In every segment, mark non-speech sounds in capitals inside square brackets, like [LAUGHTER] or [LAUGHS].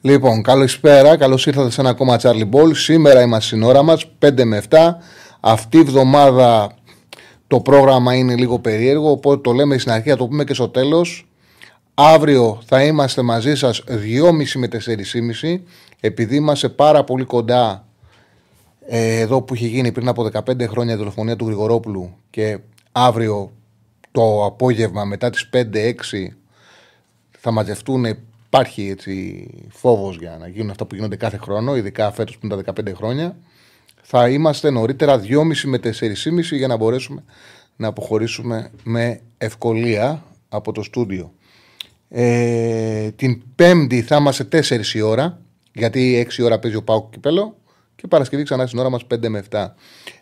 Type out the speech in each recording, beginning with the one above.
Λοιπόν, καλησπέρα. Καλώς ήρθατε σε ένα ακόμα Charlie Ball. Σήμερα είμαστε στην ώρα μας, 5 με 7. Αυτή η εβδομάδα το πρόγραμμα είναι λίγο περίεργο, οπότε το λέμε στην αρχή, θα το πούμε και στο τέλος. Αύριο θα είμαστε μαζί σας 2.30 με 4.30 επειδή είμαστε πάρα πολύ κοντά ε, εδώ που είχε γίνει πριν από 15 χρόνια η δολοφονία του Γρηγορόπουλου και αύριο το απόγευμα μετά τις 5-6 θα μαζευτούν υπάρχει έτσι φόβος για να γίνουν αυτά που γίνονται κάθε χρόνο ειδικά φέτος που είναι τα 15 χρόνια θα είμαστε νωρίτερα 2,5 με 4,5 για να μπορέσουμε να αποχωρήσουμε με ευκολία από το στούντιο. Ε, την Πέμπτη θα είμαστε 4 η ώρα, γιατί 6 η ώρα παίζει ο Πάουκ Κυπέλο και Παρασκευή ξανά στην ώρα μας 5 με 7.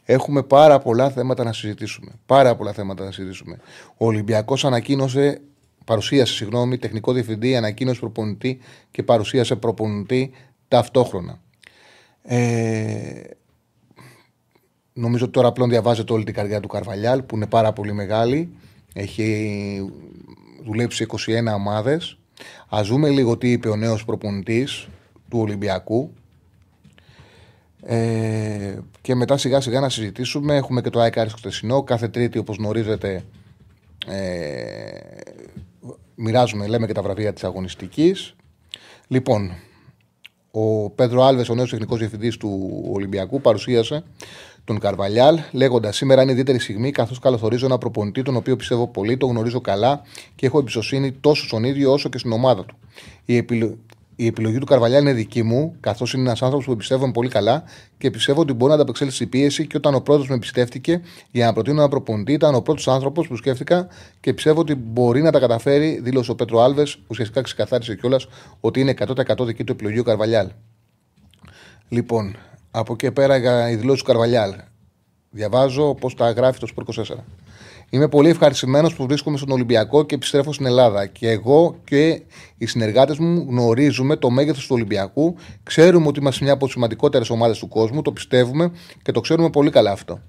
Έχουμε πάρα πολλά θέματα να συζητήσουμε. Πάρα πολλά θέματα να συζητήσουμε. Ο Ολυμπιακός ανακοίνωσε, παρουσίασε, συγγνώμη, τεχνικό διευθυντή, ανακοίνωσε προπονητή και παρουσίασε προπονητή ταυτόχρονα. Ε, νομίζω ότι τώρα πλέον διαβάζετε όλη την καρδιά του Καρβαλιάλ που είναι πάρα πολύ μεγάλη. Έχει δουλέψει 21 ομάδες. Α δούμε λίγο τι είπε ο νέος προπονητής του Ολυμπιακού. Ε, και μετά σιγά σιγά να συζητήσουμε. Έχουμε και το ΆΕΚΑΡΙ στο Τεσσινό. Κάθε Τρίτη, όπως γνωρίζετε, ε, μοιράζουμε, λέμε και τα βραβεία της αγωνιστικής. Λοιπόν, ο Πέντρο Άλβες, ο νέος τεχνικός διευθυντής του Ολυμπιακού, παρουσίασε τον Καρβαλιάλ, λέγοντας: Σήμερα είναι ιδιαίτερη στιγμή, καθώς καλωθορίζω ένα προπονητή, τον οποίο πιστεύω πολύ, τον γνωρίζω καλά και έχω εμπιστοσύνη τόσο στον ίδιο όσο και στην ομάδα του. Η, επιλο... η επιλογή του Καρβαλιάλ είναι δική μου, καθώς είναι ένας άνθρωπος που εμπιστεύομαι πολύ καλά και πιστεύω ότι μπορεί να ανταπεξέλθει στην πίεση. Και όταν ο πρώτο με εμπιστεύτηκε για να προτείνω ένα προπονητή, ήταν ο πρώτος άνθρωπος που σκέφτηκα και πιστεύω ότι μπορεί να τα καταφέρει, δήλωσε ο Πέτρο Άλβες, ουσιαστικά ξεκαθάρισε κιόλας ότι είναι 100% δική του επιλογή ο Καρβαλιάλ. Λοιπόν, από εκεί πέρα για η δηλώση του Καρβαλιάλ. Διαβάζω πώς τα γράφει το Σπορ 24. Είμαι πολύ ευχαριστημένος που βρίσκομαι στον Ολυμπιακό και επιστρέφω στην Ελλάδα. Και εγώ και οι συνεργάτες μου γνωρίζουμε το μέγεθος του Ολυμπιακού. Ξέρουμε ότι είμαστε μια από τις σημαντικότερες ομάδες του κόσμου. Το πιστεύουμε και το ξέρουμε πολύ καλά αυτό.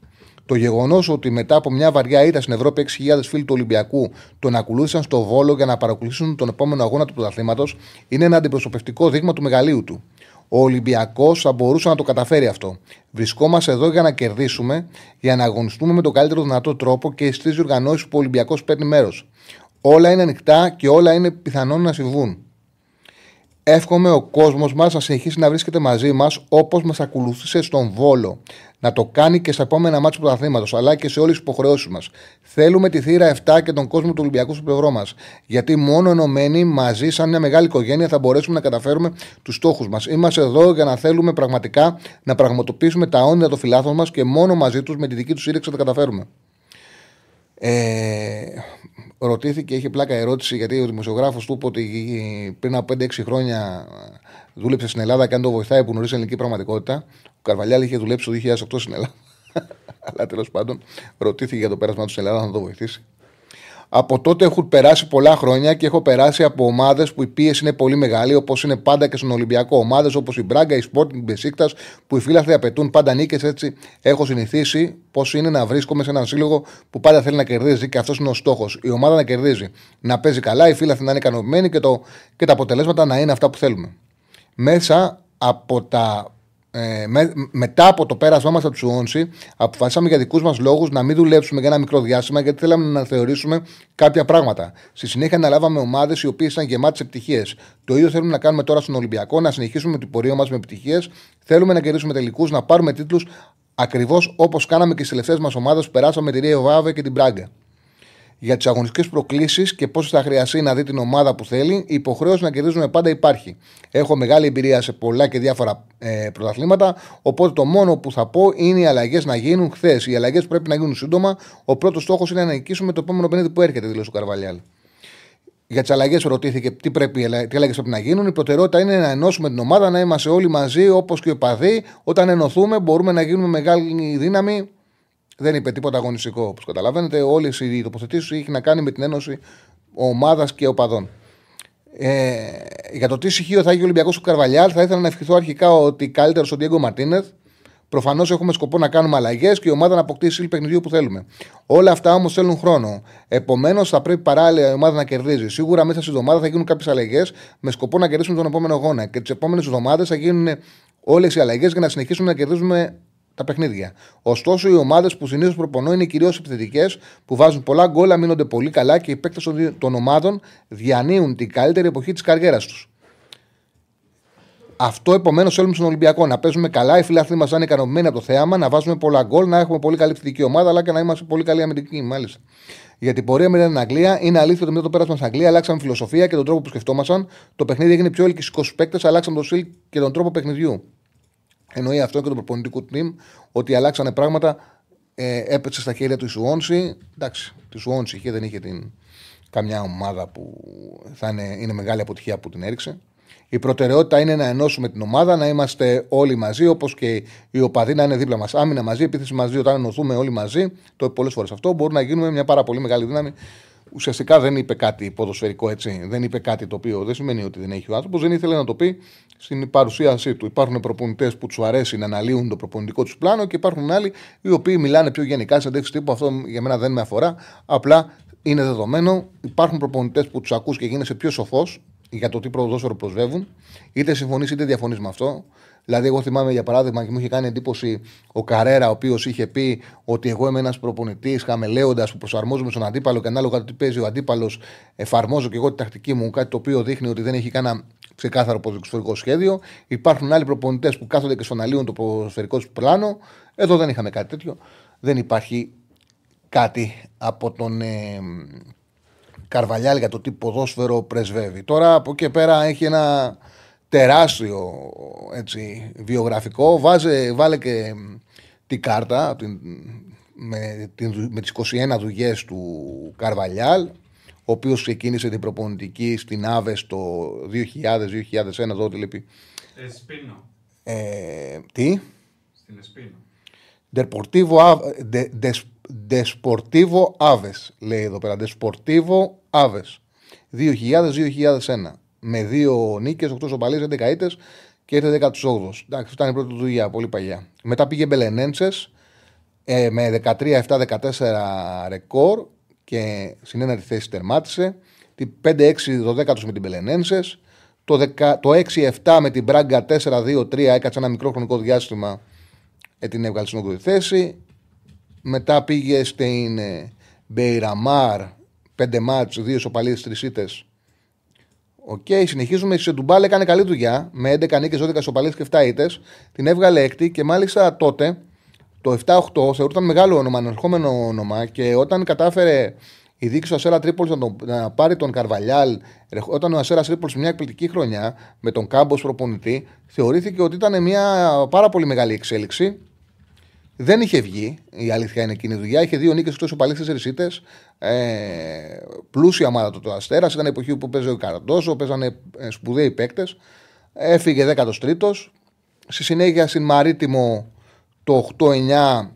Το γεγονός ότι μετά από μια βαριά ήττα στην Ευρώπη 6.000 φίλοι του Ολυμπιακού τον ακολούθησαν στο Βόλο για να παρακολουθήσουν τον επόμενο αγώνα του πρωταθλήματος είναι ένα αντιπροσωπευτικό δείγμα του μεγαλείου του. Ο Ολυμπιακός θα μπορούσε να το καταφέρει αυτό. Βρισκόμαστε εδώ για να κερδίσουμε, για να αγωνιστούμε με τον καλύτερο δυνατό τρόπο και στις διοργανώσεις που ο Ολυμπιακός παίρνει μέρος. Όλα είναι ανοιχτά και όλα είναι πιθανόν να συμβούν. Εύχομαι ο κόσμος μας να συνεχίσει να βρίσκεται μαζί μας όπως μας ακολούθησε στον Βόλο. Να το κάνει και στα επόμενα μάτια του πρωταθλήματος, αλλά και σε όλες τις υποχρεώσεις μας. Θέλουμε τη θύρα 7 και τον κόσμο του Ολυμπιακού στο πλευρό μας. Γιατί μόνο ενωμένοι μαζί, σαν μια μεγάλη οικογένεια, θα μπορέσουμε να καταφέρουμε τους στόχους μας. Είμαστε εδώ για να θέλουμε πραγματικά να πραγματοποιήσουμε τα όνειρα των φιλάθλων μας και μόνο μαζί τους με τη δική τους σύρρηξη θα τα καταφέρουμε. Ε, ρωτήθηκε, είχε πλάκα ερώτηση γιατί ο δημοσιογράφος του είπε ότι πριν από 5-6 χρόνια δούλεψε στην Ελλάδα και αν το βοηθάει που γνωρίζει ελληνική πραγματικότητα. Ο Καρβαλιάλ είχε δουλέψει το 2008 στην Ελλάδα. [LAUGHS] Αλλά τέλος πάντων ρωτήθηκε για το πέρασμα του στην Ελλάδα να το βοηθήσει. Από τότε έχουν περάσει πολλά χρόνια και έχω περάσει από ομάδες που η πίεση είναι πολύ μεγάλη, όπως είναι πάντα και στον Ολυμπιακό. Ομάδες όπως η Μπράγκα, η Sporting, η Μπεσίκτας, που οι φίλαθλοι απαιτούν πάντα νίκες. Έτσι έχω συνηθίσει πώς είναι να βρίσκομαι σε έναν σύλλογο που πάντα θέλει να κερδίζει και αυτός είναι ο στόχος. Η ομάδα να κερδίζει. Να παίζει καλά, οι φίλαθλοι να είναι ικανοποιημένοι και, το, και τα αποτελέσματα να είναι αυτά που θέλουμε. Μέσα από τα ε, με, μετά από το πέρασμά μας από τους Σουόνσι, αποφασίσαμε για δικούς μας λόγους να μην δουλέψουμε για ένα μικρό διάστημα, γιατί θέλαμε να θεωρήσουμε κάποια πράγματα. Στη συνέχεια, αναλάβαμε ομάδες οι οποίες ήταν γεμάτες επιτυχίες. Το ίδιο θέλουμε να κάνουμε τώρα στον Ολυμπιακό, να συνεχίσουμε την πορεία μας με επιτυχίες. Θέλουμε να κερδίσουμε τελικούς, να πάρουμε τίτλους ακριβώς όπως κάναμε και στις τελευταίες μας ομάδες που περάσαμε με τη Ρίο Βάβε και την Μπράγκα για τις αγωνιστικές προκλήσεις και πώς θα χρειαστεί να δει την ομάδα που θέλει, η υποχρέωση να κερδίζουμε πάντα υπάρχει. Έχω μεγάλη εμπειρία σε πολλά και διάφορα ε, πρωταθλήματα, οπότε το μόνο που θα πω είναι οι αλλαγές να γίνουν χθες. Οι αλλαγές πρέπει να γίνουν σύντομα. Ο πρώτος στόχος είναι να νικήσουμε το επόμενο παιχνίδι που έρχεται, δήλωσε ο Καρβαλιάλ. για τις αλλαγές ρωτήθηκε τι, πρέπει, τι αλλαγές πρέπει να γίνουν. Η προτεραιότητα είναι να ενώσουμε την ομάδα, να είμαστε όλοι μαζί όπως και οι παδοί. Όταν ενωθούμε, μπορούμε να γίνουμε μεγάλη δύναμη. Δεν είπε τίποτα αγωνιστικό, όπως καταλαβαίνετε. Όλες οι τοποθετήσεις έχει να κάνει με την ένωση ομάδας και οπαδών. Ε, για το τι στοιχείο θα έχει ο Ολυμπιακός του Καρβαλιάλ, θα ήθελα να ευχηθώ αρχικά ότι καλύτερος ο Ντιέγκο Μαρτίνεθ. Προφανώς έχουμε σκοπό να κάνουμε αλλαγές και η ομάδα να αποκτήσει σύλλη παιχνιδιού που θέλουμε. Όλα αυτά όμως θέλουν χρόνο. Επομένως, θα πρέπει παράλληλα η ομάδα να κερδίζει. Σίγουρα μέσα στη εβδομάδα θα γίνουν κάποιες αλλαγές με σκοπό να κερδίσουμε τον επόμενο αγώνα. Και τις επόμενες εβδομάδες θα γίνουν όλες οι αλλαγές για να συνεχίσουμε να κερδίζουμε τα παιχνίδια. Ωστόσο, οι ομάδες που συνήθως προπονώ είναι κυρίως επιθετικές, που βάζουν πολλά γκολ, αμήνονται πολύ καλά και οι παίκτες των ομάδων διανύουν την καλύτερη εποχή της καριέρας τους. Αυτό επομένως θέλουμε στον Ολυμπιακό. Να παίζουμε καλά, οι φιλάθλοι μας να είναι ικανοποιημένοι από το θέαμα, να βάζουμε πολλά γκολ, να έχουμε πολύ καλή επιθετική ομάδα, αλλά και να είμαστε πολύ καλή αμυντική, μάλιστα. Για την πορεία με την Αγγλία, είναι αλήθεια ότι μετά το πέρασμα στην Αγγλία αλλάξαμε φιλοσοφία και τον τρόπο που σκεφτόμασταν. Το παιχνίδι έγινε πιο ελκυστικός στους παίκτες, αλλάξαμε το στυλ και τον τρόπο παιχνιδιού. Εννοεί αυτό και το προπονητικό team ότι αλλάξανε πράγματα. Ε, έπεσε στα χέρια του η Σουόνση. Εντάξει, τη Σουόνση είχε, δεν είχε την, καμιά ομάδα που θα είναι, είναι μεγάλη αποτυχία που την έριξε. Η προτεραιότητα είναι να ενώσουμε την ομάδα, να είμαστε όλοι μαζί, όπως και οι οπαδοί να είναι δίπλα μας. Άμυνα μαζί, επίθεση μαζί, όταν ενωθούμε όλοι μαζί, το είπε πολλές φορές αυτό, μπορεί να γίνουμε μια πάρα πολύ μεγάλη δύναμη ουσιαστικά δεν είπε κάτι ποδοσφαιρικό έτσι. Δεν είπε κάτι το οποίο δεν σημαίνει ότι δεν έχει ο άνθρωπος. Δεν ήθελε να το πει στην παρουσίασή του. Υπάρχουν προπονητές που τους αρέσει να αναλύουν το προπονητικό τους πλάνο και υπάρχουν άλλοι οι οποίοι μιλάνε πιο γενικά σε αντέξει τύπου. Αυτό για μένα δεν με αφορά. Απλά είναι δεδομένο. Υπάρχουν προπονητές που τους ακούς και γίνεσαι πιο σοφός για το τι ποδόσφαιρο προσβεύουν. Είτε συμφωνείς είτε διαφωνείς με αυτό. Δηλαδή, εγώ θυμάμαι για παράδειγμα και μου είχε κάνει εντύπωση ο Καρέρα, ο οποίος είχε πει ότι εγώ είμαι ένας προπονητής χαμελέοντας που προσαρμόζομαι στον αντίπαλο και ανάλογα το τι παίζει ο αντίπαλος, εφαρμόζω και εγώ τη τακτική μου, κάτι το οποίο δείχνει ότι δεν έχει κανένα ξεκάθαρο ποδοσφαιρικό σχέδιο. Υπάρχουν άλλοι προπονητές που κάθονται και στον το ποδοσφαιρικό τους πλάνο. Εδώ δεν είχαμε κάτι τέτοιο. Δεν υπάρχει κάτι από τον ε, Καρβαλιάλ για το τι ποδόσφαιρο πρεσβεύει. Τώρα από εκεί πέρα έχει ένα τεράστιο έτσι, βιογραφικό. Βάζε, βάλε και την κάρτα την, με, την, με τις 21 δουλειές του Καρβαλιάλ ο οποίος ξεκίνησε την προπονητική στην Άβες το 2000-2001 εδώ τηλεπί. Εσπίνο. Ε, τι; Στην Εσπίνο. Desportivo Aves λέει εδώ πέρα. Desportivo Aves. 2000-2001 με δύο νίκες, 8 σοπαλίες, 11 ήττε και ήρθε 18ο. Εντάξει, ήταν η πρώτη του δουλειά, πολύ παλιά. Μετά πήγε Μπελενέντσες ε, με 13-7-14 ρεκόρ και στην ένατη θέση τερμάτισε. Την 5-6 12 με την Μπελενέντσες. Το, το 6-7 με την Μπράγκα 4-2-3 έκατσε ένα μικρό χρονικό διάστημα. Ε, την έβγαλε στην 8η θέση. Μετά πήγε στην ε, Μπεϊραμάρ 5 μάτς, 2 σοπαλίες, 3 ήττες Οκ, okay, συνεχίζουμε. Η Σεντουμπάλ έκανε καλή δουλειά με 11 νίκες, 12 σοπαλίε και 7 ήττες. Την έβγαλε έκτη και μάλιστα τότε το 7-8 θεωρούταν μεγάλο όνομα, ανερχόμενο όνομα και όταν κατάφερε η δίκη του Ασέρα Τρίπολης να, να, πάρει τον Καρβαλιάλ, όταν ο Ασέρας Τρίπολης μια εκπληκτική χρονιά με τον Κάμπος προπονητή, θεωρήθηκε ότι ήταν μια πάρα πολύ μεγάλη εξέλιξη δεν είχε βγει, η αλήθεια είναι εκείνη η δουλειά. Είχε δύο νίκες εκτός παλιέ τέσσερις ήττες. Ε, πλούσια ομάδα του το Αστέρας. Ήταν εποχή που παίζει ο Καραντόσο, παίζανε ε, σπουδαίοι παίκτες. Έφυγε 13ο. Στη συνέχεια στην Μαρίτιμο το 8-9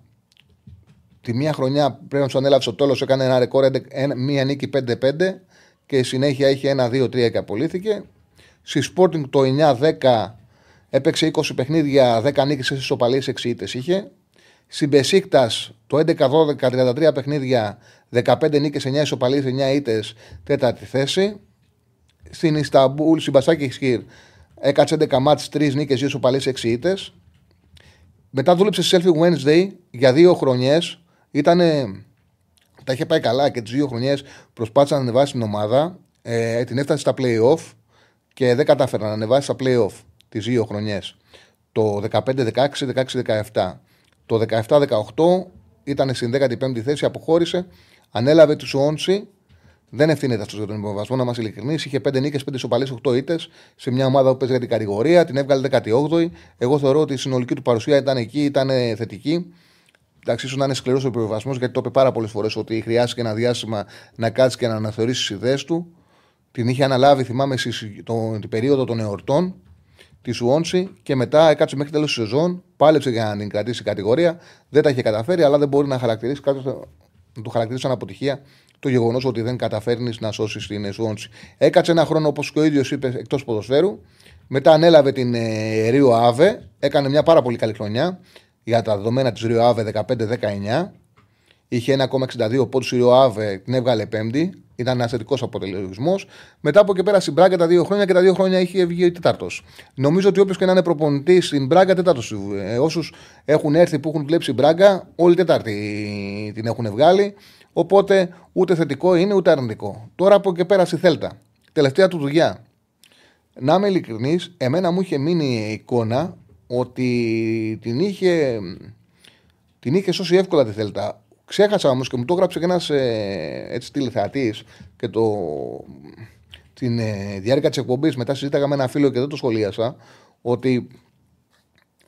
τη μία χρονιά πρέπει να τους ανέλαβε στο τέλος, έκανε ένα ρεκόρ, μία νίκη 5-5 και συνέχεια είχε 1-2-3 και απολύθηκε. Στη Sporting το 9-10 έπαιξε 20 παιχνίδια, 10 νίκες, 6 ισοπαλίε, 6 ήττες είχε. Στην Πεσίκτα το 11-12, 33 παιχνίδια, 15 νίκες, 9 ισοπαλίες, 9 ήττες, τέταρτη θέση. Στην Ισταμπούλ, στην Πασάκη Χισκύρ, έκατσε 11 μάτς, 3 νίκες, 2 ισοπαλίες, 6 ήττες. Μετά δούλεψε στη Selfie Wednesday για δύο χρονιές. Ήτανε... Τα είχε πάει καλά και τις δύο χρονιές προσπάθησε να ανεβάσει την ομάδα. Ε, την έφτασε στα playoff και δεν κατάφερε να ανεβάσει στα playoff τις δύο χρονιές. Το 15-16, 16-17. Το 17-18 ήταν στην 15η θέση, αποχώρησε, ανέλαβε τους Σουόντσι. Δεν ευθύνεται αυτός για τον υποβασμό, να είμαστε ειλικρινείς. Είχε 5 νίκες, 5 σοπαλίε, 8 ήττες σε μια ομάδα που παίζει για την κατηγορία. Την έβγαλε 18η. Εγώ θεωρώ ότι η συνολική του παρουσία ήταν εκεί, ήταν θετική. Εντάξει, ίσως να είναι σκληρός ο υποβασμό, γιατί το είπε πάρα πολλές φορές ότι χρειάστηκε ένα διάστημα να κάτσει και να αναθεωρήσεις τις ιδέες του. Την είχε αναλάβει, θυμάμαι, στις, το, την περίοδο των εορτών τη Σουόνση και μετά έκατσε μέχρι τέλος της σεζόν. Πάλεψε για να την κρατήσει κατηγορία. Δεν τα είχε καταφέρει, αλλά δεν μπορεί να χαρακτηρίσει κάποιος να το χαρακτηρίσει σαν αποτυχία το γεγονός ότι δεν καταφέρνεις να σώσεις την Σουόνση. Έκατσε ένα χρόνο, όπως και ο ίδιος είπε, εκτός ποδοσφαίρου. Μετά ανέλαβε την ε, Ρίο Άβε. Έκανε μια πάρα πολύ καλή χρονιά για τα δεδομένα της Ρίο Άβε 15-19. Είχε 1,62 πόντου η Ρίο Άβε, την έβγαλε πέμπτη. Ήταν ένας θετικός αποτελεσμός. Μετά από εκεί πέρα στην Μπράγκα τα δύο χρόνια και τα δύο χρόνια είχε βγει τέταρτο. Νομίζω ότι όποιος και να είναι προπονητής στην Μπράγκα, τέταρτο. Ε, Όσους έχουν έρθει που έχουν κλέψει Μπράγκα, όλοι τέταρτη την έχουν βγάλει. Οπότε ούτε θετικό είναι ούτε αρνητικό. Τώρα από εκεί πέρα στη Θέλτα. Τελευταία του δουλειά. Να είμαι ειλικρινής, εμένα μου είχε μείνει η εικόνα ότι την είχε, την είχε σώσει εύκολα τη Θέλτα. Ξέχασα όμως και μου το έγραψε και ένας ε, τηλεθεατής και το, την ε, διάρκεια της εκπομπής. Μετά συζήταγα με ένα φίλο και δεν το σχολίασα. Ότι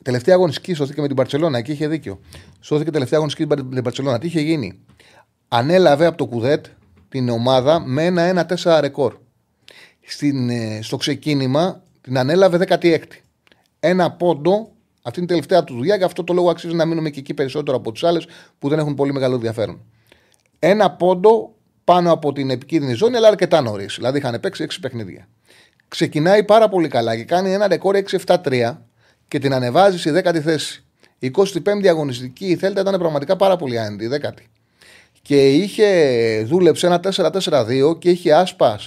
τελευταία αγωνιστική σώθηκε με την Παρσελώνα. Εκεί είχε δίκιο. Σώθηκε τελευταία αγωνιστική με την Παρσελώνα. Τι είχε γίνει; Ανέλαβε από το Κουδέτ την ομάδα με ένα 1-4 ρεκόρ. Στην, ε, στο ξεκίνημα την ανέλαβε 16η. Ένα πόντο αυτή είναι η τελευταία του δουλειά και αυτό το λόγο αξίζει να μείνουμε και εκεί περισσότερο από τις άλλες που δεν έχουν πολύ μεγάλο ενδιαφέρον. Ένα πόντο πάνω από την επικίνδυνη ζώνη, αλλά αρκετά νωρίς. Δηλαδή είχαν παίξει 6 παιχνίδια. Ξεκινάει πάρα πολύ καλά και κάνει ένα ρεκόρ 6-7-3 και την ανεβάζει στη 10η θέση. Η 25η αγωνιστική η Θέλτα ήταν πραγματικά πάρα πολύ άνετη, η 10η. Και είχε δούλεψε ένα 4-4-2 και είχε άσπα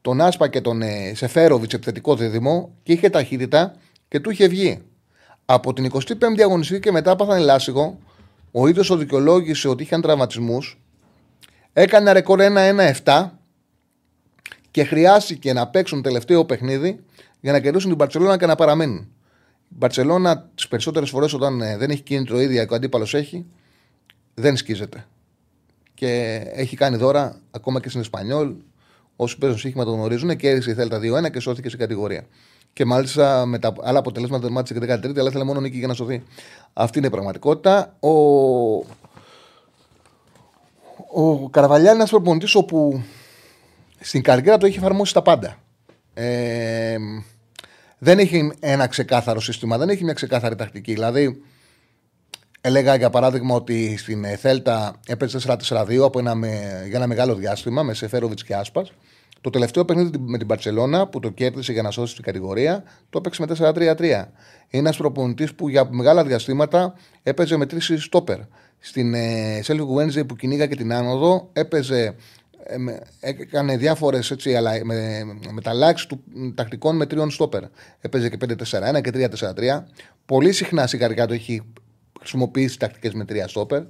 τον Άσπα και τον ε, Σεφέροβιτς επιθετικό δίδυμο και είχε ταχύτητα και του είχε βγει. Από την 25η αγωνιστική και μετά πάθανε λάσιγο. Ο ίδιος ο δικαιολόγησε ότι είχαν τραυματισμούς. Έκανε ρεκόρ 1-1-7 και χρειάστηκε να παίξουν τελευταίο παιχνίδι για να κερδίσουν την Παρσελόνα και να παραμείνουν. Η Παρσελόνα τις περισσότερες φορές όταν ε, δεν έχει κίνητρο ίδια και ο αντίπαλος έχει, δεν σκίζεται. Και έχει κάνει δώρα ακόμα και στην Εσπανιόλ. Όσοι παίζουν σύγχυμα το γνωρίζουν. Κέρδισε η Θέλτα 2-1 και σώθηκε σε κατηγορία. Και μάλιστα με τα άλλα αποτελέσματα δεν μάτσε και 13η, αλλά ήθελε μόνο νίκη για να σωθεί. Αυτή είναι η πραγματικότητα. Ο, ο Καρβαλιά είναι ένας προπονητής όπου στην καριέρα του έχει εφαρμόσει τα πάντα. Ε, δεν έχει ένα ξεκάθαρο σύστημα, δεν έχει μια ξεκάθαρη τακτική. Δηλαδή, έλεγα για παράδειγμα ότι στην Θέλτα έπαιζε 4-4-2 από ένα, για ένα μεγάλο διάστημα με Σεφέροβιτς και Άσπας. Το τελευταίο παιχνίδι με την Παρσελώνα που το κέρδισε για να σώσει την κατηγορία το έπαιξε με 4-3-3. Είναι ένας προπονητής που για μεγάλα διαστήματα έπαιζε με τρεις στόπερ. Στην ε, Wednesday που κυνήγα και την άνοδο έπαιζε ε, έκανε διάφορες με, μεταλλάξει του τακτικών με τριών στόπερ. Έπαιζε και 5-4-1 και 3-4-3. Πολύ συχνά στην καρδιά του έχει χρησιμοποιήσει τακτικές με τρία στόπερ.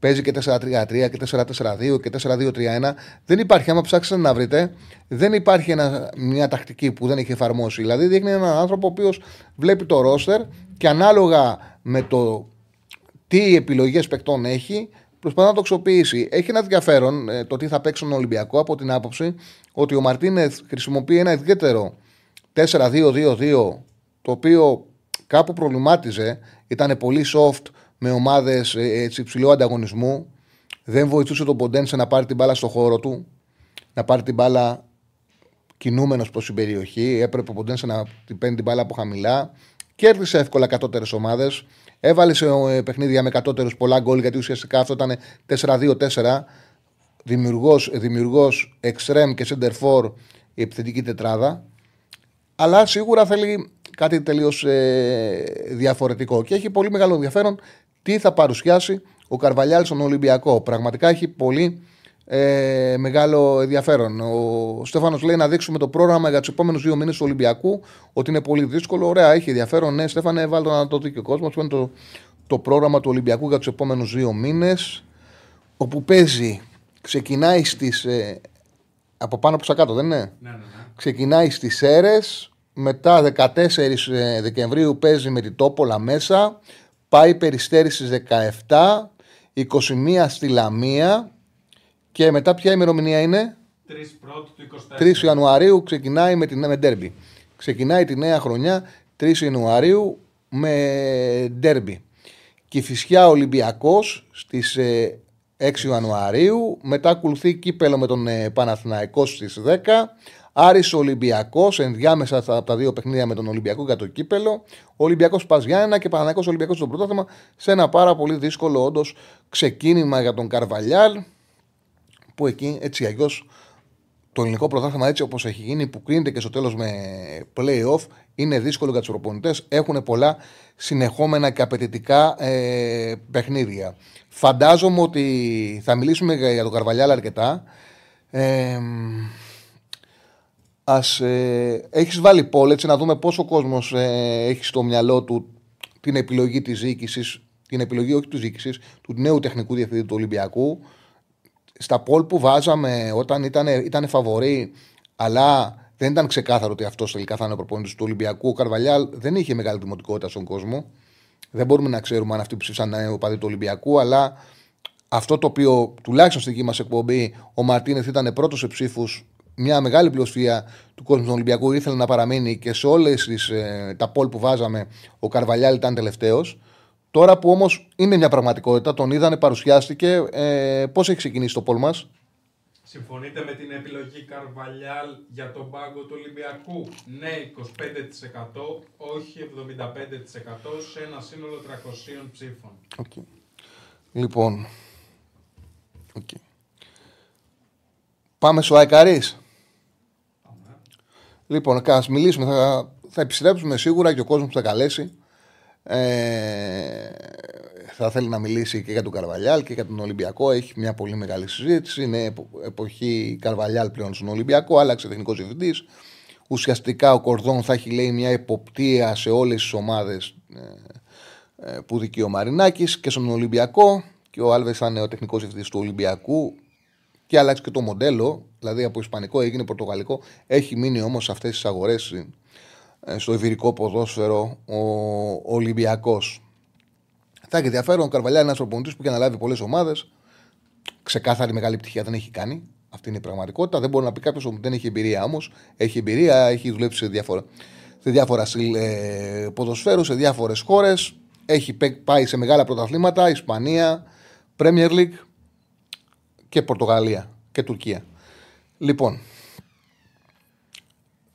Παίζει και 4-3-3 και 4-4-2 και 4-2-3-1. Δεν υπάρχει, άμα ψάξετε να βρείτε, δεν υπάρχει ένα, μια τακτική που δεν έχει εφαρμόσει. Δηλαδή, δείχνει έναν άνθρωπο ο οποίος βλέπει το ρόστερ και ανάλογα με το τι επιλογές παικτών έχει, προσπαθεί να το αξιοποιήσει. Έχει ένα ενδιαφέρον ε, το τι θα παίξει τον Ολυμπιακό από την άποψη ότι ο Μαρτίνεθ χρησιμοποιεί ένα ιδιαίτερο 4-2-2-2, το οποίο κάπου προβλημάτιζε, ήταν πολύ soft με ομάδες ε, υψηλού ανταγωνισμού. Δεν βοηθούσε τον Ποντένσε να πάρει την μπάλα στο χώρο του, να πάρει την μπάλα κινούμενος προς την περιοχή. Έπρεπε ο Ποντένσε να την παίρνει την μπάλα από χαμηλά. Κέρδισε εύκολα κατώτερες ομάδες. Έβαλε σε ε, παιχνίδια με κατώτερους πολλά γκολ γιατί ουσιαστικά αυτό ήταν 4-2-4. Δημιουργός εξτρέμ και center for η επιθετική τετράδα. Αλλά σίγουρα θέλει κάτι τελείως ε, διαφορετικό. Και έχει πολύ μεγάλο ενδιαφέρον τι θα παρουσιάσει ο Καρβαλιάλ στον Ολυμπιακό. Πραγματικά έχει πολύ ε, μεγάλο ενδιαφέρον. Ο Στέφανος λέει να δείξουμε το πρόγραμμα για τους επόμενους δύο μήνες του Ολυμπιακού, ότι είναι πολύ δύσκολο. Ωραία, έχει ενδιαφέρον. Ναι, Στέφανε, βάλτε να το δει και ο κόσμος. Που είναι το, το πρόγραμμα του Ολυμπιακού για τους επόμενους δύο μήνες, όπου παίζει, ξεκινάει στις. Ε, από πάνω προς τα κάτω, δεν είναι; Ναι, ναι, ναι. Ξεκινάει στις αίρε, μετά 14 ε, Δεκεμβρίου παίζει με την Τόπολα μέσα. Πάει περιστέρη στις 17. 21 στη Λαμία. Και μετά ποια ημερομηνία είναι; 3 πρώτου του 24. 3 Ιανουαρίου ξεκινάει με την με ντέρμπι. Ξεκινάει τη νέα χρονιά 3 Ιανουαρίου με ντέρμπι. Και φυσικά Ολυμπιακός στις 6 Ιανουαρίου. Μετά ακολουθεί κύπελο με τον ε, Παναθηναϊκό στις 10. Άρης Ολυμπιακός, ενδιάμεσα από τα δύο παιχνίδια με τον Ολυμπιακό για το κύπελο. Ολυμπιακός Παζιάννα και Παναθηναϊκός Ολυμπιακός στο πρωτάθλημα σε ένα πάρα πολύ δύσκολο όντως ξεκίνημα για τον Καρβαλιάλ. Που εκεί έτσι αλλιώς το ελληνικό πρωτάθλημα έτσι όπως έχει γίνει, που κρίνεται και στο τέλος με playoff, είναι δύσκολο για τους προπονητές. Έχουν πολλά συνεχόμενα και απαιτητικά ε, παιχνίδια. Φαντάζομαι ότι θα μιλήσουμε για τον Καρβαλιάλ αρκετά. Ε, ας, ε, έχεις βάλει πόλη έτσι να δούμε πόσο κόσμος ε, έχει στο μυαλό του την επιλογή της διοίκησης, την επιλογή όχι της διοίκησης, του νέου τεχνικού διευθυντή του Ολυμπιακού. Στα πόλ που βάζαμε όταν ήταν, ήταν φαβορή, αλλά δεν ήταν ξεκάθαρο ότι αυτός τελικά θα είναι ο προπονητής του Ολυμπιακού. Ο Καρβαλιάλ δεν είχε μεγάλη δημοτικότητα στον κόσμο. Δεν μπορούμε να ξέρουμε αν αυτοί που ψήφισαν να είναι ο παδί του Ολυμπιακού, αλλά αυτό το οποίο τουλάχιστον στην δική μας εκπομπή ο Μαρτίνεθ ήταν πρώτος σε ψήφους, μια μεγάλη πλειοψηφία του κόσμου του Ολυμπιακού ήθελε να παραμείνει και σε όλες ε, τα πόλ που βάζαμε ο Καρβαλιάλ ήταν τελευταίος. Τώρα που όμως είναι μια πραγματικότητα, τον είδανε, παρουσιάστηκε. Ε, Πώς έχει ξεκινήσει το πόλ μας, Συμφωνείτε με την επιλογή Καρβαλιάλ για τον πάγκο του Ολυμπιακού; Ναι 25%, όχι 75% σε ένα σύνολο 300 ψήφων. Okay. Λοιπόν, okay. πάμε στο Αεκαρής. Λοιπόν, ας μιλήσουμε, θα, θα επιστρέψουμε σίγουρα και ο κόσμος που θα καλέσει. Ε, θα θέλει να μιλήσει και για τον Καρβαλιάλ και για τον Ολυμπιακό. Έχει μια πολύ μεγάλη συζήτηση. Είναι εποχή Καρβαλιάλ πλέον στον Ολυμπιακό. Άλλαξε τεχνικός διευθυντής. Ουσιαστικά ο Κορδόν θα έχει λέει μια υποπτία σε όλες τις ομάδες ε, ε, που δικεί ο Μαρινάκης και στον Ολυμπιακό. Και ο Άλβες θα είναι ο τεχνικός διευθυντής του Ολυμπιακού. Και άλλαξε και το μοντέλο. Δηλαδή από Ισπανικό έγινε Πορτογαλικό. Έχει μείνει όμως σε αυτές τις αγορές ε, στο ιβυρικό ποδόσφαιρο ο Ολυμπιακός. Θα έχει ενδιαφέρον. Ο Καρβαλιά είναι ένας προπονητής που έχει αναλάβει πολλές ομάδες. Ξεκάθαρη μεγάλη πτυχία δεν έχει κάνει. Αυτή είναι η πραγματικότητα. Δεν μπορεί να πει κάποιος ότι δεν έχει εμπειρία όμως. Έχει εμπειρία, έχει δουλέψει σε διάφορα, σε διάφορα ε, ποδοσφαίρους, σε διάφορες χώρες. Έχει πάει σε μεγάλα πρωταθλήματα, Ισπανία, Premier League και Πορτογαλία και Τουρκία. Λοιπόν,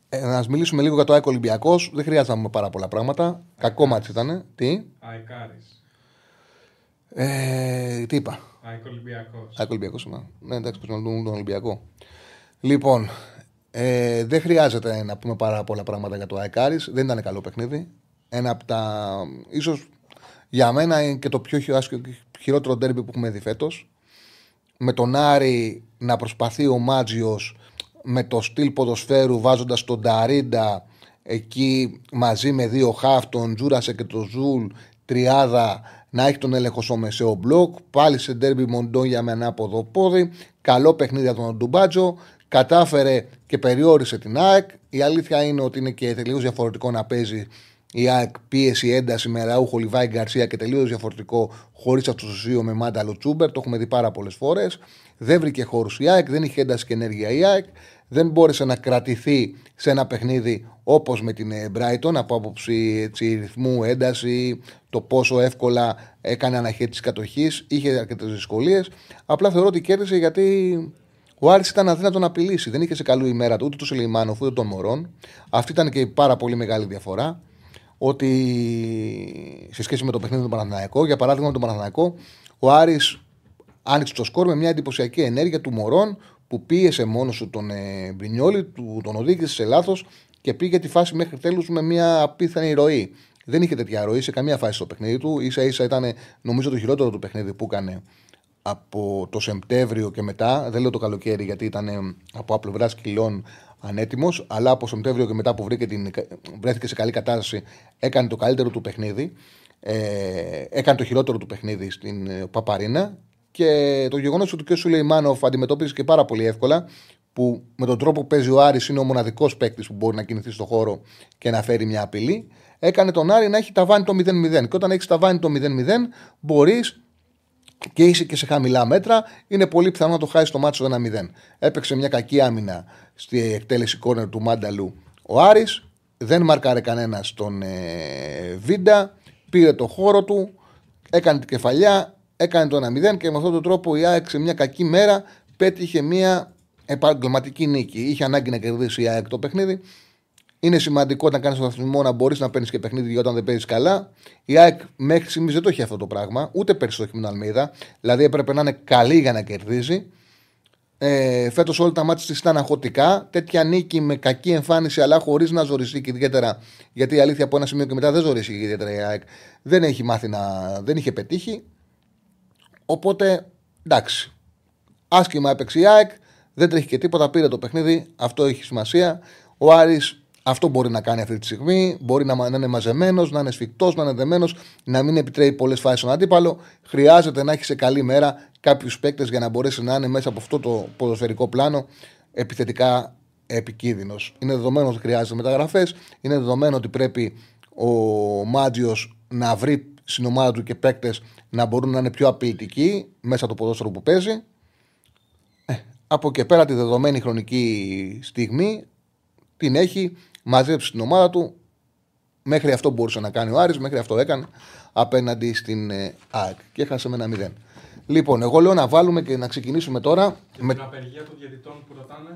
ε, να μιλήσουμε λίγο για το ΑΕΚ Ολυμπιακός. Δεν χρειάζεται να πούμε πάρα πολλά πράγματα. Κακό μάτι ήταν. Τι; Αεκάρης. Ε, τι είπα; ΑΕΚ Ολυμπιακός. ΑΕΚ Ολυμπιακός Ναι, εντάξει, πρέπει να δούμε τον Ολυμπιακό. Λοιπόν, ε, δεν χρειάζεται να πούμε πάρα πολλά πράγματα για το Αεκάρης. Δεν ήταν καλό παιχνίδι. Ένα από τα. ίσως για μένα είναι και το πιο χειρότερο ντέρμπι που έχουμε δει φέτος. Με τον Άρη να προσπαθεί ο Μάτζιος με το στυλ ποδοσφαίρου βάζοντας τον Ταρίντα εκεί μαζί με δύο χαφ, τον Τζούρασεκ και τον Ζουλ, τριάδα να έχει τον έλεγχο στο μεσαίο μπλοκ. Πάλι σε ντέρμπι Μοντόγια με ανάποδο πόδι. Καλό παιχνίδι από τον Ντουμπάτζο. Κατάφερε και περιόρισε την ΑΕΚ. Η αλήθεια είναι ότι είναι και τελείως διαφορετικό να παίζει η ΑΕΚ πίεση, ένταση με Αραούχο, Λιβάι Γκαρσία και τελείως διαφορετικό χωρίς αυτό το δύο με Μάνταλο Τσούμπερ. Το έχουμε δει πάρα πολλές φορές. Δεν βρήκε χώρους η ΑΕΚ, δεν είχε ένταση και ενέργεια η ΑΕΚ δεν μπόρεσε να κρατηθεί σε ένα παιχνίδι όπως με την ε, Brighton από άποψη έτσι, ρυθμού, ένταση, το πόσο εύκολα έκανε αναχέτηση κατοχής. Είχε αρκετές δυσκολίες. Απλά θεωρώ ότι κέρδισε γιατί ο Άρης ήταν αδύνατο να απειλήσει. Δεν είχε σε καλή ημέρα του ούτε του Σελεϊμάνοφ ούτε των Μωρών. Αυτή ήταν και η πάρα πολύ μεγάλη διαφορά. Ότι σε σχέση με το παιχνίδι του Παναθηναϊκό, για παράδειγμα με τον Παναθηναϊκό, ο Άρης άνοιξε το σκορ με μια εντυπωσιακή ενέργεια του Μωρών που πίεσε μόνος του τον ε, Μπρινιόλη, του, τον οδήγησε σε λάθος και πήγε τη φάση μέχρι τέλους με μια απίθανη ροή. Δεν είχε τέτοια ροή σε καμία φάση στο παιχνίδι του. σα ίσα ήταν νομίζω το χειρότερο του παιχνίδι που έκανε από το Σεπτέμβριο και μετά. Δεν λέω το καλοκαίρι γιατί ήταν από πλευρά κιλών ανέτοιμος, αλλά από Σεπτέμβριο και μετά που βρήκε την, βρέθηκε σε καλή κατάσταση, έκανε το καλύτερο του παιχνίδι. Ε, έκανε το χειρότερο του παιχνίδι στην ε, Παπαρίνα και το γεγονός ότι ο κ. Σουλεϊμάνοφ αντιμετώπιζε και πάρα πολύ εύκολα, που με τον τρόπο που παίζει ο Άρης είναι ο μοναδικός παίκτης που μπορεί να κινηθεί στον χώρο και να φέρει μια απειλή, έκανε τον Άρη να έχει ταβάνει το 0-0. Και όταν έχεις ταβάνει το 0-0, μπορείς και είσαι και σε χαμηλά μέτρα, είναι πολύ πιθανό να το χάσεις το μάτσο 1-0. Έπαιξε μια κακή άμυνα στη εκτέλεση κόρνερ του Μάνταλου ο Άρης, δεν μαρκάρε κανένα τον ε, Βίντα, πήρε το χώρο του, έκανε την κεφαλιά, έκανε το 1-0 και με αυτόν τον τρόπο η ΑΕΚ σε μια κακή μέρα πέτυχε μια επαγγελματική νίκη. Είχε ανάγκη να κερδίσει η ΑΕΚ το παιχνίδι. Είναι σημαντικό όταν κάνεις τον αθλητισμό να μπορείς να παίρνεις και παιχνίδι όταν δεν παίζεις καλά. Η ΑΕΚ μέχρι στιγμής δεν το έχει αυτό το πράγμα, ούτε πέρσι το έχει με την Αλμίδα. Δηλαδή έπρεπε να είναι καλή για να κερδίζει. Ε, Φέτος όλα τα μάτια της ήταν αγχωτικά. Τέτοια νίκη με κακή εμφάνιση, αλλά χωρίς να ζοριστεί και ιδιαίτερα. Γιατί η αλήθεια από ένα σημείο και μετά δεν ζορίστηκε ιδιαίτερα η ΑΕΚ. Δεν έχει μάθει να. δεν είχε πετύχει. Οπότε εντάξει. Άσχημα έπαιξε η ΑΕΚ. Δεν τρέχει και τίποτα. Πήρε το παιχνίδι. Αυτό έχει σημασία. Ο Άρης αυτό μπορεί να κάνει αυτή τη στιγμή. Μπορεί να, είναι μαζεμένος, να είναι σφιχτός, να είναι δεμένος, να μην επιτρέπει πολλές φάσεις στον αντίπαλο. Χρειάζεται να έχει σε καλή μέρα κάποιους παίκτες για να μπορέσει να είναι μέσα από αυτό το ποδοσφαιρικό πλάνο επιθετικά επικίνδυνος. Είναι δεδομένο ότι χρειάζεται μεταγραφές. Είναι δεδομένο ότι πρέπει ο Μάτζιος να βρει στην ομάδα του και παίκτες να μπορούν να είναι πιο απειλητικοί μέσα από το ποδόσφαιρο που παίζει. Ε, από και πέρα τη δεδομένη χρονική στιγμή την έχει μαζέψει την ομάδα του. Μέχρι αυτό μπορούσε να κάνει ο Άρης, μέχρι αυτό έκανε απέναντι στην ε, ΑΕΚ. Και έχασε με ένα μηδέν. Λοιπόν, εγώ λέω να βάλουμε και να ξεκινήσουμε τώρα. Και με την απεργία των διαιτητών που ρωτάνε.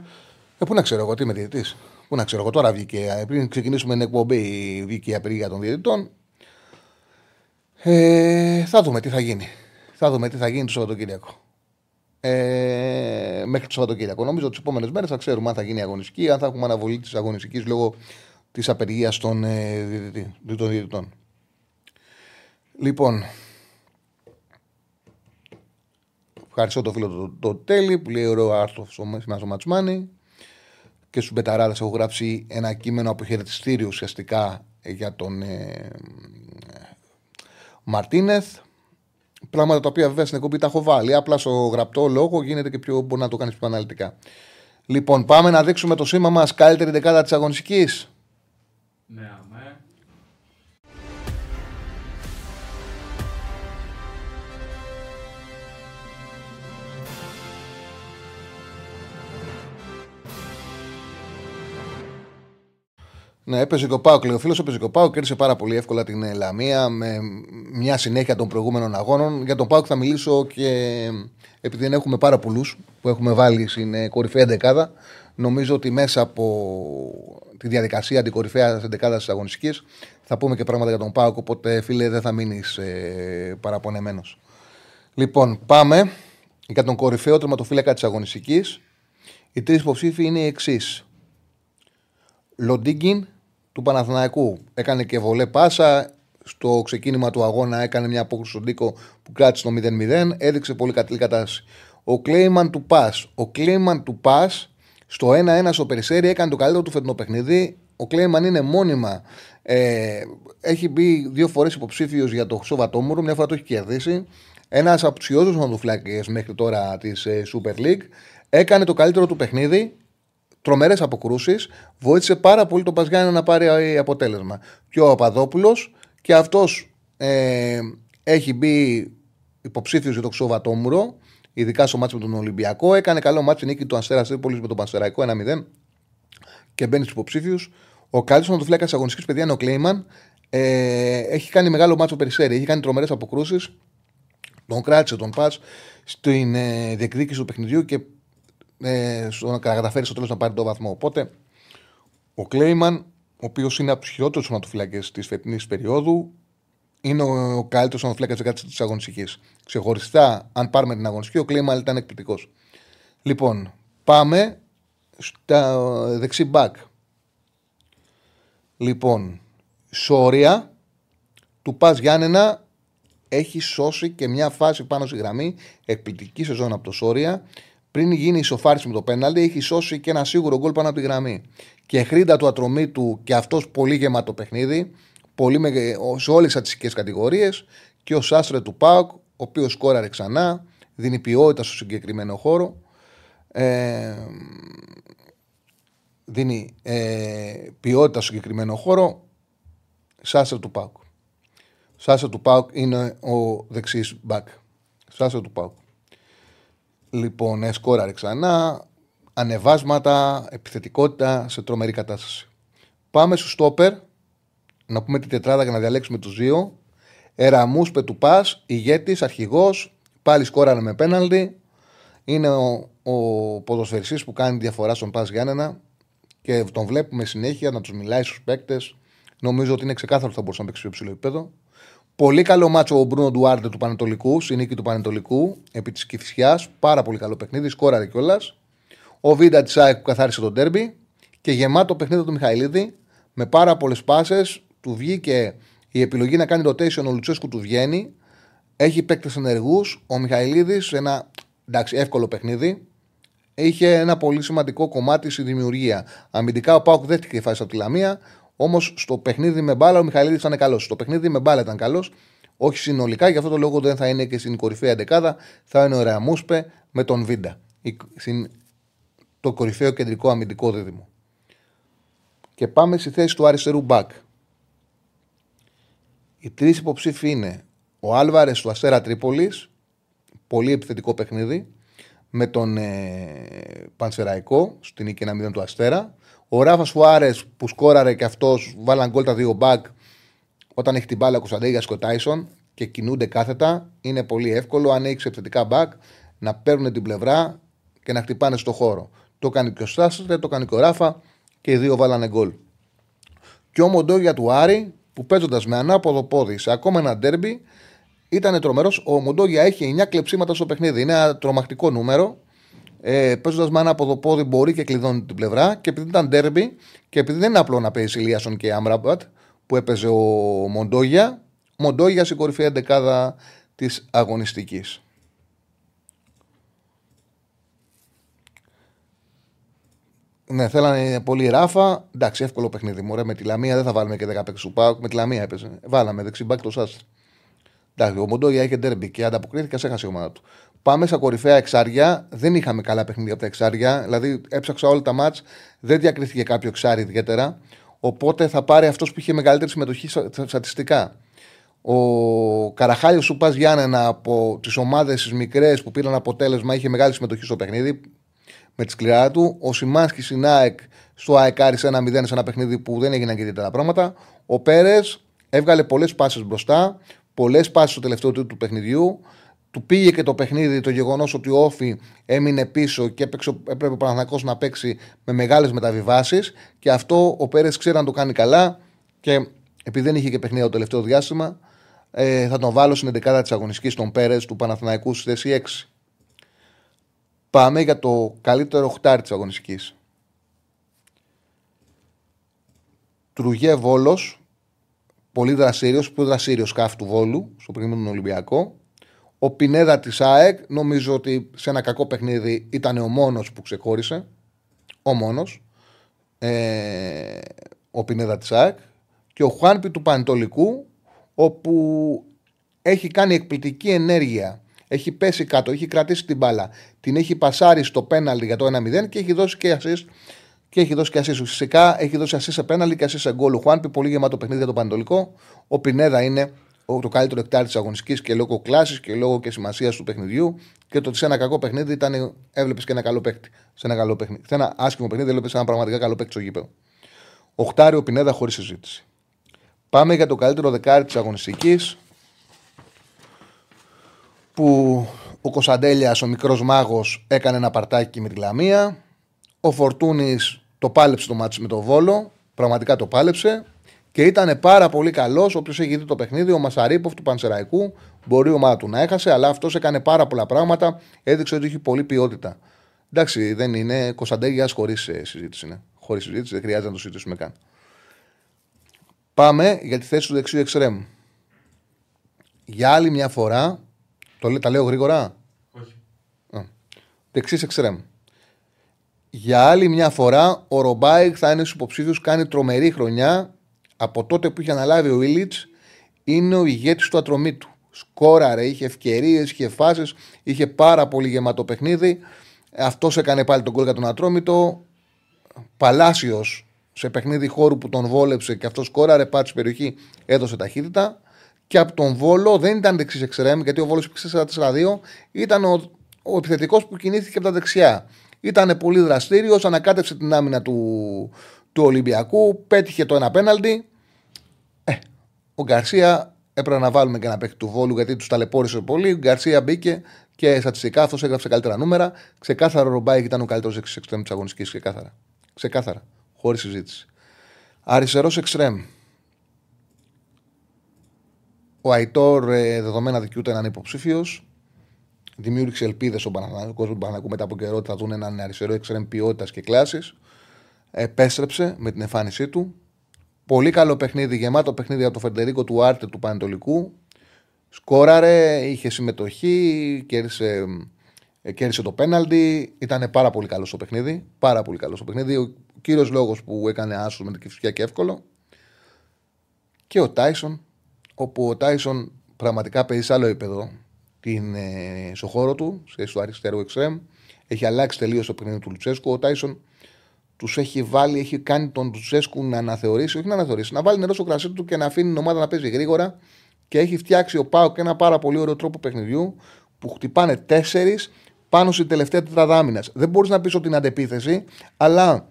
Ε, πού να ξέρω εγώ, τι είμαι διαιτητής. Πού να ξέρω εγώ, τώρα βγήκε. Ε, πριν ξεκινήσουμε την εκπομπή, βγήκε η απεργία των διαιτητών. Ε, θα δούμε τι θα γίνει. Θα δούμε τι θα γίνει το Σαββατοκύριακο ε, μέχρι το Σαββατοκύριακο. Νομίζω ότι τις επόμενες μέρες θα ξέρουμε αν θα γίνει αγωνιστική, αν θα έχουμε αναβολή της αγωνιστικής λόγω της απεργίας των, ε, διαιτητών. Λοιπόν, ευχαριστώ το φίλο του το, το Τέλη που λέει ωραίο άρθρο σήμερα στο Ματσμάνι και στους Μπεταράδες έχω γράψει ένα κείμενο αποχαιρετιστήριο ουσιαστικά για τον ε, Μαρτίνεθ. Πράγματα τα οποία βέβαια στην εκπομπή τα έχω βάλει. Απλά στο γραπτό λόγο γίνεται και πιο μπορεί να το κάνεις πιο αναλυτικά. Λοιπόν, πάμε να δείξουμε το σήμα μας. Καλύτερη δεκάδα της αγωνιστικής. Ναι, Ναι, έπαιζε και ο Πάοκ. Λέει ο φίλος, έπαιζε και ο Πάοκ. Κέρδισε πάρα πολύ εύκολα την ε, Λαμία με μια συνέχεια των προηγούμενων αγώνων. Για τον Πάοκ θα μιλήσω και επειδή δεν έχουμε πάρα πολλούς που έχουμε βάλει στην ε, κορυφαία δεκάδα. Νομίζω ότι μέσα από τη διαδικασία την κορυφαία δεκάδας της αγωνιστικής θα πούμε και πράγματα για τον Πάοκ. Οπότε, φίλε, δεν θα μείνεις ε, παραπονεμένος. Λοιπόν, πάμε για τον κορυφαίο τερματοφύλακα της αγωνιστικής. Οι τρεις υποψήφοι είναι οι εξής. Λοντίγκιν, του Παναθηναϊκού. Έκανε και βολέ πάσα. Στο ξεκίνημα του αγώνα έκανε μια απόκριση στον Τίκο που κράτησε το 0-0. Έδειξε πολύ καλή κατάσταση. Ο Κλέιμαν του Πας. Ο Κλέιμαν του Πας στο 1-1 στο Περισσέρι έκανε το καλύτερο του φετινό παιχνίδι. Ο Κλέιμαν είναι μόνιμα. Ε, έχει μπει δύο φορές υποψήφιος για το Σοβατόμουρο. Μια φορά το έχει κερδίσει. Ένας από του ιδιώδου μέχρι τώρα της ε, Super League. Έκανε το καλύτερο του παιχνίδι τρομερές αποκρούσεις. Βοήθησε πάρα πολύ τον Παζιάννη να πάρει αποτέλεσμα. Και ο Απαδόπουλο και αυτός ε, έχει μπει υποψήφιος για το Ξοβατόμουρο, ειδικά στο μάτσο με τον Ολυμπιακό. Έκανε καλό μάτσο νίκη του Αστέρα Τρίπολης με τον Πανσεραϊκό 1-0 και μπαίνει στους υποψήφιους. Ο καλύτερος να του φλέκα της αγωνιστικής παιδιά είναι ο Κλέιμαν. Ε, έχει κάνει μεγάλο μάτσο περισσέρι. Έχει κάνει τρομερές αποκρούσεις. Τον κράτησε τον Πας στην ε, διεκδίκηση του παιχνιδιού και ε, στο να καταφέρει στο τέλος να πάρει το βαθμό. Οπότε ο Κλέιμαν, ο οποίος είναι από τους χειρότερους σωματοφυλακέ της φετινής περίοδου, είναι ο, ο καλύτερος σωματοφυλακά της αγωνιστικής. Ξεχωριστά, αν πάρουμε την αγωνιστική, ο Κλέιμαν ήταν εκπληκτικός. Λοιπόν, πάμε στα δεξί μπακ. Λοιπόν, Σόρια του Πας Γιάννενα έχει σώσει και μια φάση πάνω στη γραμμή. Εκπληκτική σεζόν από το Σόρια πριν γίνει η ισοφάριση με το πέναλτι, έχει σώσει και ένα σίγουρο γκολ πάνω από τη γραμμή. Και χρήντα του ατρομή του και αυτός πολύ γεμάτο παιχνίδι, πολύ με, σε όλες τις αττικέ κατηγορίες. Και ο Σάστρε του Πάουκ, ο οποίος σκόραρε ξανά, δίνει ποιότητα στο συγκεκριμένο χώρο. Ε, δίνει ε, ποιότητα στο συγκεκριμένο χώρο. Σάστρε του Πάουκ. Σάστρε του Πάουκ είναι ο δεξί μπακ. Σάστρε του Πάουκ. Λοιπόν, έσκοραρε ξανά. Ανεβάσματα, επιθετικότητα σε τρομερή κατάσταση. Πάμε στο στόπερ. Να πούμε την τετράδα για να διαλέξουμε τους δύο. Εραμούσπε του Πα, ηγέτης, αρχηγός, πάλι σκόραρε με πέναλτι. Είναι ο, ο ποδοσφαιριστής που κάνει διαφορά στον Πας Γιάννενα και τον βλέπουμε συνέχεια να τους μιλάει στους παίκτες. Νομίζω ότι είναι ξεκάθαρο ότι θα μπορούσε να παίξει πιο ψηλό επίπεδο. Πολύ καλό μάτσο ο Μπρούνο Ντουάρντε του Πανετολικού, συνήκη του Πανετολικού, επί της Κυφσιά. Πάρα πολύ καλό παιχνίδι, σκόραρε κιόλας. Ο Βίντα της ΑΕΚ που καθάρισε τον τέρμπι και γεμάτο παιχνίδι του Μιχαηλίδη με πάρα πολλές πάσες. Του βγήκε η επιλογή να κάνει rotation, ο Λουτσέσκου του βγαίνει. Έχει παίκτες ενεργούς. Ο Μιχαηλίδης, ένα εντάξει, εύκολο παιχνίδι. Είχε ένα πολύ σημαντικό κομμάτι στη δημιουργία. Αμυντικά ο Πάουκ δέχτηκε φάση από τη Λαμία. Όμως στο παιχνίδι με μπάλα ο Μιχαηλίδη ήταν καλός. Στο παιχνίδι με μπάλα ήταν καλός. Όχι συνολικά, γι' αυτό το λόγο δεν θα είναι και στην κορυφαία δεκάδα. Θα είναι ο Ρεαμούσπε με τον Βίντα. Το κορυφαίο κεντρικό αμυντικό δίδυμο. Και πάμε στη θέση του αριστερού μπακ. Οι τρεις υποψήφοι είναι ο Άλβαρες του Αστέρα Τρίπολης, πολύ επιθετικό παιχνίδι, με τον ε, Πανσεραϊκό στην νίκη 1-0 του Αστέρα. Ο Ράφα Φουάρε που σκόραρε και αυτός, βάλαν γκολ τα δύο μπακ όταν έχει την μπάλα ο Κωνσταντέγιας και ο Τάισον και κινούνται κάθετα. Είναι πολύ εύκολο αν έχει επιθετικά μπακ να παίρνουν την πλευρά και να χτυπάνε στο χώρο. Το κάνει και ο Στάστερ, το κάνει και ο Ράφα και οι δύο βάλανε γκολ. Και ο Μοντόγια του Άρη που παίζοντας με ανάποδο πόδι σε ακόμα ένα ντέρμπι ήταν τρομερός. Ο Μοντόγια έχει 9 κλεψίματα στο παιχνίδι. Είναι ένα τρομακτικό νούμερο. Ε, Παίζοντας με ανάποδο πόδι μπορεί και κλειδώνει την πλευρά. Και επειδή ήταν ντέρμπι και επειδή δεν είναι απλό να παίζει Ηλίασον και Άμραμπατ που έπαιζε ο Μοντόγια, Μοντόγια στην κορυφαία δεκάδα της αγωνιστικής. Ναι, θέλανε πολύ ράφα. Εντάξει, εύκολο παιχνίδι. Μωρέ, με τη Λαμία δεν θα βάλουμε και 10 παίξει του Πάουκ. Με τη Λαμία έπαιζε. Βάλαμε δεξιμπάκ το Σάστ. Εντάξει, ο Μοντόγια είχε ντέρμπι και ανταποκρίθηκε σε έχασε η ομάδα του. Πάμε στα κορυφαία εξάρια. Δεν είχαμε καλά παιχνίδια από τα εξάρια. Δηλαδή, έψαξα όλα τα μάτς. Δεν διακρίθηκε κάποιο εξάρι ιδιαίτερα. Οπότε θα πάρει αυτός που είχε μεγαλύτερη συμμετοχή στατιστικά. Ο Καραχάλιος σου πα Γιάννενα από τις ομάδες τις μικρές που πήραν αποτέλεσμα είχε μεγάλη συμμετοχή στο παιχνίδι με τη σκληρά του. Ο Σιμάνσκι στην ΑΕΚ στο ΑΕΚ σε ένα 0 σε ένα παιχνίδι που δεν έγιναν και ιδιαίτερα πράγματα. Ο Πέρες έβγαλε πολλές πάσει μπροστά, πολλές πάσει στο τελευταίο του παιχνιδιού. Του πήγε και το παιχνίδι το γεγονός ότι ο Όφη έμεινε πίσω και έπαιξε, έπρεπε ο Παναθανικό να παίξει με μεγάλες μεταβιβάσεις. Και αυτό ο Πέρες ξέρει να το κάνει καλά. Και επειδή δεν είχε και παιχνίδι το τελευταίο διάστημα, ε, θα τον βάλω στην 11η της αγωνιστικής των Πέρες του Παναθηναϊκού στη θέση 6. Πάμε για το καλύτερο χτάρι της αγωνιστικής. Τρουγέ Βόλος, πολύ δραστήριος, πιο δραστήριος σκάφ του Βόλου, στο πριν Ολυμπιακό. Ο Πινέδα της ΑΕΚ, νομίζω ότι σε ένα κακό παιχνίδι ήταν ο μόνος που ξεχώρισε. Ο μόνος. Ε, ο Πινέδα της ΑΕΚ. Και ο Χουάνπι του Πανετολικού, όπου έχει κάνει εκπληκτική ενέργεια έχει πέσει κάτω, έχει κρατήσει την μπάλα, την έχει πασάρει στο πέναλτι για το 1-0 και έχει δώσει και assist. Και έχει δώσει και assist. Φυσικά έχει δώσει assist σε πέναλτι και assist σε γκολ. Ο Χουάνπι πολύ γεμάτο παιχνίδι για το Πανετολικό. Ο Πινέδα είναι το καλύτερο εκτάρι της αγωνιστικής και λόγω κλάσης και λόγω και σημασίας του παιχνιδιού. Και το ότι σε ένα κακό παιχνίδι ήταν, έβλεπες και ένα καλό παίκτη. Σε ένα καλό παιχνίδι. Σε ένα άσχημο παιχνίδι έβλεπες ένα πραγματικά καλό παίκτη στο γήπεδο. Οχτάριο Πινέδα χωρίς συζήτηση. Πάμε για το καλύτερο δεκάρι της αγωνιστικής που ο Κωνσταντέλιας, ο μικρός μάγος, έκανε ένα παρτάκι με τη Λαμία. Ο Φορτούνης το πάλεψε το μάτι με το Βόλο. Πραγματικά το πάλεψε. Και ήταν πάρα πολύ καλός. Όποιο έχει δει το παιχνίδι, ο Μασαρίποφ του Πανσεραϊκού, μπορεί η ομάδα του να έχασε, αλλά αυτός έκανε πάρα πολλά πράγματα. Έδειξε ότι έχει πολλή ποιότητα. Εντάξει, δεν είναι. Κωνσταντέλια χωρίς ε, συζήτηση. Ναι. Χωρίς συζήτηση, δεν χρειάζεται να το συζητήσουμε καν. Πάμε για τη θέση του δεξιού εξρέμου. Για άλλη μια φορά, το, τα λέω γρήγορα; Όχι. Δεξί εξτρέμ. Για άλλη μια φορά, ο Ρομπάικ θα είναι στους υποψήφιους, κάνει τρομερή χρονιά. Από τότε που είχε αναλάβει ο Ήλιτ, είναι ο ηγέτης του Ατρομήτου. Σκόραρε, είχε ευκαιρίες, είχε φάσεις, είχε πάρα πολύ γεμάτο παιχνίδι. Αυτός έκανε πάλι το γκολ για τον Ατρόμητο. Παλάσιος σε παιχνίδι χώρου που τον βόλεψε και αυτός σκόραρε, πάτησε περιοχή, έδωσε ταχύτητα και από τον Βόλο δεν ήταν δεξί εξτρέμ, γιατί ο Βόλος υπήρξε 4-4-2, ήταν ο, ο επιθετικός που κινήθηκε από τα δεξιά. Ήταν πολύ δραστήριος, ανακάτεψε την άμυνα του, του Ολυμπιακού, πέτυχε το ένα πέναλτι. Ε, ο Γκαρσία Έπρεπε να βάλουμε και ένα παίχτη του βόλου γιατί τους ταλαιπώρησε πολύ. Γκαρσία μπήκε και στατιστικά αυτός έγραψε καλύτερα νούμερα. Ξεκάθαρα ο Ρομπάικ ήταν ο καλύτερος εξτρέμ της αγωνιστικής. Ξεκάθαρα. Ξεκάθαρα. Χωρίς συζήτηση. Αριστερός εξτρέμ. Ο Αϊτόρ ε, δεδομένα δικαιούται έναν υποψήφιος. Δημιούργησε ελπίδες στον Παναγενικό του Παναγενικού μετά από καιρό ότι θα δουν έναν αριστερό εξτρέμ ποιότητας και κλάσης. Επέστρεψε με την εμφάνισή του. Πολύ καλό παιχνίδι, γεμάτο παιχνίδι από το Φεντερίκο του Άρτε του Πανετολικού. Σκόραρε, είχε συμμετοχή, κέρδισε, ε, κέρδισε το πέναλτι. Ήταν πάρα πολύ καλό στο παιχνίδι. Πάρα πολύ καλό στο παιχνίδι. Ο κύριος λόγος που έκανε άσο με την κυφσιά και εύκολο. Και ο Τάισον, όπου ο Τάισον πραγματικά παίζει σε άλλο επίπεδο την, ε, στο χώρο του, στο αριστερό εξτρέμ. Έχει αλλάξει τελείως το παιχνίδι του Λουτσέσκου. Ο Τάισον τους έχει βάλει, έχει κάνει τον Λουτσέσκου να αναθεωρήσει, όχι να αναθεωρήσει, να βάλει νερό στο κρασί του και να αφήνει την ομάδα να παίζει γρήγορα. Και έχει φτιάξει ο Πάοκ ένα πάρα πολύ ωραίο τρόπο παιχνιδιού που χτυπάνε τέσσερις πάνω στην τελευταία τετράδα άμυνας. Δεν μπορείς να πεις ότι είναι αντεπίθεση, αλλά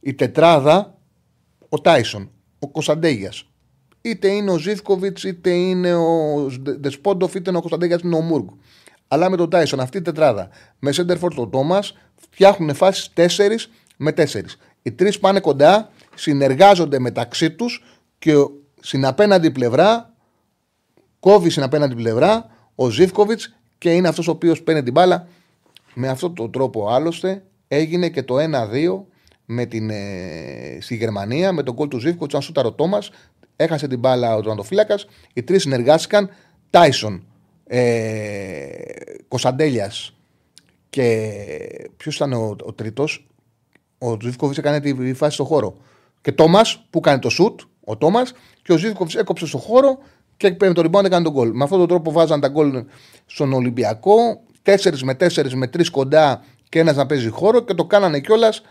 η τετράδα, ο Τάισον, ο Κωνσταντέγιας, είτε είναι ο Ζήφκοβιτς, είτε είναι ο Δεσπόντοφ, είτε είναι ο Κωνσταντέγιας, είτε είναι ο Μούργκ. Αλλά με τον Τάισον, αυτή η τετράδα, με Σέντερφορτ τον Τόμας, φτιάχνουν φάσεις 4 με 4. Οι τρεις πάνε κοντά, συνεργάζονται μεταξύ τους και στην απέναντι πλευρά, κόβει στην απέναντι πλευρά ο Ζήφκοβιτς και είναι αυτός ο οποίος παίρνει την μπάλα. Με αυτόν τον τρόπο άλλωστε έγινε και το 1-2 με την, ε, στη Γερμανία με τον κόλ του Ζήφκοβιτς, αν σούταρο Τόμας, έχασε την μπάλα ο Τραντοφύλακα. Οι τρεις συνεργάστηκαν. Τάισον, ε, Κωνσταντέλιας και ποιος ήταν ο, ο τρίτος; Ο Ζήφκοβιτ έκανε τη φάση στο χώρο. Και Τόμας που κάνει το σουτ, ο Τόμας, και ο Ζήφκοβιτ έκοψε στο χώρο και με το rebound έκανε τον γκολ. Με αυτόν τον τρόπο βάζαν τα γκολ στον Ολυμπιακό. 4 με 4 με 3 κοντά και ένας να παίζει χώρο και το κάνανε κιόλας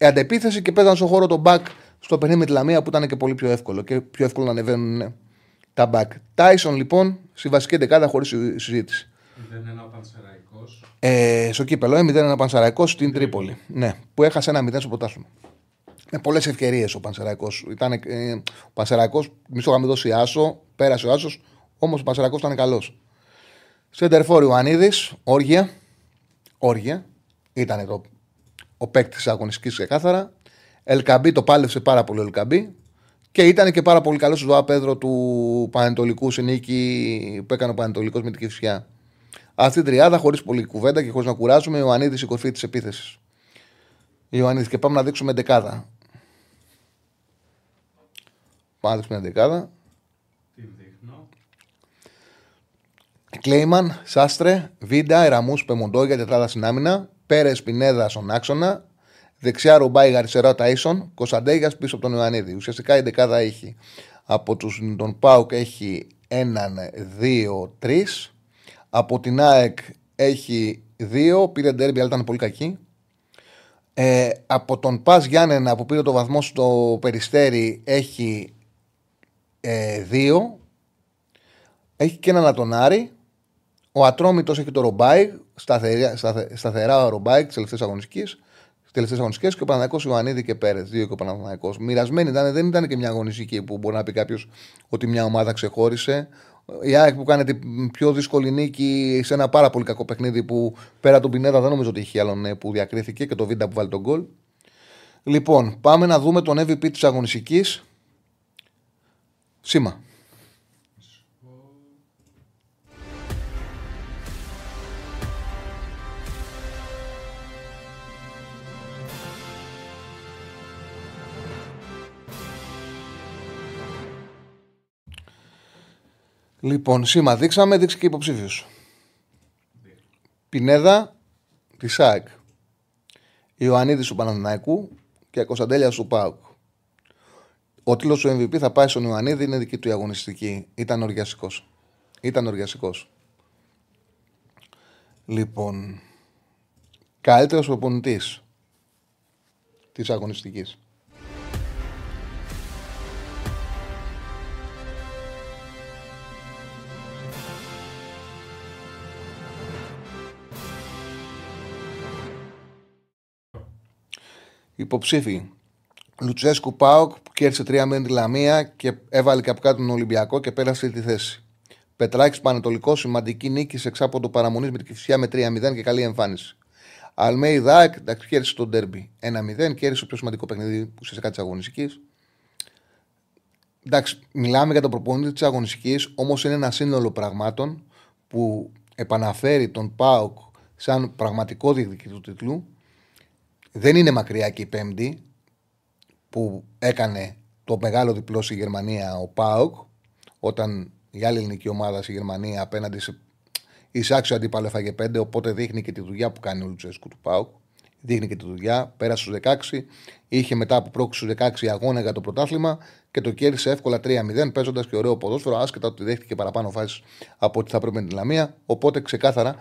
αντεπίθεση και παίζαν στον χώρο τον back στο παιχνίδι με τη Λαμία που ήταν και πολύ πιο εύκολο και πιο εύκολο να ανεβαίνουν ναι, τα back. Τάισον λοιπόν στη βασική δεκάδα χωρίς συζήτηση. 0-1 ο Πανσεραϊκός. Ε, στο κύπελο, ε, 0-1 Πανσεραϊκό στην Τρίπολη. Ναι, που έχασε ένα 0 στο πρωτάθλημα. Με πολλές ευκαιρίες ο Πανσεραϊκό. Ε, ο Πανσεραϊκό, μισό είχαμε δώσει άσο, πέρασε ο άσος, όμως ο Πανσεραϊκό ήταν καλός. Σεντερφόρ Ιωαννίδη, όργια. Όργια. Ήταν το, ο παίκτης τη αγωνιστικής ξεκάθαρα. Ελκαμπή το πάλευσε πάρα πολύ ο Ελκαμπή. Και ήταν και πάρα πολύ καλός στο άπεδρο του Πανετολικού σε νίκη που έκανε ο Πανετολικός με την Κυφσιά. Αυτή η τριάδα, χωρίς πολύ κουβέντα και χωρίς να κουράζουμε, ο Ιωαννίδης η κορφή της επίθεσης. Ιωαννίδης και πάμε να δείξουμε δεκάδα. Πάμε να δείξουμε δεκάδα. Τι δείχνω. Κλέιμαν, Σάστρε, Βίντα, Εραμούς, Πεμοντόγια, τετράδα στην άμυνα. Πέρες, Πινέδα στον άξονα. Δεξιά Ρομπάι, αριστερά Ταΐσον. Κωνσταντέγιας πίσω από τον Ιωαννίδη. Ουσιαστικά η δεκάδα έχει από τους, τον Πάουκ έχει έναν, δύο, τρεις. Από την ΑΕΚ έχει δύο. Πήρε ντέρμπι, αλλά ήταν πολύ κακή. Ε, από τον Πας Γιάννενα που πήρε το βαθμό στο Περιστέρι έχει ε, δύο. Έχει και έναν Ατονάρη. Ο Ατρόμητος έχει το Ρομπάι, σταθερά, σταθερά ο Ρομπάι τη τελευταία αγωνιστική. Τελευταίες αγωνιστικές και ο Παναγιακό Ιωαννίδη και Πέρες. Δύο και ο Παναγιακό. Μοιρασμένοι ήταν, δεν ήταν και μια αγωνιστική που μπορεί να πει κάποιος ότι μια ομάδα ξεχώρισε. Η ΑΕΚ που κάνει την πιο δύσκολη νίκη σε ένα πάρα πολύ κακό παιχνίδι που πέρα τον Πινέδα δεν νομίζω ότι είχε άλλον ε, που διακρίθηκε και το Βίντα που βάλει τον γκολ. Λοιπόν, πάμε να δούμε τον MVP της αγωνιστικής. Σήμα. Λοιπόν, σήμα δείξαμε, δείξει και υποψήφιος. Πινέδα τη ΣΑΕΚ. Ιωαννίδης του Παναθηναϊκού και Κωνσταντέλιας του ΠΑΟΚ. Ο τίτλος του MVP θα πάει στον Ιωαννίδη, είναι δική του η αγωνιστική. Ήταν οργιαστικός. Ήταν οργιαστικός. Λοιπόν, καλύτερος προπονητής της αγωνιστικής. Υποψήφοι. Λουτσέσκου Πάοκ που κέρδισε 3-0 τη Λαμία και έβαλε και από κάτω τον Ολυμπιακό και πέρασε τη θέση. Πετράκης Πανετολικός, σημαντική νίκη σε εξάποντο παραμονής με την Κυφσιά με 3-0 και καλή εμφάνιση. Αλμέη Δάκ, εντάξει, κέρδισε τον Ντέρμπι 1-0, κέρδισε το πιο σημαντικό παιχνίδι που σε κάτι αγωνιστικής. Εντάξει, μιλάμε για τον προπονητή της αγωνιστικής, όμως είναι ένα σύνολο πραγμάτων που επαναφέρει τον Πάοκ σαν πραγματικό διεκδικητή του τίτλου. Δεν είναι μακριά και η Πέμπτη που έκανε το μεγάλο διπλό στη Γερμανία ο Πάοκ, όταν η άλλη ελληνική ομάδα στη Γερμανία απέναντι σε εισάξιο αντίπαλο έφαγε 5, οπότε δείχνει και τη δουλειά που κάνει ο Λουτσέσκου του Πάοκ. Δείχνει και τη δουλειά. Πέρασε στους 16. Είχε μετά από πρόκληση στους 16 αγώνα για το πρωτάθλημα και το κέρδισε εύκολα 3-0, παίζοντας και ωραίο ποδόσφαιρο, άσχετα ότι δέχτηκε παραπάνω φάσεις από ό,τι θα πρέπει με την Λαμία. Οπότε ξεκάθαρα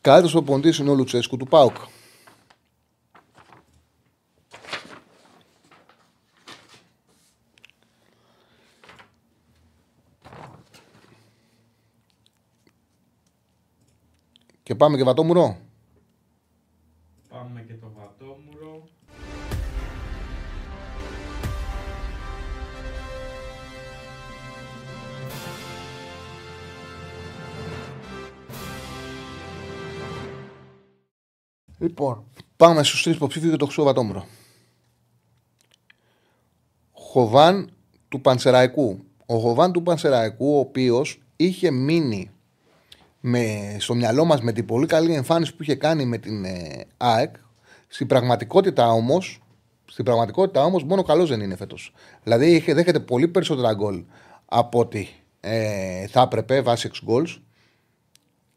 καλύτερο προπονητής είναι ο Λουτσέσκου του Πάοκ. Και πάμε και βατόμουρο. Πάμε και το βατόμουρο. Λοιπόν, πάμε στους τρεις υποψήφιους για το χρυσό βατόμουρο. Χοβάν του Πανσεραϊκού. Ο Χοβάν του Πανσεραϊκού, ο οποίος είχε μείνει με, στο μυαλό μας με την πολύ καλή εμφάνιση που είχε κάνει με την ε, ΑΕΚ. Στην πραγματικότητα όμως, στην πραγματικότητα όμως, μόνο καλός δεν είναι φέτος. Δηλαδή είχε, δέχεται πολύ περισσότερα γκολ από ότι ε, θα έπρεπε βάσει 6 goals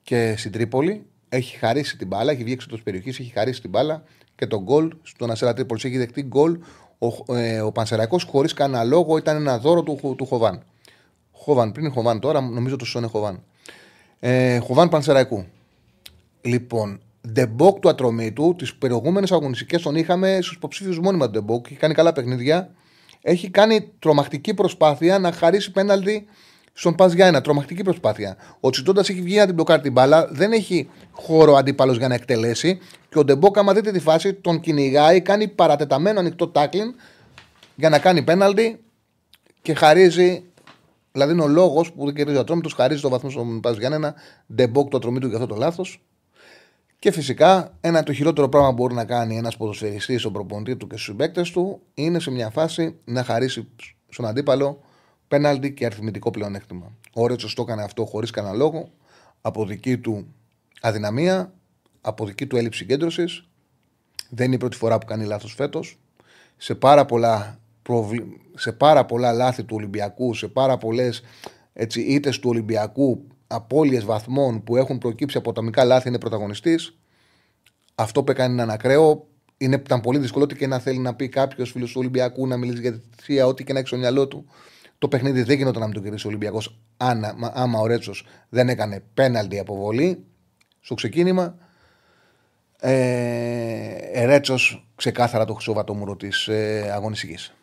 και στην Τρίπολη έχει χαρίσει την μπάλα, έχει βγει έξω της περιοχής, έχει χαρίσει την μπάλα και το γκολ στον Αστέρα Τρίπολης έχει δεχτεί γκολ. Ο, ε, ο Πανσεραϊκός χωρίς κανένα λόγο ήταν ένα δώρο του, του Χοβάν. Χοβάν πριν, Χοβάν τώρα, νομίζω το είναι Χοβάν. Ε, Χοβάν Πανσεραϊκού. Λοιπόν, Ντεμπόκ του Ατρομήτου, τις προηγούμενες αγωνιστικές τον είχαμε στους υποψήφιους μόνιμα του Ντεμπόκ. Έχει κάνει καλά παιχνίδια. Έχει κάνει τρομακτική προσπάθεια να χαρίσει πέναλτι στον ΠΑΣ Γιάννενα. Τρομακτική προσπάθεια. Ο Τσιντώτας έχει βγει να την μπλοκάρει την μπάλα. Δεν έχει χώρο αντίπαλος για να εκτελέσει. Και ο Ντεμπόκ, άμα δείτε τη φάση, τον κυνηγάει, κάνει παρατεταμένο ανοιχτό τάκλιν για να κάνει πέναλτι και χαρίζει Δηλαδή είναι ο λόγος που δεν κερδίζει ο Ατρόμητος, χαρίζει το βαθμό στον ΠΑΣ Γιάννενα, Ντεμπόκ του Ατρομήτου για αυτό το λάθος. Και φυσικά ένα το χειρότερο πράγμα που μπορεί να κάνει ένας ποδοσφαιριστής στον προπονητής του και στους συμπαίκτες του είναι σε μια φάση να χαρίσει στον αντίπαλο πέναλτι και αριθμητικό πλεονέκτημα. Ο Ρέτσο το έκανε αυτό χωρίς κανένα λόγο, από δική του αδυναμία, από δική του έλλειψη συγκέντρωσης. Δεν είναι η πρώτη φορά που κάνει λάθος φέτος. Σε πάρα πολλά σε πάρα πολλά λάθη του Ολυμπιακού, σε πάρα πολλές ήττες του Ολυμπιακού, απώλειες βαθμών που έχουν προκύψει από ατομικά λάθη, είναι πρωταγωνιστής. Αυτό που έκανε είναι ανακραίο. Είναι, ήταν πολύ δύσκολο ότι και να θέλει να πει κάποιος φίλος του Ολυμπιακού να μιλήσει για τη θεία, ό,τι και να έχει στο μυαλό του. Το παιχνίδι δεν γινόταν να μην το κερδίσει ο Ολυμπιακός, άμα ο Ρέτσος δεν έκανε πέναλτι αποβολή στο ξεκίνημα. Ε, Ρέτσος ξεκάθαρα το χρυσό τη ε, αγωνιστικής.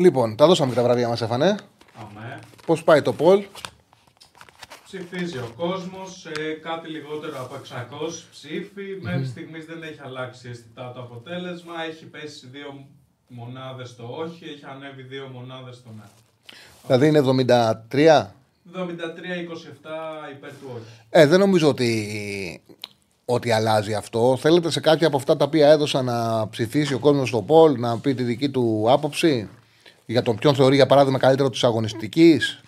Λοιπόν, τα δώσαμε και τα βραβεία μας, έφανε. Αμέ. Πώς πάει το Πολ. Ψηφίζει ο κόσμος, ε, κάτι λιγότερο από 600 ψήφοι. Μέχρι στιγμής δεν έχει αλλάξει αισθητά το αποτέλεσμα. Έχει πέσει δύο μονάδες στο όχι, έχει ανέβει δύο μονάδες στο ναι. Δηλαδή είναι 73. 73-27 υπέρ του όχι. Ε, δεν νομίζω ότι, ότι αλλάζει αυτό. Θέλετε σε κάποια από αυτά τα οποία έδωσα να ψηφίσει ο κόσμος στο Πολ, να πει τη δική του άποψη; Για τον ποιον θεωρεί για παράδειγμα καλύτερο της αγωνιστικής;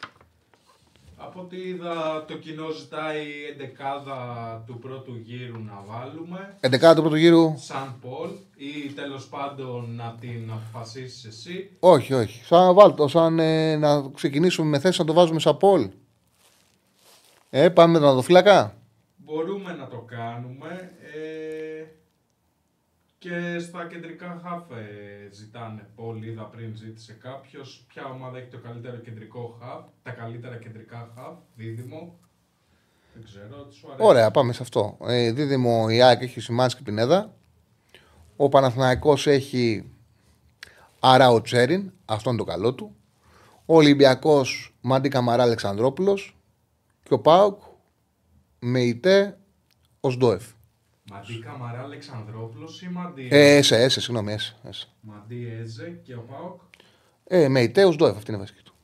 Από ό,τι είδα, το κοινό ζητάει εντεκάδα του πρώτου γύρου να βάλουμε. Εντεκάδα του πρώτου γύρου; Σαν Πολ ή τέλος πάντων να την αποφασίσεις εσύ. Όχι, όχι. Σαν βάλτο, σαν ε, να ξεκινήσουμε με θέση να το βάζουμε σαν Πολ. Ε, πάμε με τον αδοφύλακα. Μπορούμε να το κάνουμε. Ε, και στα κεντρικά χαφ ε, ζητάνε πολύ, είδα πριν ζήτησε κάποιος. Ποια ομάδα έχει το καλύτερο κεντρικό χαφ, τα καλύτερα κεντρικά χαφ, δίδυμο. Δεν ξέρω, τι σου αρέσει. Ωραία, πάμε σε αυτό. Ε, δίδυμο η ΑΕΚ έχει σημάνει και Πινέδα. Ο Παναθηναϊκός έχει Αράο Τσέριν, αυτό είναι το καλό του. Ο Ολυμπιακός Μάντι Καμαρά Αλεξανδρόπουλος. Και ο Πάουκ με ητέ ο Σντόεφ. Μαντί Καμαρά Αλεξανδρόπουλος ή Μαντί Ε, έσε, έσε, συγγνώμη, έσε. έσε. Μαντί Έζε και ο Πάοκ; Ε, με ητέ, ο Σντόεφ, αυτή είναι η βασική του.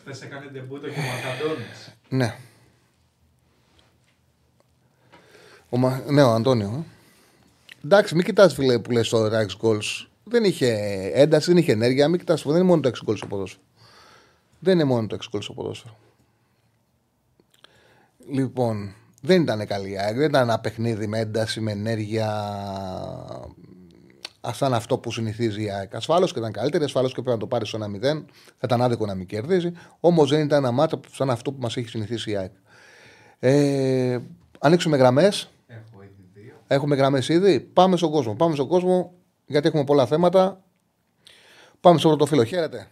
Χθες έκανε ντεμπούτο και ο Μακαντώνης. Ναι. Ο, Μα- ναι, ο Αντώνιο. ε. Εντάξει, μην κοιτάς φίλε που λες το Ράιξ Goals. Δεν είχε ένταση, δεν είχε ενέργεια. Μην κοιτάς, δεν είναι μόνο το 6 goals στο ποδόσφαιρο. Δεν είναι μόνο το 6 goals στο ποδόσφαιρο. Λοιπόν, δεν ήταν καλή η ΑΕΚ. Δεν ήταν ένα παιχνίδι με ένταση, με ενέργεια. Α, Σαν αυτό που συνηθίζει η ΑΕΚ. Ασφάλως και ήταν καλύτερη, ασφάλως και πρέπει να το πάρεις στο 1-0. Θα ήταν άδικο να μην κερδίζει. Όμως δεν ήταν ένα μάτσο σαν αυτό που μας έχει συνηθίσει η ΑΕΚ. Ε, ανοίξουμε γραμμές. Έχω ήδη δύο. Έχουμε γραμμές ήδη. Πάμε στον κόσμο. Πάμε στον κόσμο γιατί έχουμε πολλά θέματα. Πάμε στο πρώτο φίλο. Χαίρετε.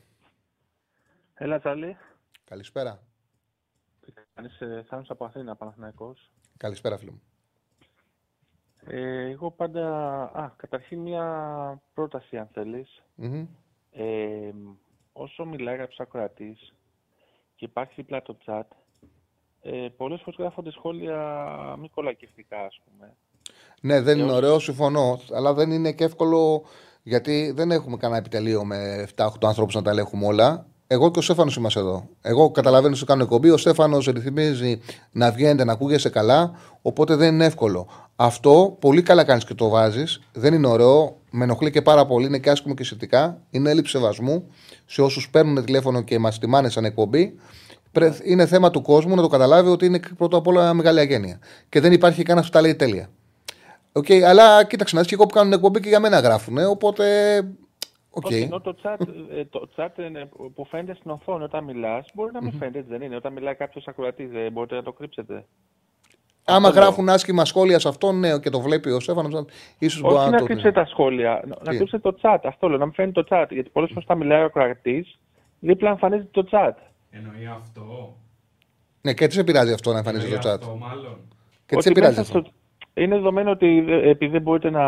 Έλα, Τσάλι. Καλησπέρα. Κάνεις ε, Θάνος από Αθήνα, Παναθηναϊκός. Καλησπέρα, φίλο μου. Ε, εγώ πάντα... Α, καταρχήν μια πρόταση, αν θέλεις. Μμμ. Ε, όσο μιλάει κάποιος ακροατής και υπάρχει δίπλα το chat, ε, πολλές φορές γράφονται σχόλια μη κολακευτικά, ας πούμε. Ναι, δεν είναι ως- ωραίο, συμφωνώ. Αλλά δεν είναι και εύκολο γιατί δεν έχουμε κανένα επιτελείο με 7-8 ανθρώπους να τα ελέγχουμε όλα. Εγώ και ο Στέφανος είμαστε εδώ. Εγώ καταλαβαίνω ότι κάνω εκπομπή. Ο Στέφανος ρυθμίζει να βγαίνετε, να ακούγεσαι καλά. Οπότε δεν είναι εύκολο. Αυτό πολύ καλά κάνεις και το βάζεις. Δεν είναι ωραίο. Με ενοχλεί και πάρα πολύ. Είναι και άσχημο και σχετικά. Είναι έλλειψη σεβασμού σε όσους παίρνουν τηλέφωνο και μας τιμάνε σαν εκπομπή. Πρε- Είναι θέμα του κόσμου να το καταλάβει ότι είναι πρώτα απ' όλα μεγάλη αγένεια. Και δεν υπάρχει κανένας που τα λέει τέλεια. Οκ, αλλά κοίταξε να δεις και εγώ που κάνουν εκπομπή και για μένα γράφουν. Οπότε. Οκ. Όχι, ενώ το chat, ε, το chat είναι που φαίνεται στην οθόνη όταν μιλάς, μπορεί να μην φαίνεται, έτσι δεν είναι. Όταν μιλάει κάποιος ακροατής, δεν μπορείτε να το κρύψετε. Άμα Αυτό γράφουν άσχημα σχόλια σε αυτόν, ναι, και το βλέπει ο Στέφανος, ίσως μπορεί Όχι να να το. κρύψετε τα σχόλια, να- να Τι; κρύψετε το chat. Αυτό λέω, να μην φαίνεται το chat. Γιατί πολλές φορές όταν μιλάει ο ακροατής, δίπλα εμφανίζεται το chat. Εννοεί αυτό. Ναι, και τι σε πειράζει αυτό να εμφανίζει Εννοεί το chat; αυτό, μάλλον. Και τι σε Ότι πειράζει μέσα αυτό; στο- Είναι δεδομένο ότι ε, επειδή δεν μπορείτε να.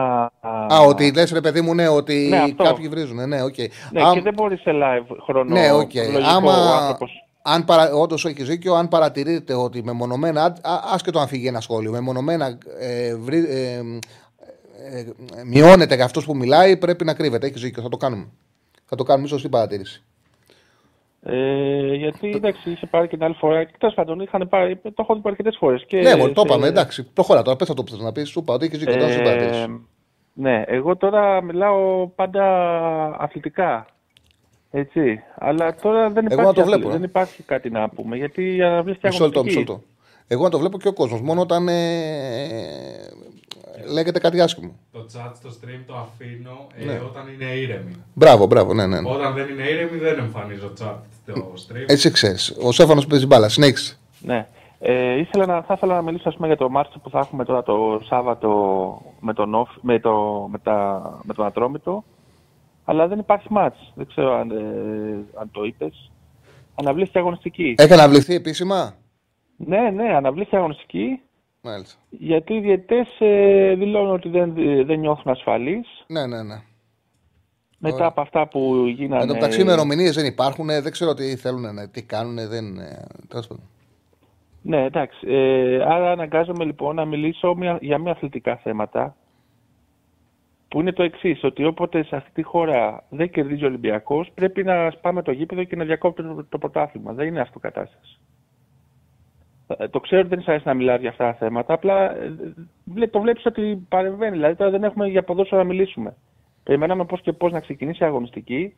Α, ότι λες ρε παιδί μου, ναι, ότι Ναι, αυτό. κάποιοι βρίζουν. Ναι, οκ. Ναι, Αμ- και δεν μπορεί σε live χρόνο. Ναι, οκ. λογικό Άμα. ο άνθρωπος. Αν παρα... Όντως έχει δίκιο, αν παρατηρείτε ότι μεμονωμένα, α- άσχετο αν φύγει ένα σχόλιο, μεμονωμένα ε, βρει, ε, ε, ε, μειώνεται για αυτό που μιλάει, πρέπει να κρύβεται. Έχεις δίκιο, θα το κάνουμε. Θα το κάνουμε, σωστή παρατήρηση. Ε, γιατί εντάξει, είχε πάρει και την άλλη φορά. Και τέλο πάντων, είχαν πάρει, το έχω δει αρκετές φορές. ναι, μόλι το είπαμε, εντάξει. Προχώρα τώρα, πες το που θε να πεις. Σου είπα ότι έχει δίκιο, τώρα σου παρατήρηση. Ε, ναι, εγώ τώρα μιλάω πάντα αθλητικά. Έτσι. Αλλά τώρα δεν Εγώ υπάρχει, να το αθλη- βλέπω, ε. δεν υπάρχει κάτι να πούμε. Γιατί η αναβλήθηκε Μισό λεπτό, αγωνιστική. μισό λεπτό. Εγώ να το βλέπω και ο κόσμος. Μόνο όταν ε, λέγεται κάτι άσχημο. Το chat στο stream το αφήνω ε, Ναι. όταν είναι ήρεμη. Μπράβο, μπράβο, ναι, ναι. ναι. Όταν δεν είναι ήρεμη δεν εμφανίζω chat στο stream. Έτσι ξέρεις. Ο Σέφανο παίζει μπάλα. Συνέχισε. Ναι. Ε, ήθελα να, θα ήθελα να μιλήσω ας πούμε, για το μάτσο που θα έχουμε τώρα το Σάββατο με τον, Όφ- με το, με τα, με τον Ατρόμητο. Αλλά δεν υπάρχει μάτς. Δεν ξέρω αν, ε, αν το είπες. Αναβλήθηκε αγωνιστική. Έχει αναβληθεί επίσημα; Ναι, ναι, αναβλήθηκε αγωνιστική. Μάλιστα. Γιατί οι διαιτές ε, δηλώνουν ότι δεν, δεν νιώθουν ασφαλείς. Ναι, ναι, ναι. Μετά Ωραία. από αυτά που γίνανε... Εν τω μεταξύ, ημερομηνίες δεν υπάρχουν. Δεν ξέρω τι θέλουν, να- τι κάνουν. Δεν. ε, τέλος πάντων. Ναι, εντάξει. Ε, άρα αναγκάζομαι λοιπόν να μιλήσω μια- για μια αθλητικά θέματα που είναι το εξής, ότι όποτε σε αυτή τη χώρα δεν κερδίζει ο Ολυμπιακός, πρέπει να σπάμε το γήπεδο και να διακόπτει το, το πρωτάθλημα. Δεν είναι αυτό κατάσταση. Ε, Το ξέρω ότι δεν σας αρέσει να μιλάω για αυτά τα θέματα, απλά ε, βλέ- το βλέπεις ότι παρεμβαίνει. Δηλαδή τώρα δεν έχουμε για ποδόσφαιρο να μιλήσουμε. Περιμέναμε πώς και πώς να ξεκινήσει η αγωνιστική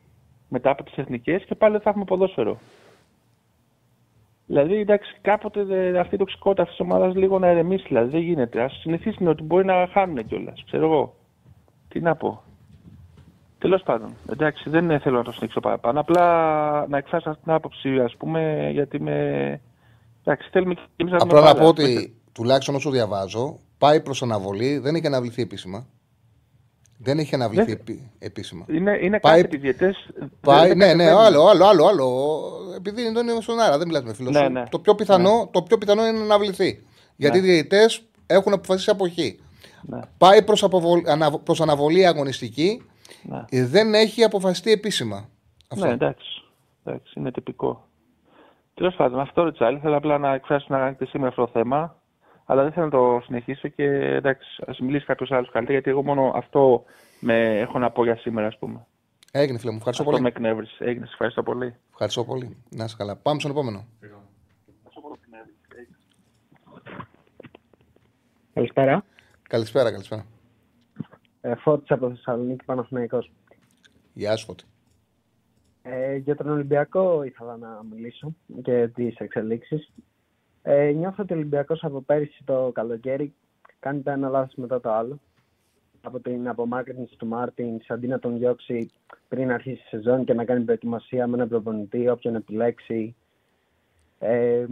μετά από τις εθνικές και πάλι δεν θα έχουμε ποδόσφαιρο. Δηλαδή, εντάξει, κάποτε δε, αυτή η τοξικότητα αυτής της ομάδας λίγο να ερεμήσει. Δηλαδή, δεν γίνεται. Α συνηθίσουμε ότι μπορεί να χάνουν κιόλας. Ξέρω εγώ. Τι να πω. Τέλος πάντων, εντάξει, δεν θέλω να το συνεχίσω παραπάνω. Απλά να εκφράσω αυτή την άποψη, ας πούμε, γιατί με. Εντάξει, θέλουμε και εμείς να Απλά να πω ότι τουλάχιστον όσο διαβάζω, πάει προς αναβολή. Δεν έχει αναβληθεί επίσημα. Δεν έχει αναβληθεί Ναι. επί- επίσημα. Είναι, είναι Πάει- κάτι διαιτέ. Πάει, ναι, ναι, άλλο, άλλο, άλλο, άλλο. Επειδή είναι είναι στον αέρα, δεν μιλάς με φίλος Ναι, σου. ναι. Το, πιο πιθανό, το πιο πιθανό είναι να αναβληθεί. Γιατί οι Ναι. διαιτητές έχουν αποφασίσει αποχή. Ναι, Πάει προς, αποβολ- ανα- προς αναβολή αγωνιστική, ναι. ε, δεν έχει αποφασιστεί επίσημα. Αυτό. Ναι, εντάξει. εντάξει. Είναι τυπικό. Τέλος πάντων, αυτό Ριτσάλ. Θέλω απλά να εκφράσω να κάνετε σήμερα αυτό το θέμα. Αλλά δεν θέλω να το συνεχίσω και εντάξει, ας μιλήσει κάποιος άλλος καλύτερα, γιατί εγώ μόνο αυτό με έχω να πω για σήμερα, ας πούμε. Έγινε, φίλε μου. Ευχαριστώ Αυτό πολύ. με εκνεύρισε. Έγινε, σε ευχαριστώ πολύ. Ευχαριστώ πολύ. Να είσαι καλά. Πάμε στον επόμενο. Καλησπέρα. Καλησπέρα, καλησπέρα. Ε, Φώτης από Θεσσαλονίκη, Παναθηναϊκός. Γεια σου, Φώτη. Ε, για τον Ολυμπιακό ήθελα να μιλήσω και τις εξελίξεις. Ε, νιώθω ότι ο Ολυμπιακός από πέρυσι το καλοκαίρι κάνει το ένα λάθος μετά το άλλο. Από την απομάκρυνση του Μάρτιν, αντί να τον διώξει πριν αρχίσει η σεζόν και να κάνει προετοιμασία με έναν προπονητή, όποιον επιλέξει. Ε,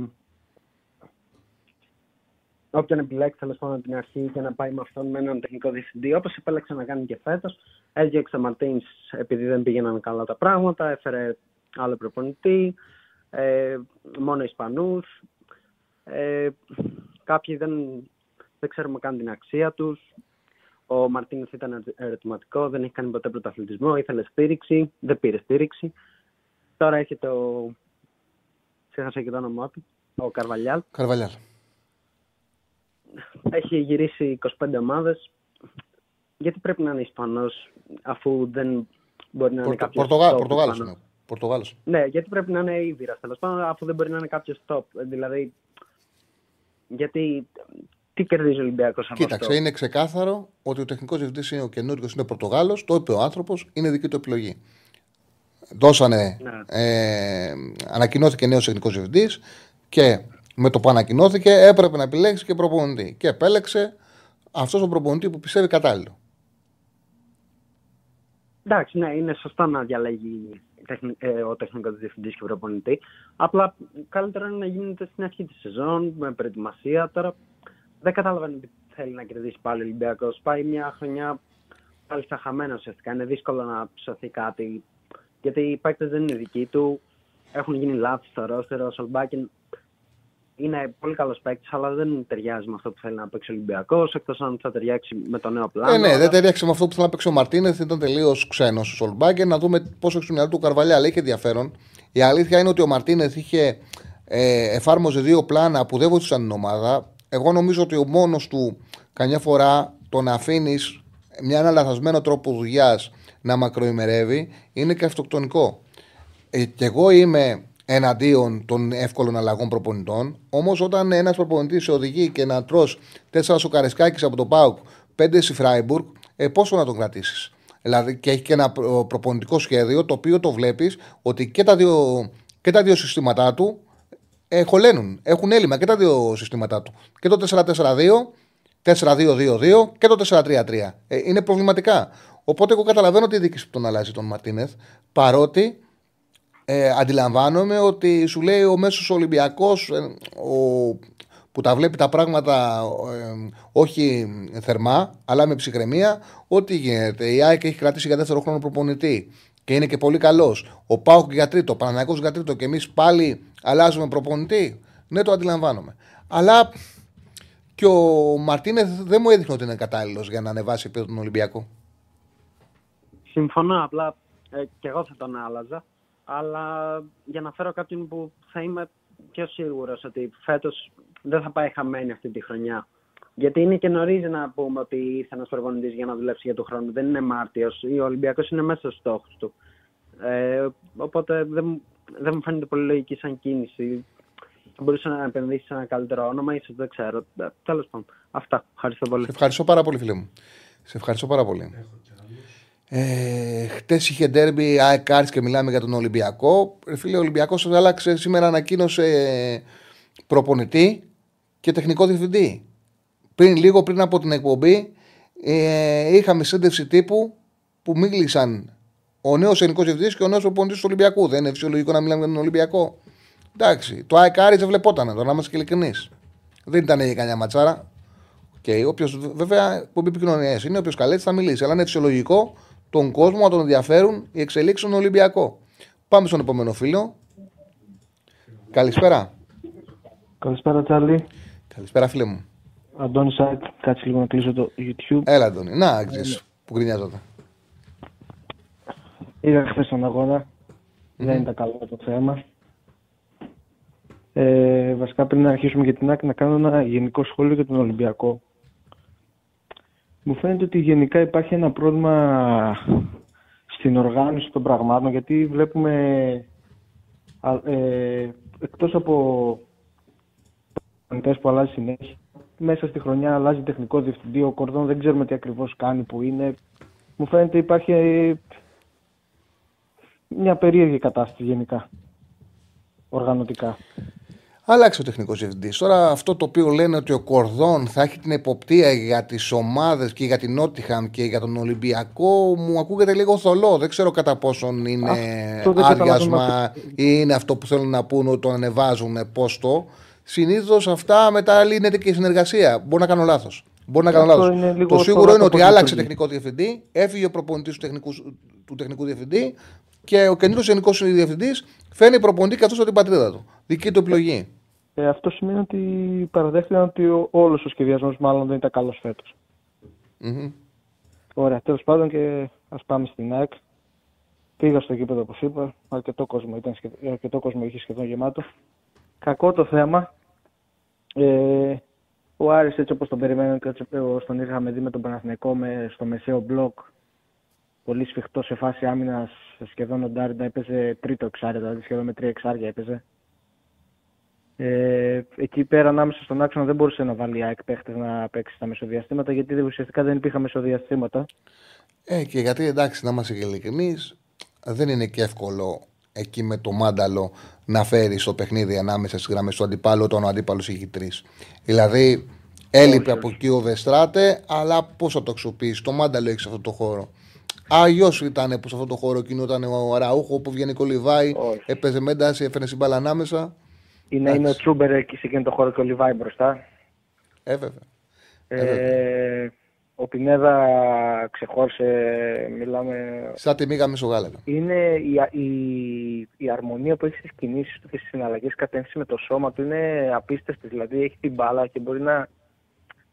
όποιον επιλέξει τέλος πάντων από την αρχή και να πάει με αυτόν με έναν τεχνικό διευθυντή, όπως επέλεξε να κάνει και φέτος. Έδιωξε Μαρτίνς επειδή δεν πήγαιναν καλά τα πράγματα, έφερε άλλο προπονητή, ε, μόνο Ισπανούς. Ε, κάποιοι δεν, δεν ξέρουμε καν την αξία τους. Ο Μαρτίνεθ ήταν ερωτηματικό, δεν έχει κάνει ποτέ πρωταθλητισμό, ήθελε στήριξη, δεν πήρε στήριξη. Τώρα έχει το. Ξέχασα και το όνομά του, ο Καρβαλιάλ. Καρβαλιάλ. Έχει γυρίσει 25 ομάδες. Γιατί πρέπει να είναι Ισπανός αφού δεν μπορεί να είναι Πορτο, κάποιος Πορτογά, top Πορτογάλος Ισπανός; είναι. Πορτογάλος. Ναι, γιατί πρέπει να είναι Ήβυρας τέλος πάντων αφού δεν μπορεί να είναι κάποιος top. Ε, Δηλαδή, γιατί τι κερδίζει ο Ολυμπιακός από Κοίταξε, αυτό; είναι ξεκάθαρο ότι ο τεχνικός διευθυντής είναι ο καινούριο, είναι Πορτογάλος. Το είπε ο άνθρωπος, είναι δική του επιλογή. Δώσανε, Ναι. ε, ανακοινώθηκε νέος τεχνικός διευθυντής και με το που ανακοινώθηκε έπρεπε να επιλέξει και προπονητή. Και επέλεξε αυτός ο προπονητή που πιστεύει κατάλληλο. Εντάξει, ναι, είναι σωστό να διαλέγει τεχνη- ε, ο τεχνικός διευθυντής και προπονητή. Απλά καλύτερο είναι να γίνεται στην αρχή της σεζόν, με προετοιμασία. Τώρα δεν καταλαβαίνω τι θέλει να κερδίσει πάλι ο Ολυμπιακός. Πάει μια χρονιά πάλι στα χαμένα ουσιαστικά. Είναι δύσκολο να ψωθεί κάτι. Γιατί οι παίκτες δεν είναι δικοί του. Έχουν γίνει λάθη στο ρόστερο. Ο Σολμπάκιν είναι πολύ καλός παίκτης, αλλά δεν ταιριάζει με αυτό που θέλει να παίξει ο Ολυμπιακός, εκτός αν θα ταιριάξει με το νέο πλάνο. Ε, ναι, αλλά- δεν ταιριάξε με αυτό που θέλει να παίξει ο Μαρτίνεθ. Ήταν τελείως ξένος ο Σολμπάκερ. Να δούμε πόσο έχει στο μυαλό του ο Καρβαλιά. Αλλά είχε ενδιαφέρον. Η αλήθεια είναι ότι ο Μαρτίνεθ είχε ε, εφάρμοζε δύο πλάνα που δεν βοηθούσαν την ομάδα. Εγώ νομίζω ότι ο μόνος του καμιά φορά το να αφήνεις μια ένα λαθασμένο τρόπο δουλειάς να μακροημερεύει είναι και αυτοκτονικό. Ε, και εγώ είμαι εναντίον των εύκολων αλλαγών προπονητών. Όμως, όταν ένας προπονητής σε οδηγεί και να τρώ τέσσερα σοκαρισκάκι από το Πάουκ, πέντε στη Φράιμπουργκ, ε, πόσο να τον κρατήσεις; Δηλαδή, και έχει και ένα προ- προπονητικό σχέδιο το οποίο το βλέπεις ότι και τα δύο, και τα δύο συστήματά του ε, χωλένουν. Έχουν έλλειμμα και τα δύο συστήματά του. Και το 4-4-2, 4-2-2-2 και το 4-3-3. Ε, είναι προβληματικά. Οπότε εγώ καταλαβαίνω τη δίκηση που τον αλλάζει τον Μαρτίνεθ, παρότι ε, αντιλαμβάνομαι ότι σου λέει ο μέσος Ολυμπιακός ε, ο, που τα βλέπει τα πράγματα ε, όχι θερμά αλλά με ψυχραιμία ότι γίνεται. Η ΑΕΚ έχει κρατήσει για δεύτερο χρόνο προπονητή και είναι και πολύ καλός. Ο Πάουκ για τρίτο, ο Παναναϊκός για τρίτο και εμείς πάλι αλλάζουμε προπονητή. Ναι, το αντιλαμβάνομαι. Αλλά και ο Μαρτίνεθ δεν μου έδειχνε ότι είναι κατάλληλος για να ανεβάσει επίπεδο τον Ολυμπιακό. Συμφωνώ, απλά ε, και εγώ θα τον άλλαζα. Αλλά για να φέρω κάποιον που θα είμαι πιο σίγουρος ότι φέτος δεν θα πάει χαμένη αυτή τη χρονιά. Γιατί είναι και νωρίς να πούμε ότι ήρθε ένας προπονητής για να δουλέψει για τον χρόνο. Δεν είναι Μάρτιος. Ο Ολυμπιακός είναι μέσα στους στόχους του. Ε, οπότε δεν, μου- δεν μου φαίνεται πολύ λογική σαν κίνηση. Θα μπορούσε να επενδύσει σε ένα καλύτερο όνομα, ίσως δεν ξέρω. Τέλος πάντων. Αυτά. Ευχαριστώ πολύ. Σε ευχαριστώ πάρα πολύ, φίλε μου. Σε ευχαριστώ πάρα πολύ. Ε, Χτες είχε ντέρμπι ΑΕΚ Άρης και μιλάμε για τον Ολυμπιακό. Ρε φίλε, ο Ολυμπιακός άλλαξε σήμερα, ανακοίνωσε ε, προπονητή και τεχνικό διευθυντή. Πριν λίγο πριν από την εκπομπή, ε, είχαμε σύνδεση τύπου που μίλησαν ο νέος ελληνικός διευθυντής και ο νέος προπονητής του Ολυμπιακού. Δεν είναι φυσιολογικό να μιλάμε για τον Ολυμπιακό. Εντάξει, το ΑΕΚ Άρης δεν βλεπόταν, τώρα να είμαστε και ειλικρινείς. Δεν ήταν για κανένα ματσάρα. Και όποιος, βέβαια, που επικοινωνίε είναι, όποιος καλέσει θα μιλήσει. Αλλά είναι φυσιολογικό τον κόσμο να τον ενδιαφέρουν οι εξελίξεις στον Ολυμπιακό. Πάμε στον επόμενο φίλο. Καλησπέρα. Καλησπέρα, Τσάρλι. Καλησπέρα, φίλε μου. Αντώνη Σάκ, κάτσε λίγο να κλείσω το YouTube. Έλα, Αντώνη. Να, ξέρεις που γκρινιάζονται. Είδα χθες τον αγώνα. Δεν ήταν καλό το θέμα. Ε, βασικά πριν να αρχίσουμε για την άκρη να κάνω ένα γενικό σχόλιο για τον Ολυμπιακό. Μου φαίνεται ότι γενικά υπάρχει ένα πρόβλημα στην οργάνωση των πραγμάτων γιατί βλέπουμε ε, εκτός από που αλλάζει συνέχεια μέσα στη χρονιά αλλάζει τεχνικό διευθυντή, ο Κορδόν δεν ξέρουμε τι ακριβώς κάνει, που είναι. Μου φαίνεται υπάρχει μια περίεργη κατάσταση γενικά, οργανωτικά. Άλλαξε ο τεχνικός διευθυντής. Τώρα αυτό το οποίο λένε ότι ο Κορδόν θα έχει την εποπτεία για τις ομάδες και για την Νότιχαμ και για τον Ολυμπιακό μου ακούγεται λίγο θολό. Δεν ξέρω κατά πόσον είναι άδειασμα ή είναι αυτό που θέλουν να πούνε ότι το ανεβάζουν πόστο. Συνήθως αυτά μετά λύνεται και η συνεργασία. Μπορεί να κάνω λάθος. Μπορεί να κάνω λάθος. Το σίγουρο είναι ότι άλλαξε τεχνικό διευθυντή, έφυγε ο προπονητής του τεχνικού, του τεχνικού διευθυντή και ο καινούριο γενικός διευθυντής φαίνει προπονητή καθώς την πατρίδα του. Δική του επιλογή. Ε, αυτό σημαίνει ότι παραδέχτηκαν ότι όλος ο σχεδιασμός μάλλον δεν ήταν καλός φέτος. Mm-hmm. Ωραία, τέλος πάντων και ας πάμε στην ΑΕΚ. Πήγα στο γήπεδο όπως είπα. Αρκετό κόσμο, ήταν αρκετό κόσμο είχε σχεδόν γεμάτο. Κακό το θέμα. Ε, ο Άρης έτσι όπως τον περιμένω και έτσι όπως τον είχαμε δει με τον Παναθηναϊκό με, στο μεσαίο μπλοκ πολύ σφιχτό σε φάση άμυνας σχεδόν ο Ντάριντα έπαιζε τρίτο εξάρι, δηλαδή σχεδόν με τρία εξάρια έπαιζε. Ε, εκεί πέρα ανάμεσα στον άξονα δεν μπορούσε να βάλει ΑΕΚ παίχτες να παίξει στα μεσοδιαστήματα γιατί ουσιαστικά δεν υπήρχαν μεσοδιαστήματα. Ε, και γιατί εντάξει να είμαστε και ειλικρινείς δεν είναι και εύκολο εκεί με το μάνταλο να φέρει το παιχνίδι ανάμεσα στις γραμμές του αντιπάλου όταν ο αντίπαλος έχει τρεις. Δηλαδή, έλειπε από εκεί ο Βεστράτε, αλλά πώς θα το αξιοποιήσει. Το μάνταλο έχει σε αυτό το χώρο. Άγιο ήταν που σε αυτό το χώρο κινούταν ο Ραούχο που βγαίνει κολυβάει, έπαιζε με ένταση, έφερε συμπάλα ανάμεσα. Είναι, είναι ο Τσούμπερ εκεί σε εκείνο το χώρο και ο Λιβάη μπροστά. Ε, βέβαια. Ε, ο Πινέδα ξεχώρισε, μιλάμε... Σαν τη μήγα μεσογάλευα. Είναι η, η, η αρμονία που έχει στις κινήσεις του και στις συναλλαγές κατεύθυνση με το σώμα του είναι απίστευτη. Δηλαδή έχει την μπάλα και μπορεί να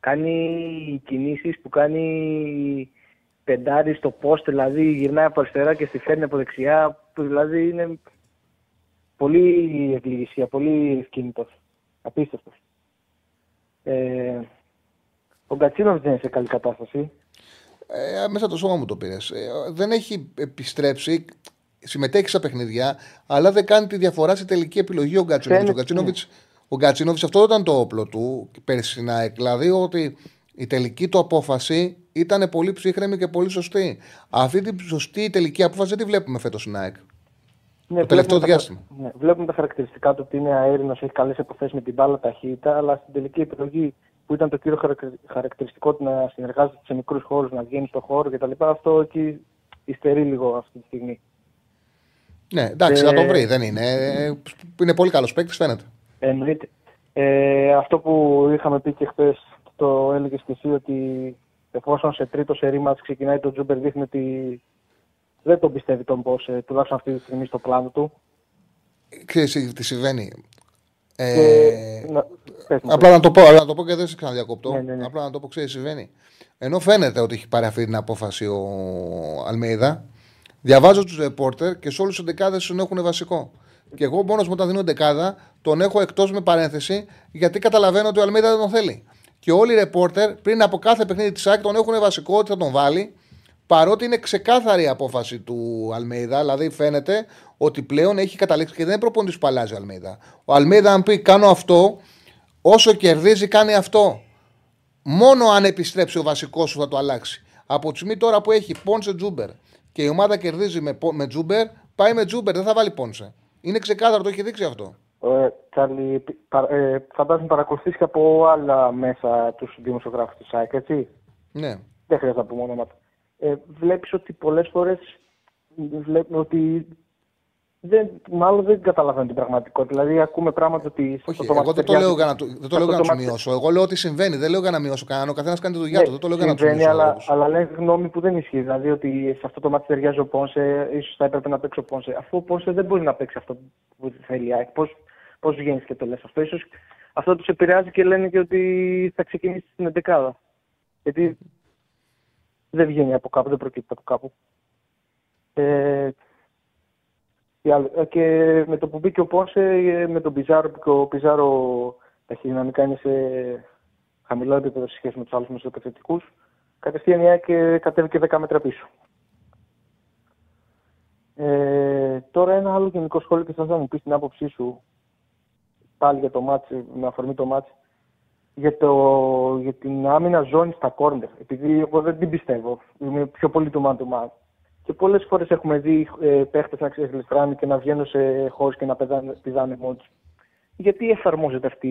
κάνει κινήσεις που κάνει πεντάρι στο post, δηλαδή γυρνάει από αριστερά και στη φέρνει από δεξιά, που δηλαδή είναι πολύ ευληγησία, πολύ ευκίνητος, απίστευτος. Ε, ο Γκατσίνοβιτ δεν είναι σε καλή κατάσταση. Ε, μέσα το σώμα μου το πήρες. Ε, δεν έχει επιστρέψει. Συμμετέχει στα παιχνίδια, αλλά δεν κάνει τη διαφορά σε τελική επιλογή ο Γκατσίνοβιτ. Ο Γκατσίνοβιτ ο Γκατσίνοβιτς, αυτό ήταν το όπλο του πέρσι να Δηλαδή ότι η τελική του απόφαση ήταν πολύ ψύχρεμη και πολύ σωστή. Αυτή τη σωστή τελική απόφαση δεν τη βλέπουμε φέτος στην ΑΕΚ. Ναι, το τελευταίο διάστημα. Ναι, βλέπουμε τα χαρακτηριστικά του ότι είναι αέρινος, έχει καλές επαφές με την μπάλα ταχύτητα, αλλά στην τελική επιλογή που ήταν το κύριο χαρακτηριστικό του να συνεργάζεται σε μικρούς χώρους, να βγαίνει στο χώρο κτλ. Αυτό εκεί υστερεί λίγο αυτή τη στιγμή. Ναι, εντάξει, θα το βρει, δεν είναι. Είναι πολύ καλός παίκτης, φαίνεται. Εννοείται. Ε, αυτό που είχαμε πει και χθες, το έλεγες και εσύ, ότι εφόσον σε τρίτο σε μα ξεκινάει το Τζούμπερ, δείχνει ότι δεν τον πιστεύει τον Πόσε, τουλάχιστον αυτή τη στιγμή στο πλάνο του. Ξέρεις τι συμβαίνει. Ε, να, απλά να το πω, να το πω και δεν σε ξαναδιακόπτω. Ναι, ναι, ναι. Απλά να το πω, ξέρεις, συμβαίνει. Ενώ φαίνεται ότι έχει πάρει αυτή την απόφαση ο Αλμέιδα, διαβάζω τους ρεπόρτερ και σε όλους τους δεκάδε τον έχουν βασικό. Και εγώ μόνος μου όταν δίνω δεκάδα τον έχω εκτός με παρένθεση γιατί καταλαβαίνω ότι ο Αλμέιδα δεν τον θέλει. Και όλοι οι ρεπόρτερ πριν από κάθε παιχνίδι της ΑΕΚ τον έχουν βασικό ότι θα τον βάλει παρότι είναι ξεκάθαρη η απόφαση του Αλμέιδα, δηλαδή φαίνεται ότι πλέον έχει καταλήξει και δεν είναι προπονητής που αλλάζει ο Αλμέιδα. Ο Αλμέιδα, αν πει κάνω αυτό, όσο κερδίζει, κάνει αυτό. Μόνο αν επιστρέψει ο βασικός σου θα το αλλάξει. Από τη στιγμή τώρα που έχει Πόνσε Τζούμπερ και η ομάδα κερδίζει με, με Τζούμπερ, πάει με Τζούμπερ, δεν θα βάλει Πόνσε. Είναι ξεκάθαρο, το έχει δείξει αυτό. Ε, Τσάρλι, ε, φαντάζομαι παρακολουθεί και από άλλα μέσα τους δημοσιογράφους της ΑΕΚ, έτσι; Ναι. Δεν χρειάζεται να πούμε ονόματα ε, βλέπεις ότι πολλές φορές βλέπουμε ότι δεν, μάλλον δεν καταλαβαίνω την πραγματικότητα. Δηλαδή, ακούμε πράγματα ότι. Όχι, το εγώ δεν το λέω για να, δεν το λέω για να τους μειώσω. Εγώ λέω ότι συμβαίνει. Δεν λέω για να μειώσω κανέναν. Ο καθένας κάνει τη δουλειά ναι, του. Δεν το λέω για να τους μειώσω. Αλλά, αλλά λέει γνώμη που δεν ισχύει. Δηλαδή, ότι σε αυτό το μάτι ταιριάζει ο Πόνσε, ίσως θα έπρεπε να παίξει ο Πόνσε. Αφού ο Πόνσε δεν μπορεί να παίξει αυτό που θέλει. Πώς βγαίνεις και το λες αυτό. Ίσως αυτό τους επηρεάζει και λένε και ότι θα ξεκινήσει στην 11 Γιατί δεν βγαίνει από κάπου, δεν προκύπτει από κάπου. Ε, Ε, και με το που μπήκε ο Πόνσε, ε, με τον Πιζάρο, που ο Πιζάρο ταχυδυναμικά είναι σε χαμηλό επίπεδο σε σχέση με τους άλλους μεσοπαιδευτικού, κατευθείαν η ΑΕΚ κατέβηκε 10 μέτρα πίσω. Ε, τώρα ένα άλλο γενικό σχόλιο και θα ήθελα να μου πεις την άποψή σου πάλι για το μάτς, με αφορμή το μάτς για, το, για την άμυνα ζώνη στα κόρντερ. Επειδή εγώ δεν την πιστεύω. Είμαι πιο πολύ του man to man. Και πολλές φορές έχουμε δει ε, παίχτες να ξεχυλιστράνε και να βγαίνουν σε χώρους και να πηδάνε μόνοι του γιατί εφαρμόζεται αυτή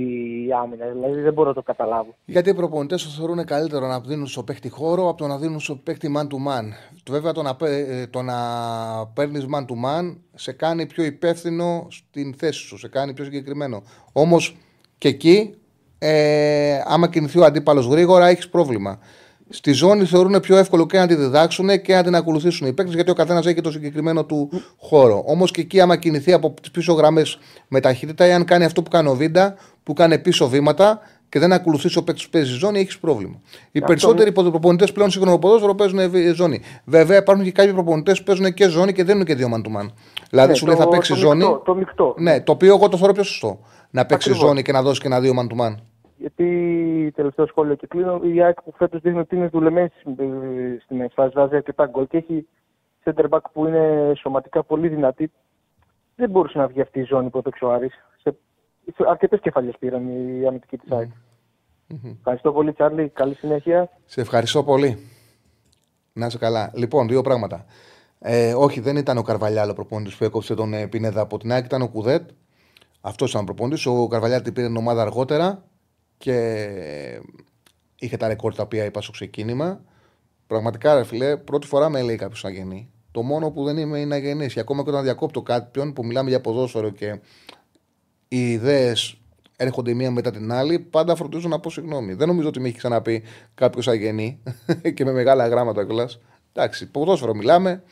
η άμυνα, δηλαδή δεν μπορώ να το καταλάβω. Γιατί οι προπονητές το θεωρούν καλύτερο να δίνουν στο παίχτη χώρο από το να δίνουν στο παίχτη man to man. Το βέβαια το να, ε, το να παίρνεις man to man σε κάνει πιο υπεύθυνο στην θέση σου, σε κάνει πιο συγκεκριμένο. Όμως και εκεί, ε, άμα κινηθεί ο αντίπαλος γρήγορα, έχεις πρόβλημα στη ζώνη θεωρούν πιο εύκολο και να τη διδάξουν και να την ακολουθήσουν οι παίκτες, γιατί ο καθένας έχει το συγκεκριμένο του χώρο. Όμως και εκεί, άμα κινηθεί από τις πίσω γραμμές με ταχύτητα ή αν κάνει αυτό που κάνει ο Βίντα, που κάνει πίσω βήματα και δεν ακολουθήσει ο παίκτης που παίζει ζώνη, έχεις πρόβλημα. Οι αυτό... περισσότεροι προπονητέ πλέον σύγχρονο ποδόσφαιρο παίζουν ζώνη. Βέβαια, υπάρχουν και κάποιοι προπονητές που παίζουν και ζώνη και δεν είναι και δύο μαντουμάν. Δηλαδή, ναι, σου λέει θα παίξει ζώνη. το μεικτό. Ναι, το οποίο εγώ το θεωρώ πιο σωστό. Να παίξει ζώνη και να δώσει και ένα δύο μαντουμάν γιατί τελευταίο σχόλιο και κλείνω, η ΑΕΚ που φέτος δείχνει ότι είναι δουλεμένη στην εξφάση, βάζει αρκετά γκολ και έχει center back που είναι σωματικά πολύ δυνατή. Δεν μπορούσε να βγει αυτή η ζώνη που έπαιξε ο Άρης. Σε, σε αρκετές κεφαλιές πήραν οι αμυντικοί της ΑΕΚ. Mm-hmm. Ευχαριστώ πολύ, Τσάρλι. Καλή συνέχεια. Σε ευχαριστώ πολύ. Να είσαι καλά. Λοιπόν, δύο πράγματα. Ε, όχι, δεν ήταν ο Καρβαλιάλο προπόνητη που έκοψε τον ε, Πινέδα από την ΑΕΚ, ήταν ο Κουδέτ. Αυτός ήταν ο προπόνητη. Ο Καρβαλιάλο την πήρε την ομάδα αργότερα και είχε τα ρεκόρ τα οποία είπα στο ξεκίνημα. Πραγματικά, ρε φιλέ, πρώτη φορά με λέει κάποιος να γεννεί. Το μόνο που δεν είμαι είναι αγενή. Και ακόμα και όταν διακόπτω κάποιον που μιλάμε για ποδόσφαιρο και οι ιδέες έρχονται η μία μετά την άλλη, πάντα φροντίζω να πω συγγνώμη. Δεν νομίζω ότι με έχει ξαναπεί κάποιος αγενή [LAUGHS] και με μεγάλα γράμματα κιόλας. Εντάξει, ποδόσφαιρο μιλάμε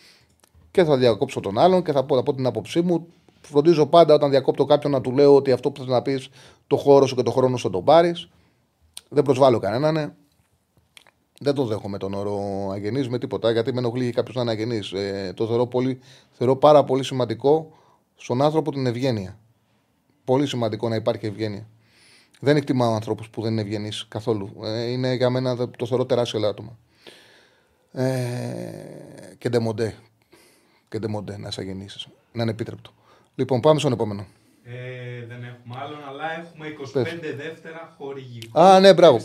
και θα διακόψω τον άλλον και θα πω, θα πω την άποψή μου. Φροντίζω πάντα όταν διακόπτω κάποιον να του λέω ότι αυτό που θες να πεις το χώρο σου και το χρόνο σου τον πάρεις. Δεν προσβάλλω κανέναν. Ναι. Δεν το δέχομαι τον όρο αγενής με τίποτα, γιατί με ενοχλεί κάποιος να είναι αγενής. Ε, το θεωρώ, πολύ, θεωρώ πάρα πολύ σημαντικό στον άνθρωπο την ευγένεια. Πολύ σημαντικό να υπάρχει ευγένεια. Δεν εκτιμάω ανθρώπους που δεν είναι ευγενείς καθόλου. Ε, είναι για μένα το θεωρώ τεράστιο ατόπημα. Ε, και ντεμοντέ. Και ντεμοντέ να είσαι αγενής. Είναι ανεπίτρεπτο. Λοιπόν, πάμε στον επόμενο. Ε, δεν έχουμε άλλον, αλλά έχουμε 25 δεύτερα χορηγικό. Α, ναι, μπράβο.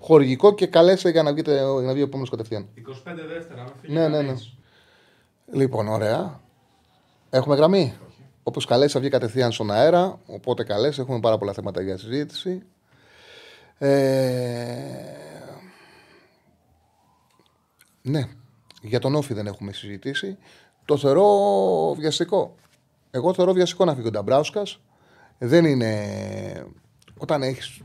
Χορηγικό και καλέστε για να, βγείτε, για να βγει ο επόμενος κατευθείαν. 25 δεύτερα, με φύγει ναι, ναι, ναι. Λοιπόν, ωραία. Έχουμε γραμμή. Όπως καλέσει, θα βγει κατευθείαν στον αέρα. Οπότε καλέσει, έχουμε πάρα πολλά θέματα για συζήτηση. Ε... Ναι, για τον Όφη δεν έχουμε συζητήσει. Το θεωρώ βιαστικό. Εγώ θεωρώ βιαστικό να φύγει ο Νταμπράουσκας. Δεν είναι. Όταν έχεις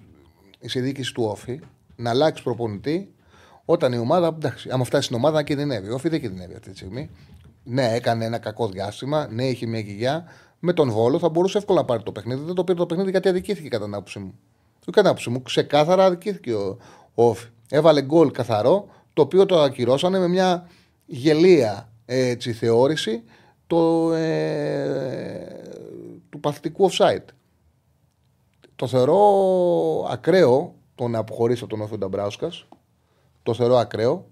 η διοίκηση του Όφη να αλλάξεις προπονητή, όταν η ομάδα. Εντάξει, άμα φτάσει στην ομάδα, κινδυνεύει. Ο Όφη δεν κινδυνεύει αυτή τη στιγμή. Ναι, έκανε ένα κακό διάστημα. Ναι, είχε μια γυγιά. Με τον Βόλο θα μπορούσε εύκολα να πάρει το παιχνίδι. Δεν το πήρε το παιχνίδι γιατί αδικήθηκε κατά την άποψή μου. Το κατά άποψή μου. Ξεκάθαρα αδικήθηκε ο Όφη. Έβαλε γκολ καθαρό, το οποίο το ακυρώσανε με μια γελία έτσι, θεώρηση το, ε, του παθητικού offside. Το θεωρώ ακραίο το να αποχωρήσει από τον Όφιο Νταμπράουσκα. Το θεωρώ ακραίο.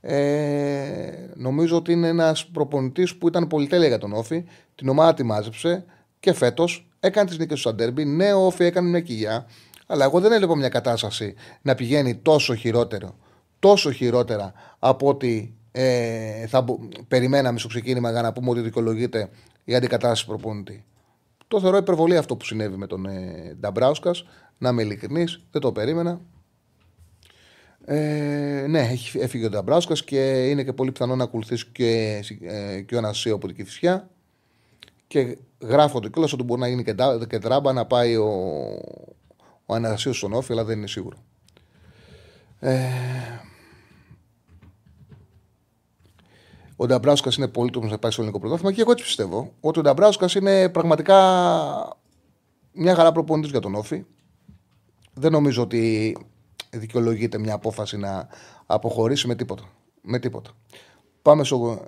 Ε, νομίζω ότι είναι ένας προπονητής που ήταν πολυτέλεια για τον Όφη. Την ομάδα τη μάζεψε και φέτος έκανε τις νίκες του Σαντέρμπι. Ναι, ο Όφη έκανε μια κοιλιά, αλλά εγώ δεν έλεγα μια κατάσταση να πηγαίνει τόσο χειρότερο, τόσο χειρότερα από ότι ε, θα περιμέναμε στο ξεκίνημα για να πούμε ότι δικαιολογείται η αντικατάσταση προπονητή. Το θεωρώ υπερβολή αυτό που συνέβη με τον ε, Νταμπράουσκας. Να είμαι ειλικρινής, δεν το περίμενα. Ε, ναι, έχει, έφυγε ο Νταμπράουσκας και είναι και πολύ πιθανό να ακολουθήσει και, ε, και ο Ανασίου από την Κυφσιά. Και γράφονται κιόλας ότι μπορεί να γίνει και, και τράμπα να πάει ο, ο Ανασίου στον Όφη, αλλά δεν είναι σίγουρο. Ε, ο Νταμπράουσκα είναι πολύτιμο να πάει στο ελληνικό πρωτάθλημα και εγώ έτσι πιστεύω ότι ο Νταμπράουσκα είναι πραγματικά μια χαρά προπονητής για τον Όφη. Δεν νομίζω ότι δικαιολογείται μια απόφαση να αποχωρήσει με τίποτα. Με τίποτα. Πάμε στο.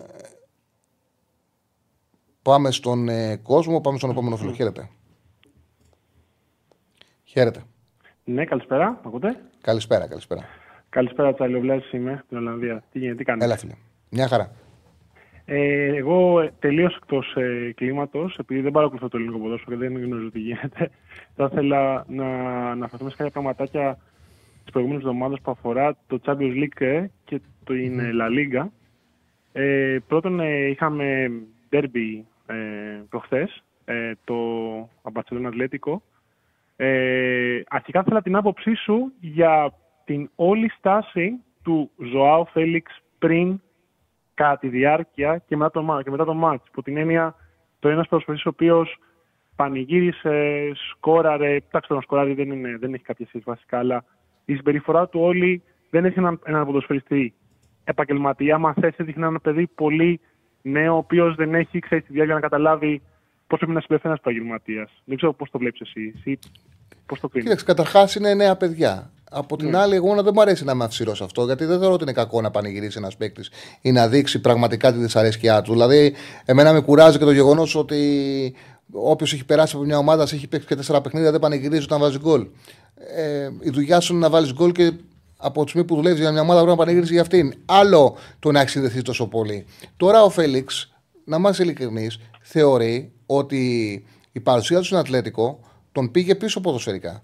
Πάμε στον ε, κόσμο, πάμε στον επόμενο φίλο. Χαίρετε. Χαίρετε. Ναι, καλησπέρα. Μ' ακούτε; Καλησπέρα, καλησπέρα. Καλησπέρα, Τσαλιοβλάση είμαι, την Ολλανδία. Τι γίνεται, τι κάνετε; Έλα, φίλε. Μια χαρά. Ε, εγώ τελείως εκτός ε, κλίματος, επειδή δεν παρακολουθώ το ελληνικό ποδόσφαιρο και δεν γνωρίζω τι γίνεται. Θα ήθελα να αναφερθούμε σε κάποια πραγματάκια της προηγούμενης εβδομάδας που αφορά το Champions League ε, και το είναι La Liga. Ε, πρώτον, ε, είχαμε derby ε, προχθές, ε, το Αμπαρσελόνα Ατλέτικο. Ε, αρχικά θέλω την άποψή σου για την όλη στάση του Ζωάου Φέληξ πριν, κατά τη διάρκεια και μετά το, και μετά το μάτς. Που την έννοια το ένας προσπαθής ο οποίος πανηγύρισε, σκόραρε, εντάξει το να σκόραρε δεν, είναι, δεν έχει κάποια σχέση βασικά, αλλά η συμπεριφορά του όλη δεν έχει έναν, έναν ποδοσφαιριστή επαγγελματία. Μα θες έδειχνε ένα παιδί πολύ νέο, ο οποίος δεν έχει ξέρεις τη διάρκεια να καταλάβει πώς πρέπει να συμπεριφθεί ένας επαγγελματίας. Δεν ξέρω πώς το βλέπεις εσύ. εσύ πώς το κρίνεις. Κοίταξε, καταρχάς είναι νέα παιδιά. Από την Ναι. άλλη, εγώ δεν μου αρέσει να είμαι αυστηρός σε αυτό, γιατί δεν θεωρώ ότι είναι κακό να πανηγυρίσει ένας παίκτης ή να δείξει πραγματικά τη δυσαρέσκειά του. Δηλαδή, εμένα με κουράζει και το γεγονός ότι όποιος έχει περάσει από μια ομάδα, σε έχει παίξει και τέσσερα παιχνίδια, δεν πανηγυρίζει όταν βάζει γκολ. Ε, η δουλειά σου είναι να βάλεις γκολ και από τη στιγμή που δουλεύεις για μια ομάδα πρέπει να πανηγυρίζεις για αυτήν. Άλλο το να έχει συνδεθεί τόσο πολύ. Τώρα ο Φέληξ, να είμαστε ειλικρινείς, θεωρεί ότι η παρουσία του στον Ατλέτικο τον πήγε πίσω ποδοσφαιρικά.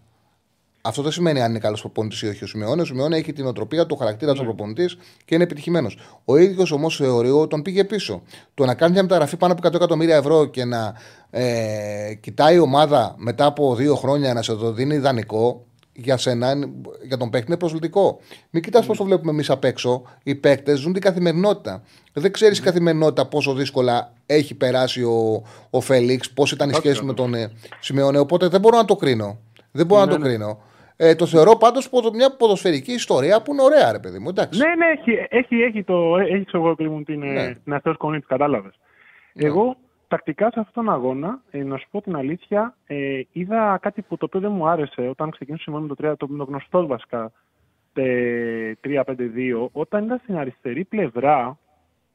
Αυτό δεν σημαίνει αν είναι καλός προπονητής ή όχι ο Σιμεώνε. Ο Σιμεώνε έχει την οτροπία, το χαρακτήρα του προπονητής και είναι επιτυχημένος. Ο ίδιος όμως θεωρεί ότι τον πήγε πίσω. Το να κάνει μια μεταγραφή πάνω από 100 εκατομμύρια ευρώ και να ε, κοιτάει η ομάδα μετά από δύο χρόνια να σε το δίνει ιδανικό, για σένα, είναι- για τον παίκτη είναι προσβλητικό. Μην κοιτάς πώς το βλέπουμε εμείς απ' έξω. Οι παίκτες ζουν την καθημερινότητα. Δεν ξέρεις η καθημερινότητα πόσο δύσκολα έχει περάσει ο, ο Φέληξ, πώς ήταν η σχέση με τον ε, Σιμεώνε. Οπότε δεν μπορώ να το κρίνω. Δεν μπορώ να το κρίνω. Ε, το θεωρώ πάντως μια ποδοσφαιρική ιστορία που είναι ωραία, ρε παιδί μου. Εντάξει. Ναι, ναι, έχει, έχει, έχει, το, έχει ξέρω εγώ παιδί μου την, Ναι. ναι. την αστέως κονή, κατάλαβες. Εγώ τακτικά σε αυτόν τον αγώνα, ε, να σου πω την αλήθεια, ε, είδα κάτι που το οποίο δεν μου άρεσε όταν ξεκίνησε με το, 3, το, το γνωστός βασικά ε, 3-5-2, όταν είδα στην αριστερή πλευρά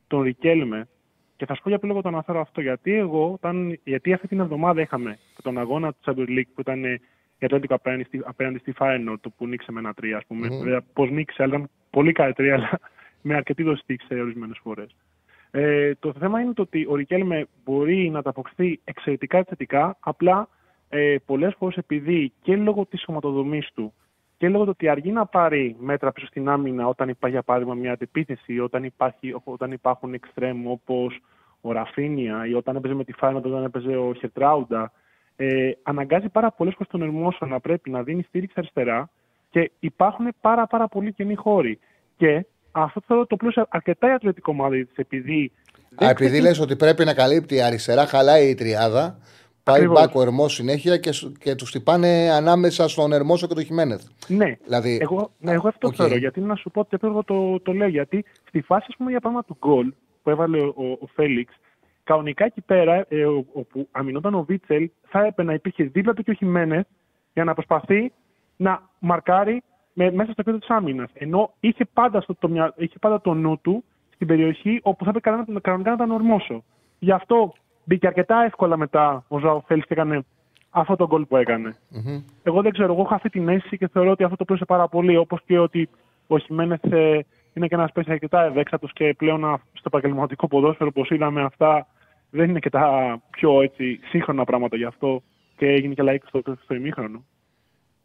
τον Ρικέλμε. Και θα σου πω για ποιο λόγο το αναφέρω αυτό. Γιατί εγώ, όταν, γιατί αυτή την εβδομάδα είχαμε τον αγώνα του Champions League που ήταν ε, η Ατλέντικο απέναντι, στη- απέναντι στη Feyenoord, το που νίξε με ένα 3, ας πούμε. Μμμ. Βέβαια, πώς νίξε, αλλά ήταν πολύ καλή τρία, αλλά με αρκετή δόση τύχησε ορισμένες φορές. Ε, το θέμα είναι το ότι ο Ρικέλμε μπορεί να τα αποκτήσει εξαιρετικά θετικά, απλά ε, πολλές φορές επειδή και λόγω της σωματοδομής του και λόγω του ότι αργεί να πάρει μέτρα πίσω στην άμυνα όταν υπάρχει για παράδειγμα μια αντεπίθεση, όταν, υπάρχει, όταν υπάρχουν εξτρέμ όπως ο Ραφίνια ή όταν έπαιζε με τη Φάινα, όταν έπαιζε ο Χετράουντα, ε, αναγκάζει πάρα πολλές φορές τον Ερμόσο να πρέπει να δίνεις στήριξη αριστερά και υπάρχουν πάρα, πάρα πολλοί καινοί χώροι. Και αυτό θεωρώ το πλούσιο αρκετά η ατλετική ομάδα της, επειδή. Α, επειδή λες ότι πρέπει να καλύπτει αριστερά, χαλάει η τριάδα. Πάει Ακριβώς. μπακ ο Ερμόσο συνέχεια και, σου- και τους χτυπάνε ανάμεσα στον Ερμόσο και τον Χιμένεθ. Ναι, Δηλαδή, εγώ, ναι, εγώ αυτό οκ. θεωρώ. Γιατί να σου πω ότι εγώ το, το λέω. Γιατί στη φάση, ας πούμε, για πράγμα του γκολ που έβαλε ο, ο, ο Φέληξ, κανονικά εκεί πέρα, ε, ο- όπου αμυνόταν ο Βίτσελ, θα έπρεπε να υπήρχε δίπλα του και ο Χιμένεθ για να προσπαθεί να μαρκάρει με, μέσα στο επίπεδο της άμυνας. Ενώ είχε πάντα, στο, το, μυα- είχε πάντα το νου του στην περιοχή όπου θα έπρεπε κανονικά- κανονικά να τον ορμώσω. Γι' αυτό μπήκε αρκετά εύκολα μετά ο Ζωάο Φέληξ και έκανε αυτό το γκολ που έκανε. Εγώ δεν ξέρω, εγώ έχω αυτή την αίσθηση και θεωρώ ότι αυτό το πλούσε πάρα πολύ. Όπως και ότι ο Χιμένεθ ε, είναι και ένας παίκτη αρκετά ευέξατος και πλέον α, στο επαγγελματικό ποδόσφαιρο, όπως είδαμε, αυτά δεν είναι και τα πιο έτσι, σύγχρονα πράγματα γι' αυτό και έγινε και λαϊκό στο, στο ημίχρονο.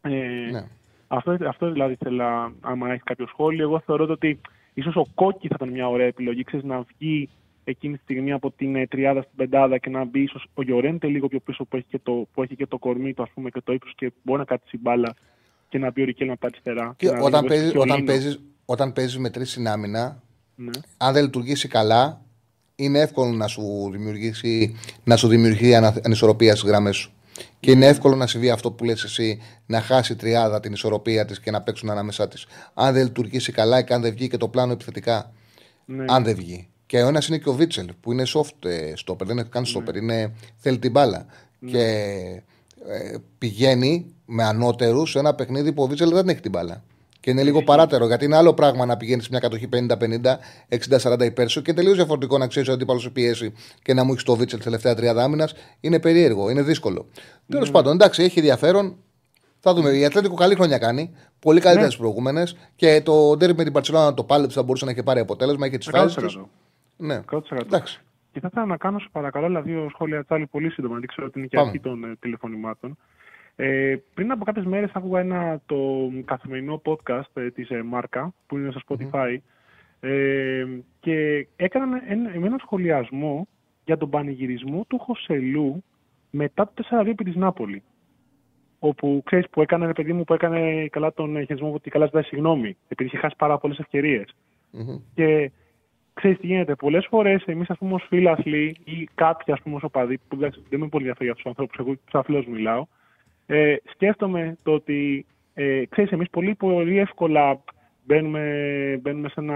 Ε, Ναι. αυτό, αυτό δηλαδή θέλω, άμα έχει κάποιο σχόλιο. Εγώ θεωρώ ότι ίσως ο Κόκκι θα ήταν μια ωραία επιλογή. Ξέρεις, να βγει εκείνη τη στιγμή από την ε, τριάδα στην πεντάδα και να μπει ίσως ο Γιωρέντε λίγο πιο πίσω που έχει και το, που έχει και το κορμί του ας πούμε, και το ύψος και μπορεί να κάτσει μπάλα και να μπει ο Ρικέλ από τα αριστερά. Και να όταν δει παίζεις, και ο όταν, Λίνο. παίζεις, όταν παίζεις με τρεις στην άμυνα, Ναι. αν δεν λειτουργήσει καλά, είναι εύκολο να σου δημιουργήσει, να σου δημιουργεί ανα- ανισορροπία στις γραμμές σου. Και είναι εύκολο να συμβεί αυτό που λες εσύ, να χάσει η τριάδα την ισορροπία της και να παίξουν ανάμεσά της. Αν δεν λειτουργήσει καλά και αν δεν βγει και το πλάνο επιθετικά. Ναι. Αν δεν βγει. Και ο ένας είναι και ο Βίτσελ που είναι soft ε, stopper, δεν είναι καν stopper, είναι, θέλει την μπάλα. Και ε, πηγαίνει με ανώτερους σε ένα παιχνίδι που ο Βίτσελ δεν έχει την μπάλα. Και είναι λίγο παράτερο γιατί είναι άλλο πράγμα να πηγαίνεις σε μια κατοχή 50-50, 60-40 υπέρ σου και τελείως διαφορετικό να ξέρεις ότι αντίπαλος σου πιέσει και να μου έχεις το βίτσελ τελευταία τριάδα άμυνας. Είναι περίεργο, είναι δύσκολο. Ναι. Τέλο πάντων, εντάξει, έχει ενδιαφέρον. Θα δούμε. Η Ατλέτικο καλή χρονιά κάνει. Πολύ καλύτερα ναι. τι προηγούμενες. Και το ντέρι με την Παρσελόνα το πάλεψε θα μπορούσε να έχει πάρει αποτέλεσμα. Είχε τις φάσεις. Ναι. Εντάξει. Και θα ήθελα να κάνω, σε παρακαλώ, δηλαδή, δύο σχόλια τσάλι πολύ σύντομα. Δεν ξέρω ότι είναι και αρχή των ε, τηλεφωνημάτων. Ε, πριν από κάποιες μέρες άκουγα ένα το καθημερινό podcast ε, της ε, Μάρκα που είναι στο Spotify ε, και έκαναν ένα, ένα σχολιασμό για τον πανηγυρισμό του Χωσελού μετά το 4-2 επί της Νάπολη. Όπου ξέρεις που έκανε ένα παιδί μου που έκανε καλά τον χεσμό ότι καλά ζητάει συγγνώμη, επειδή είχε χάσει πάρα πολλές Και ξέρεις τι γίνεται. Πολλές φορές εμείς, ας πούμε, ως φίλαθλοι ή κάποιοι, ας πούμε, ως οπαδοί, που δεν είμαι πολύ ενδιαφέρει για τους ανθρώπους, εγώ σαν φίλος μιλάω, ε, σκέφτομαι το ότι, ε, ξέρεις, εμείς πολύ, πολύ εύκολα μπαίνουμε, μπαίνουμε, σε ένα,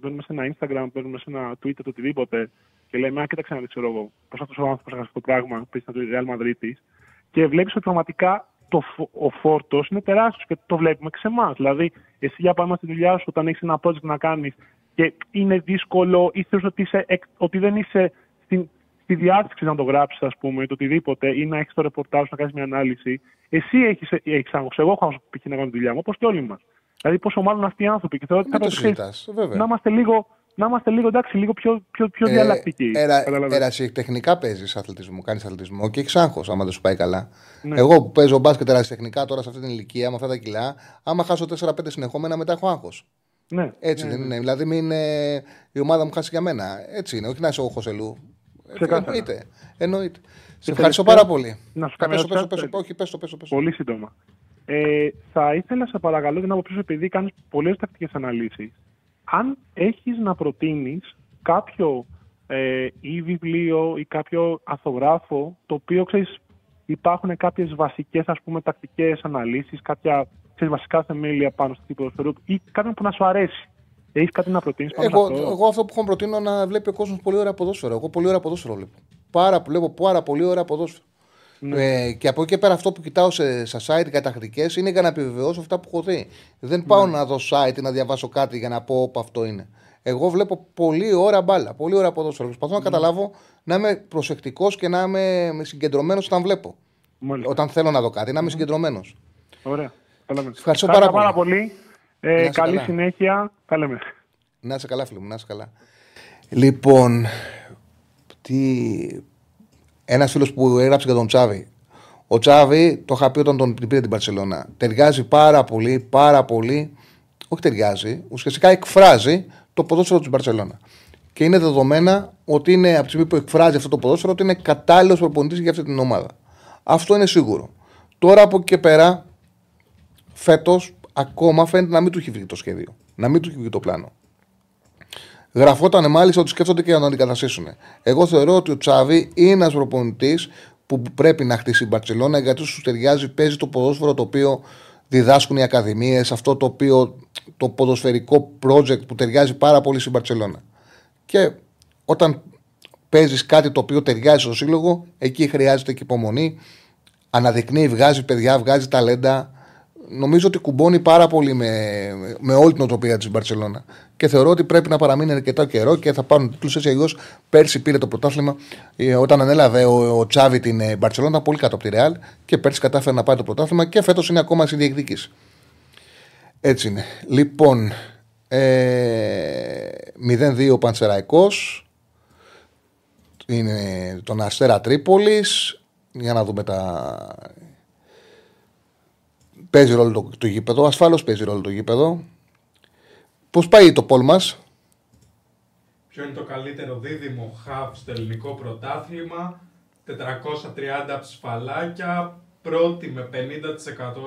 μπαίνουμε σε ένα Instagram, μπαίνουμε σε ένα Twitter, το οτιδήποτε και λέμε, α, κοίταξε να δεις, ξέρω εγώ, πώς αυτός ο άνθρωπος έκανε αυτό το πράγμα, που ήταν το Real Madrid και βλέπεις ότι πραγματικά το, ο φόρτος είναι τεράστιος και το βλέπουμε και σε εμάς. Δηλαδή, εσύ για πάμε στη δουλειά σου, όταν έχεις ένα project να κάνεις και είναι δύσκολο ή θεωρεί ότι, ότι δεν είσαι στην, τη διάθεση να το γράψεις, ας πούμε, το οτιδήποτε, ή να έχεις το ρεπορτάζ, να κάνεις μια ανάλυση, εσύ έχεις έχεις άγχος. Εγώ έχω άγχος να κάνω τη δουλειά μου, όπως και όλοι μας. Δηλαδή, πόσο μάλλον αυτοί οι άνθρωποι. Και θεωρώ ότι να είμαστε λίγο, να είμαστε λίγο, εντάξει, λίγο πιο, πιο, πιο ε, διαλλακτικοί. Ερασιτεχνικά παίζεις αθλητισμό, κάνεις αθλητισμό και έχεις άγχος άμα δεν σου πάει καλά. Ναι. Εγώ που παίζω μπάσκετ ερασιτεχνικά τώρα σε αυτή την ηλικία, με αυτά τα κιλά, άμα χάσω 4-5 συνεχόμενα μετά έχω άγχος. Ναι, Έτσι ναι, δεν ναι. είναι. Δηλαδή, μην η ομάδα μου χάσει για μένα. Έτσι είναι. Όχι να είσαι ο Χωσελού. Εννοείται. Εννοείται. Σε ευχαριστώ πάρα πολύ. Να σου κάνω πέσω, πέσω, πέσω, όχι, πέσω, πέσω, πέσω. Πολύ σύντομα. Ε, θα ήθελα, σε παρακαλώ, την άποψή επειδή κάνεις πολλέ τακτικές αναλύσεις, αν έχεις να προτείνεις κάποιο ε, ή βιβλίο ή κάποιο αθογράφο, το οποίο ξέρεις, υπάρχουν κάποιες βασικές τακτικές αναλύσεις, κάποια ξέρεις, βασικά θεμέλια πάνω στο τύπο ή κάποιον που να σου αρέσει. Έχεις κάτι να προτείνεις πάνω εγώ, αυτό; Εγώ αυτό που έχω προτείνω να βλέπει ο κόσμος πολύ ωραία ποδόσφαιρο. Εγώ πολύ ωραία ποδόσφαιρο βλέπω. Πάρα, βλέπω πάρα πολύ ωραία ποδόσφαιρο. Ναι. Ε, και από εκεί και πέρα αυτό που κοιτάω σε, σε site καταχρητικέ είναι για να επιβεβαιώσω αυτά που έχω δει. Δεν πάω ναι. να δω site ή να διαβάσω κάτι για να πω όπου αυτό είναι. Εγώ βλέπω πολύ ωραία μπάλα, πολύ ωραία ποδόσφαιρο. Προσπαθώ να ναι. καταλάβω να είμαι προσεκτικός και να είμαι συγκεντρωμένος όταν βλέπω. Μάλιστα. Όταν θέλω να δω κάτι, να είμαι συγκεντρωμένος. Ωραία. Ευχαριστώ πάρα, πάρα πολύ. Ε, καλή καλά. συνέχεια. Τα λέμε. Να είσαι καλά, φίλο μου, να είσαι καλά. Λοιπόν, τι... ένας φίλος που έγραψε για τον Τσάβη. Ο Τσάβη, το είχα πει όταν τον πήρε την Παρσελώνα, ταιριάζει πάρα πολύ, πάρα πολύ. Όχι ταιριάζει, ουσιαστικά εκφράζει το ποδόσφαιρο της Μπαρσελόνα. Και είναι δεδομένα ότι είναι από τη στιγμή που εκφράζει αυτό το ποδόσφαιρο ότι είναι κατάλληλος προπονητής για αυτή την ομάδα. Αυτό είναι σίγουρο. Τώρα από εκεί και πέρα, φέτος ακόμα φαίνεται να μην του έχει βγει το σχέδιο. Να μην του έχει βγει το πλάνο. Γραφόταν μάλιστα ότι σκέφτονται και να τον αντικαταστήσουν. Εγώ θεωρώ ότι ο Τσάβη είναι ένας προπονητής που πρέπει να χτίσει η Μπαρσελόνα γιατί σου ταιριάζει, παίζει το ποδόσφαιρο το οποίο διδάσκουν οι ακαδημίες, αυτό το οποίο το ποδοσφαιρικό project που ταιριάζει πάρα πολύ στην Μπαρσελόνα. Και όταν παίζεις κάτι το οποίο ταιριάζει στο σύλλογο, εκεί χρειάζεται και υπομονή. Αναδεικνύει, βγάζει παιδιά, βγάζει ταλέντα νομίζω ότι κουμπώνει πάρα πολύ με, με όλη την οτροπία της Μπαρσελόνα. Και θεωρώ ότι πρέπει να παραμείνει αρκετό καιρό και θα πάρουν τίτλους έτσι αλλιώς. Πέρσι πήρε το πρωτάθλημα ε, όταν ανέλαβε ο, ο Τσάβη την ε, Μπαρσελόνα πολύ κάτω από τη Ρεάλ και πέρσι κατάφερε να πάρει το πρωτάθλημα και φέτος είναι ακόμα στη διεκδίκηση. Έτσι είναι. Λοιπόν, ε, 0-2 ο Πανσεραϊκός. Είναι τον Αστέρα Τρίπολης. Για να δούμε τα Παίζει ρόλο το, το γήπεδο. Ασφαλώ παίζει ρόλο το γήπεδο. Πώς πάει το πόλ μας, Ποιο είναι το καλύτερο δίδυμο χαβ στο ελληνικό πρωτάθλημα; 430 ψηφαλάκια. Πρώτη με 50%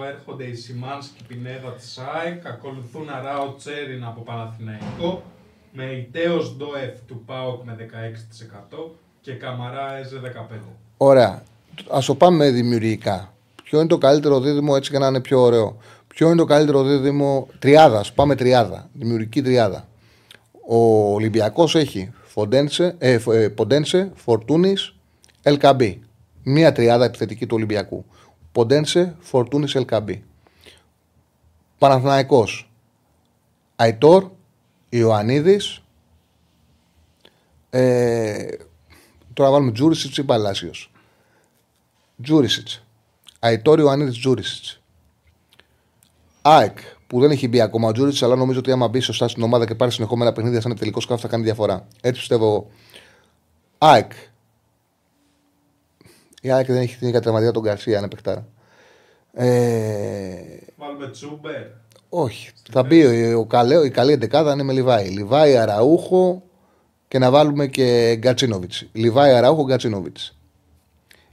έρχονται οι Σιμάνσκι Πινέδα της ΑΕΚ. Ακολουθούν Αράο Τσέριν από Παναθηναϊκό. Με Ιτέος Ντόεφ του ΠΑΟΚ με 16% και Καμαρά Έζε 15%. Ωραία. Α το πάμε δημιουργικά. Ποιο είναι το καλύτερο δίδυμο έτσι για να είναι πιο ωραίο; Ποιο είναι το καλύτερο δίδυμο; Τριάδα. Πάμε τριάδα. Δημιουργική τριάδα. Ο Ολυμπιακός έχει Φοντένσε, ε, ε, Ποντένσε, Φορτούνης, Ελκαμπή. Μία τριάδα επιθετική του Ολυμπιακού. Ποντένσε, Φορτούνης, Ελκαμπή. Παναθηναϊκός Αϊτόρ, Ιωαννίδης. Ε, τώρα βάλουμε Τζούρισιτς ή Παλάσιος. Τζούρισιτς. Αϊτόρ, Ιωαννίδη, Τζούρισιτς. ΑΕΚ που δεν έχει μπει ακόμα ο Τζούρισιτς, αλλά νομίζω ότι άμα μπει σωστά στην ομάδα και πάρει συνεχόμενα παιχνίδια σαν τελικός σκάφος θα κάνει διαφορά. Έτσι πιστεύω εγώ. ΑΕΚ. Η ΑΕΚ δεν έχει την κατραματία τον Γκαρσία, αν επεκτάρα. Ε... Βάλουμε Τσούμπερ. Όχι. Θα μπει ο, ο, η καλή εντεκάδα είναι με Λιβάη. Λιβάη, Αραούχο και να βάλουμε και Γκατσίνοβιτς. Λιβάη, Αραούχο, Γκατσίνοβιτς.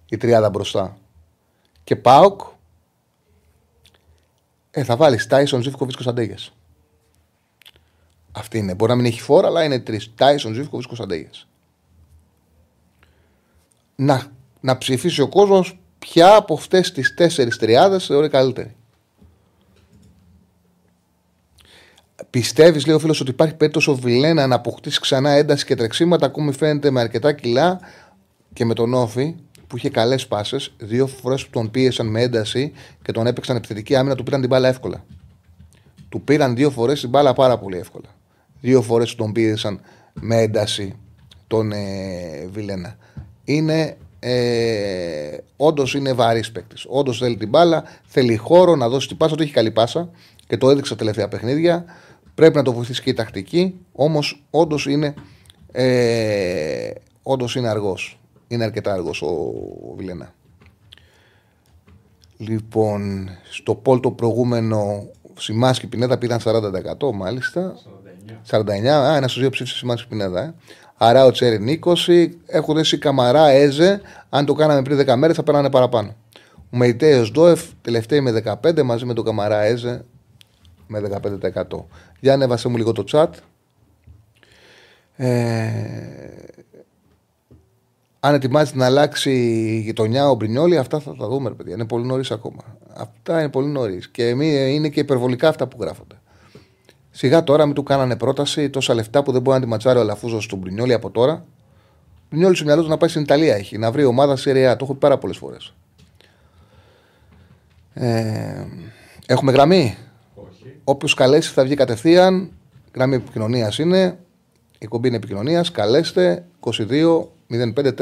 Η τριάδα μπροστά. Και Πάοκ. Ε, θα βάλεις Τάισον, Ζήφκοβιτ, Κωνσταντέγε. Αυτή είναι. Μπορεί να μην έχει φόρα, αλλά είναι τρεις. Τάισον, Ζήφκοβιτ, Κωνσταντέγε. Να, να ψηφίσει ο κόσμος ποια από αυτές τις τέσσερις τριάδες θεωρεί καλύτερη. Πιστεύεις, λέει ο φίλος, ότι υπάρχει περίπτωση ο Βιλένα να αποκτήσει ξανά ένταση και τρεξίματα. Ακόμη φαίνεται με αρκετά κιλά και με τον Όφη; Που είχε καλές πάσες. Δύο φορές που τον πίεσαν με ένταση και τον έπαιξαν επιθετική άμυνα, του πήραν την μπάλα εύκολα. Του πήραν δύο φορές την μπάλα πάρα πολύ εύκολα. Δύο φορές που τον πίεσαν με ένταση τον ε, Βιλένα. Είναι ε, όντως είναι βαρύς παίκτης. Όντως θέλει την μπάλα, θέλει χώρο να δώσει την πάσα. Του έχει καλή πάσα και το έδειξε τα τελευταία παιχνίδια. Πρέπει να το βοηθήσει και η τακτική. Όμως όντως είναι, ε, όντως είναι αργός. Είναι αρκετά αργός ο, Βιλένα. Λοιπόν, στο Πολ το προηγούμενο Σιμάσκι Πινέδα πήραν 40% μάλιστα. 49. 49. Α, ένας στους δύο ψήφισε Σιμάσκι Πινέδα. Ε. Άρα ο Τσέριν 20. Έχουν δέσει Καμαρά, Έζε. Αν το κάναμε πριν 10 μέρες θα πέρανε παραπάνω. Ο Μεϊτέο Ντόεφ τελευταίοι με 15 μαζί με τον Καμαρά Έζε με 15%. Για ανέβασε μου λίγο το chat. Ε, αν ετοιμάζεται να αλλάξει η γειτονιά ο Μπρινιόλη, αυτά θα τα δούμε, παιδιά. Είναι πολύ νωρίς ακόμα. Αυτά είναι πολύ νωρίς. Και είναι και υπερβολικά αυτά που γράφονται. Σιγά τώρα μην του κάνανε πρόταση τόσα λεφτά που δεν μπορεί να τη ματσάρει ο Αλαφούζος του Μπρινιόλη από τώρα. Μπρινιόλη στο μυαλό του να πάει στην Ιταλία έχει, να βρει ομάδα σε ρεά. Το έχω πει πάρα πολλές φορές. Ε, έχουμε γραμμή; Όποιος καλέσει θα βγει κατευθείαν. Γραμμή επικοινωνίας είναι. Η κομπή είναι επικοινωνίας. Καλέστε 22 05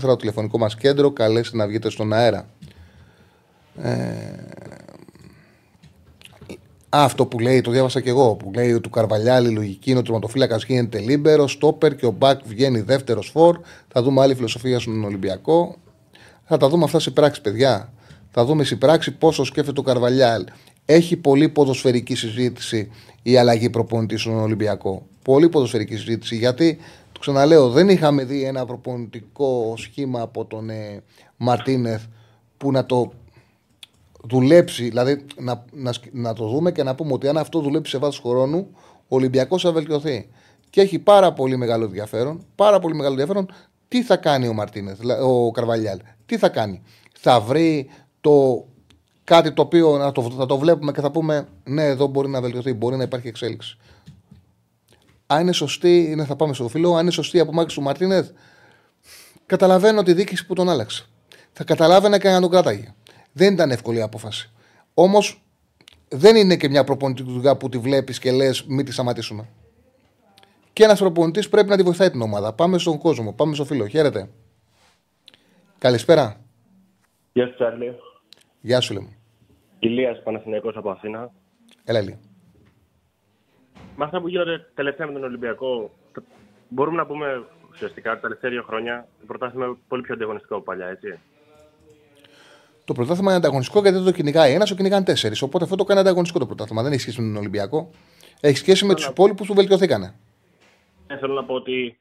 το τηλεφωνικό μας κέντρο. Καλέστε να βγείτε στον αέρα. Ε, αυτό που λέει, το διάβασα και εγώ, που λέει του Καρβαλιάλη λογική είναι ότι ο τερματοφύλακας γίνεται λίμπερο, στόπερ και ο Μπακ βγαίνει δεύτερος φόρ. Θα δούμε άλλη φιλοσοφία στον Ολυμπιακό. Θα τα δούμε αυτά σε πράξη, παιδιά. Θα δούμε σε πράξη πόσο σκέφτεται ο Καρβαλιάλ. Έχει πολύ ποδοσφαιρική συζήτηση η αλλαγή προπονητής στον Ολυμπιακό. Πολύ ποδοσφαιρική συζήτηση γιατί, το ξαναλέω, δεν είχαμε δει ένα προπονητικό σχήμα από τον ε, Μαρτίνεθ που να το δουλέψει, δηλαδή να, να, να το δούμε και να πούμε ότι αν αυτό δουλέψει σε βάθος χρόνου, ο Ολυμπιακός θα βελτιωθεί. Και έχει πάρα πολύ μεγάλο ενδιαφέρον, πάρα πολύ μεγάλο ενδιαφέρον τι θα κάνει ο Μαρτίνεθ, ο Καρβαλιάλ. Τι θα κάνει. Θα βρει το κάτι το οποίο να το, θα το βλέπουμε και θα πούμε ναι, εδώ μπορεί να βελτιωθεί, μπορεί να υπάρχει εξέλιξη. Αν είναι σωστή, είναι, θα πάμε στο φίλο, αν είναι σωστή η απομάκρυνση του Μαρτίνεθ, καταλαβαίνω τη δίκηση που τον άλλαξε. Θα καταλάβαινα και να τον κράταγε. Δεν ήταν εύκολη η απόφαση. Όμως δεν είναι και μια προπονητική δουλειά που τη βλέπεις και λες: Μην τη σταματήσουμε. Και ένας προπονητής πρέπει να τη βοηθάει την ομάδα. Πάμε στον κόσμο, πάμε στο φίλο. Χαίρετε. Καλησπέρα. Γεια σου, Τσάρλι. Γεια σου, λέμε. Ηλίας Παναθηναϊκός από Αθήνα. Έλα, Ηλία. Με αυτά που γίνονται τελευταία με τον Ολυμπιακό, μπορούμε να πούμε ουσιαστικά τα τελευταία δύο χρόνια το πρωτάθλημα πολύ πιο ανταγωνιστικό από παλιά, έτσι. Το πρωτάθλημα είναι ανταγωνιστικό γιατί δεν το κυνηγάει ένας, το κυνηγάνε τέσσερις. Οπότε αυτό το κάνει ανταγωνιστικό το πρωτάθλημα. Δεν έχει σχέση με τον Ολυμπιακό. Έχει σχέση με τους υπόλοιπους που βελτιωθήκανε. Ε, θέλω να πω ότι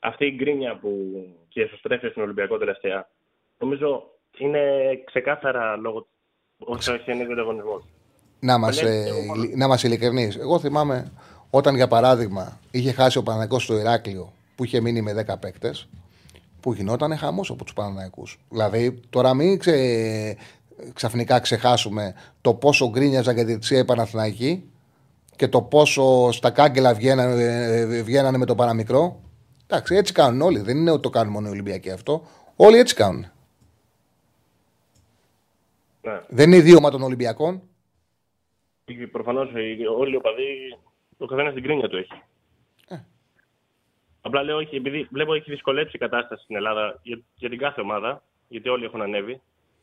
αυτή η γκρίνια που και εσωστρέφει στον Ολυμπιακό τελευταία, νομίζω είναι ξεκάθαρα λόγω όσο έχει ένα ανταγωνισμός. Να είμαστε, να είμαστε ειλικρινείς. Εγώ θυμάμαι όταν για παράδειγμα είχε χάσει ο Παναγικό στο Ηράκλειο που είχε μείνει με 10 παίκτες που γινόταν χαμός από τους Παναναϊκού. Δηλαδή, τώρα μην ξε... ξαφνικά ξεχάσουμε το πόσο γκρίνιαζαν για την Τσία Παναθηναϊκή και το πόσο στα κάγκελα βγαίνανε, βγαίνανε με το παραμικρό. Εντάξει, έτσι κάνουν όλοι. Δεν είναι ότι το κάνουν μόνο οι Ολυμπιακοί αυτό. Όλοι έτσι κάνουν. Ναι. Δεν είναι ιδίωμα των Ολυμπιακών. Προφανώς όλοι οι οπαδοί Ο καθένας την κρίνια του έχει. Ε. Απλά λέω όχι, επειδή βλέπω έχει δυσκολέψει η κατάσταση στην Ελλάδα για, για την κάθε ομάδα, γιατί όλοι έχουν ανέβει.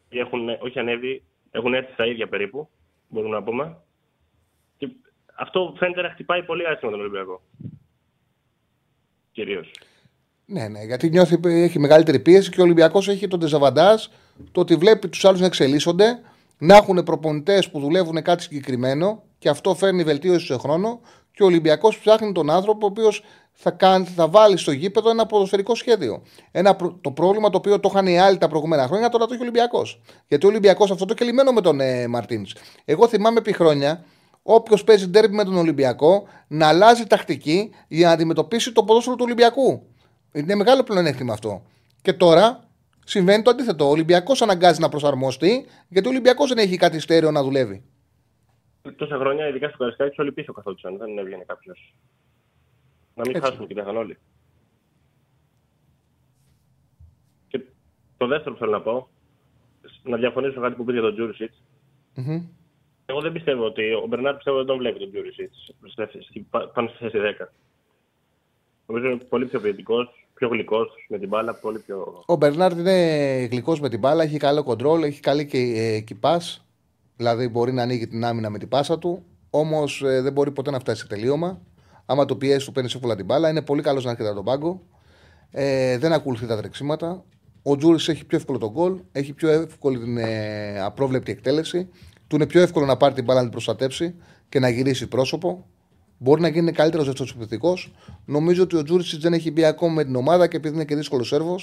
Ή έχουν, όχι ανέβει, έχουν έρθει στα ίδια περίπου, μπορούμε να πούμε. Και αυτό φαίνεται να χτυπάει πολύ άσχημα τον Ολυμπιακό. Κυρίως. Ναι, ναι, γιατί νιώθει έχει μεγαλύτερη πίεση και ο Ολυμπιακός έχει τον τεζαβαντάζ το ότι βλέπει τους άλλους να εξελίσσονται, να έχουν προπονητές που δουλεύουν κάτι συγκεκριμένο και αυτό φέρνει βελτίωση σε χρόνο. Και ο Ολυμπιακός ψάχνει τον άνθρωπο ο οποίος θα, κάνει, θα βάλει στο γήπεδο ένα ποδοσφαιρικό σχέδιο. Ένα, το πρόβλημα το οποίο το είχαν οι άλλοι τα προηγούμενα χρόνια, τώρα το έχει ο Ολυμπιακός. Γιατί ο Ολυμπιακός αυτό το κελιμένο με τον ε, Μαρτίν. Εγώ θυμάμαι επί χρόνια όποιος παίζει ντέρμπι με τον Ολυμπιακό να αλλάζει τακτική για να αντιμετωπίσει το ποδόσφαιρο του Ολυμπιακού. Είναι μεγάλο πλεονέκτημα αυτό. Και τώρα συμβαίνει το αντίθετο. Ο Ολυμπιακός αναγκάζει να προσαρμοστεί γιατί ο Ολυμπιακός δεν έχει κάτι στέρεο να δουλεύει. Τόσα χρόνια, ειδικά στο Καραϊσκάκη, όλοι πίσω καθόντουσαν. Δεν έβγαινε κάποιος. Να μην Έτσι. χάσουμε και δεν όλοι. Και το δεύτερο που θέλω να πω, να διαφωνήσω κάτι που είπες για τον Τζούριτσιτς. Μμμ. Εγώ δεν πιστεύω ότι ο Μπερνάρ πιστεύω δεν τον βλέπει τον Τζούριτσιτς πάνω στη θέση 10. Νομίζω είναι πολύ πιο ποιοτικό, πιο γλυκός με την μπάλα, πολύ πιο. Ο Μπερνάρντ είναι γλυκός με την μπάλα, έχει καλό κοντρόλ, έχει καλή και ε, κυπά. Δηλαδή μπορεί να ανοίγει την άμυνα με την πάσα του. Όμως δεν μπορεί ποτέ να φτάσει σε τελείωμα. Άμα το πιέσεις, του παίρνεις εύκολα την μπάλα. Είναι πολύ καλός να έρχεται από τον πάγκο. Ε, δεν ακολουθεί τα τρεξίματα. Ο Τζούρις έχει πιο εύκολο τον γκολ, έχει πιο εύκολη την ε, απρόβλεπτη εκτέλεση. Του είναι πιο εύκολο να πάρει την μπάλα να την προστατέψει και να γυρίσει πρόσωπο. Μπορεί να γίνει καλύτερος δεύτερο επιθετικό. Νομίζω ότι ο Τζούρισιτ δεν έχει μπει ακόμα με την ομάδα και επειδή είναι και δύσκολος σερβο,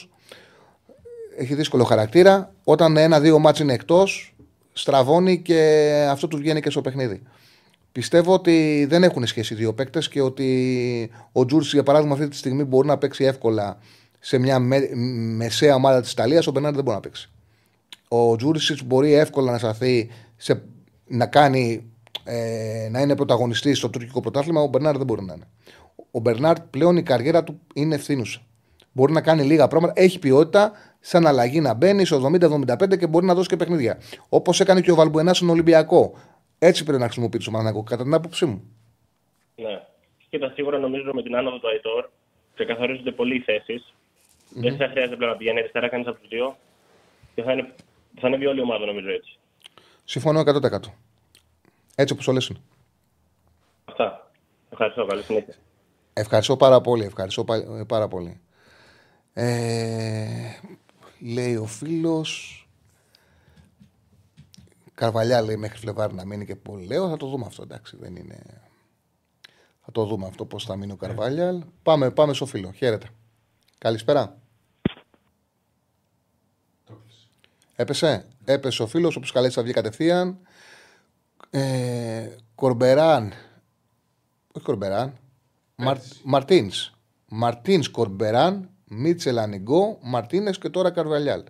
έχει δύσκολο χαρακτήρα. Όταν ένα-δύο μάτς είναι εκτός, στραβώνει και αυτό του βγαίνει και στο παιχνίδι. Πιστεύω ότι δεν έχουν σχέση οι δύο παίκτες και ότι ο Τζούρι, για παράδειγμα, αυτή τη στιγμή μπορεί να παίξει εύκολα σε μια με, μεσαία ομάδα της Ιταλίας. Ο Μπερνάρντ δεν μπορεί να παίξει. Ο Τζούριτσιτς μπορεί εύκολα να σταθεί σε, να κάνει ε, να είναι πρωταγωνιστής στο τουρκικό πρωτάθλημα. Ο Μπερνάρ δεν μπορεί να είναι. Ο Μπερνάρ πλέον η καριέρα του είναι φθίνουσα. Μπορεί να κάνει λίγα πράγματα, έχει ποιότητα, σαν αλλαγή να μπαίνει στο 70-75 και μπορεί να δώσει και παιχνίδια. Όπως έκανε και ο Βαλμπουενάς στον Ολυμπιακό. Έτσι πρέπει να χρησιμοποιήσει το Παναγιακό, κατά την άποψή μου. Ναι. Κοίτα, σίγουρα νομίζω με την άνοδο του Αϊτόρ ξεκαθαρίζονται πολλοί οι θέσεις. Δεν θα χρειάζεται πλέον να πηγαίνει αριστερά κανείς από τους δύο. Και θα είναι, θα ανέβει όλη η ομάδα νομίζω έτσι. Συμφωνώ 100%. Έτσι όπως το λες είναι. Αυτά. Ευχαριστώ. Καλή συνέχεια. Ευχαριστώ πάρα πολύ. Ευχαριστώ πα- πάρα πολύ. Ε, λέει ο φίλος. Καρβαλιά λέει μέχρι Φλεβάρι να μείνει και πολύ. Λέω θα το δούμε αυτό. Εντάξει, δεν είναι. Θα το δούμε αυτό πώς θα μείνει ο Καρβάλιαλ. Πάμε, πάμε στο φίλο. Χαίρετε. Καλησπέρα. Έπεσε. Έπεσε ο φίλος, όπως καλέσει θα βγει κατευθείαν. Ε, Κορμπεράν. Όχι Κορμπεράν. Μαρ, Μαρτίνς. Μαρτίνς Κορμπεράν, Μίτσελ Ανιγκό, Μαρτίνες και τώρα Καρβαλιάλ.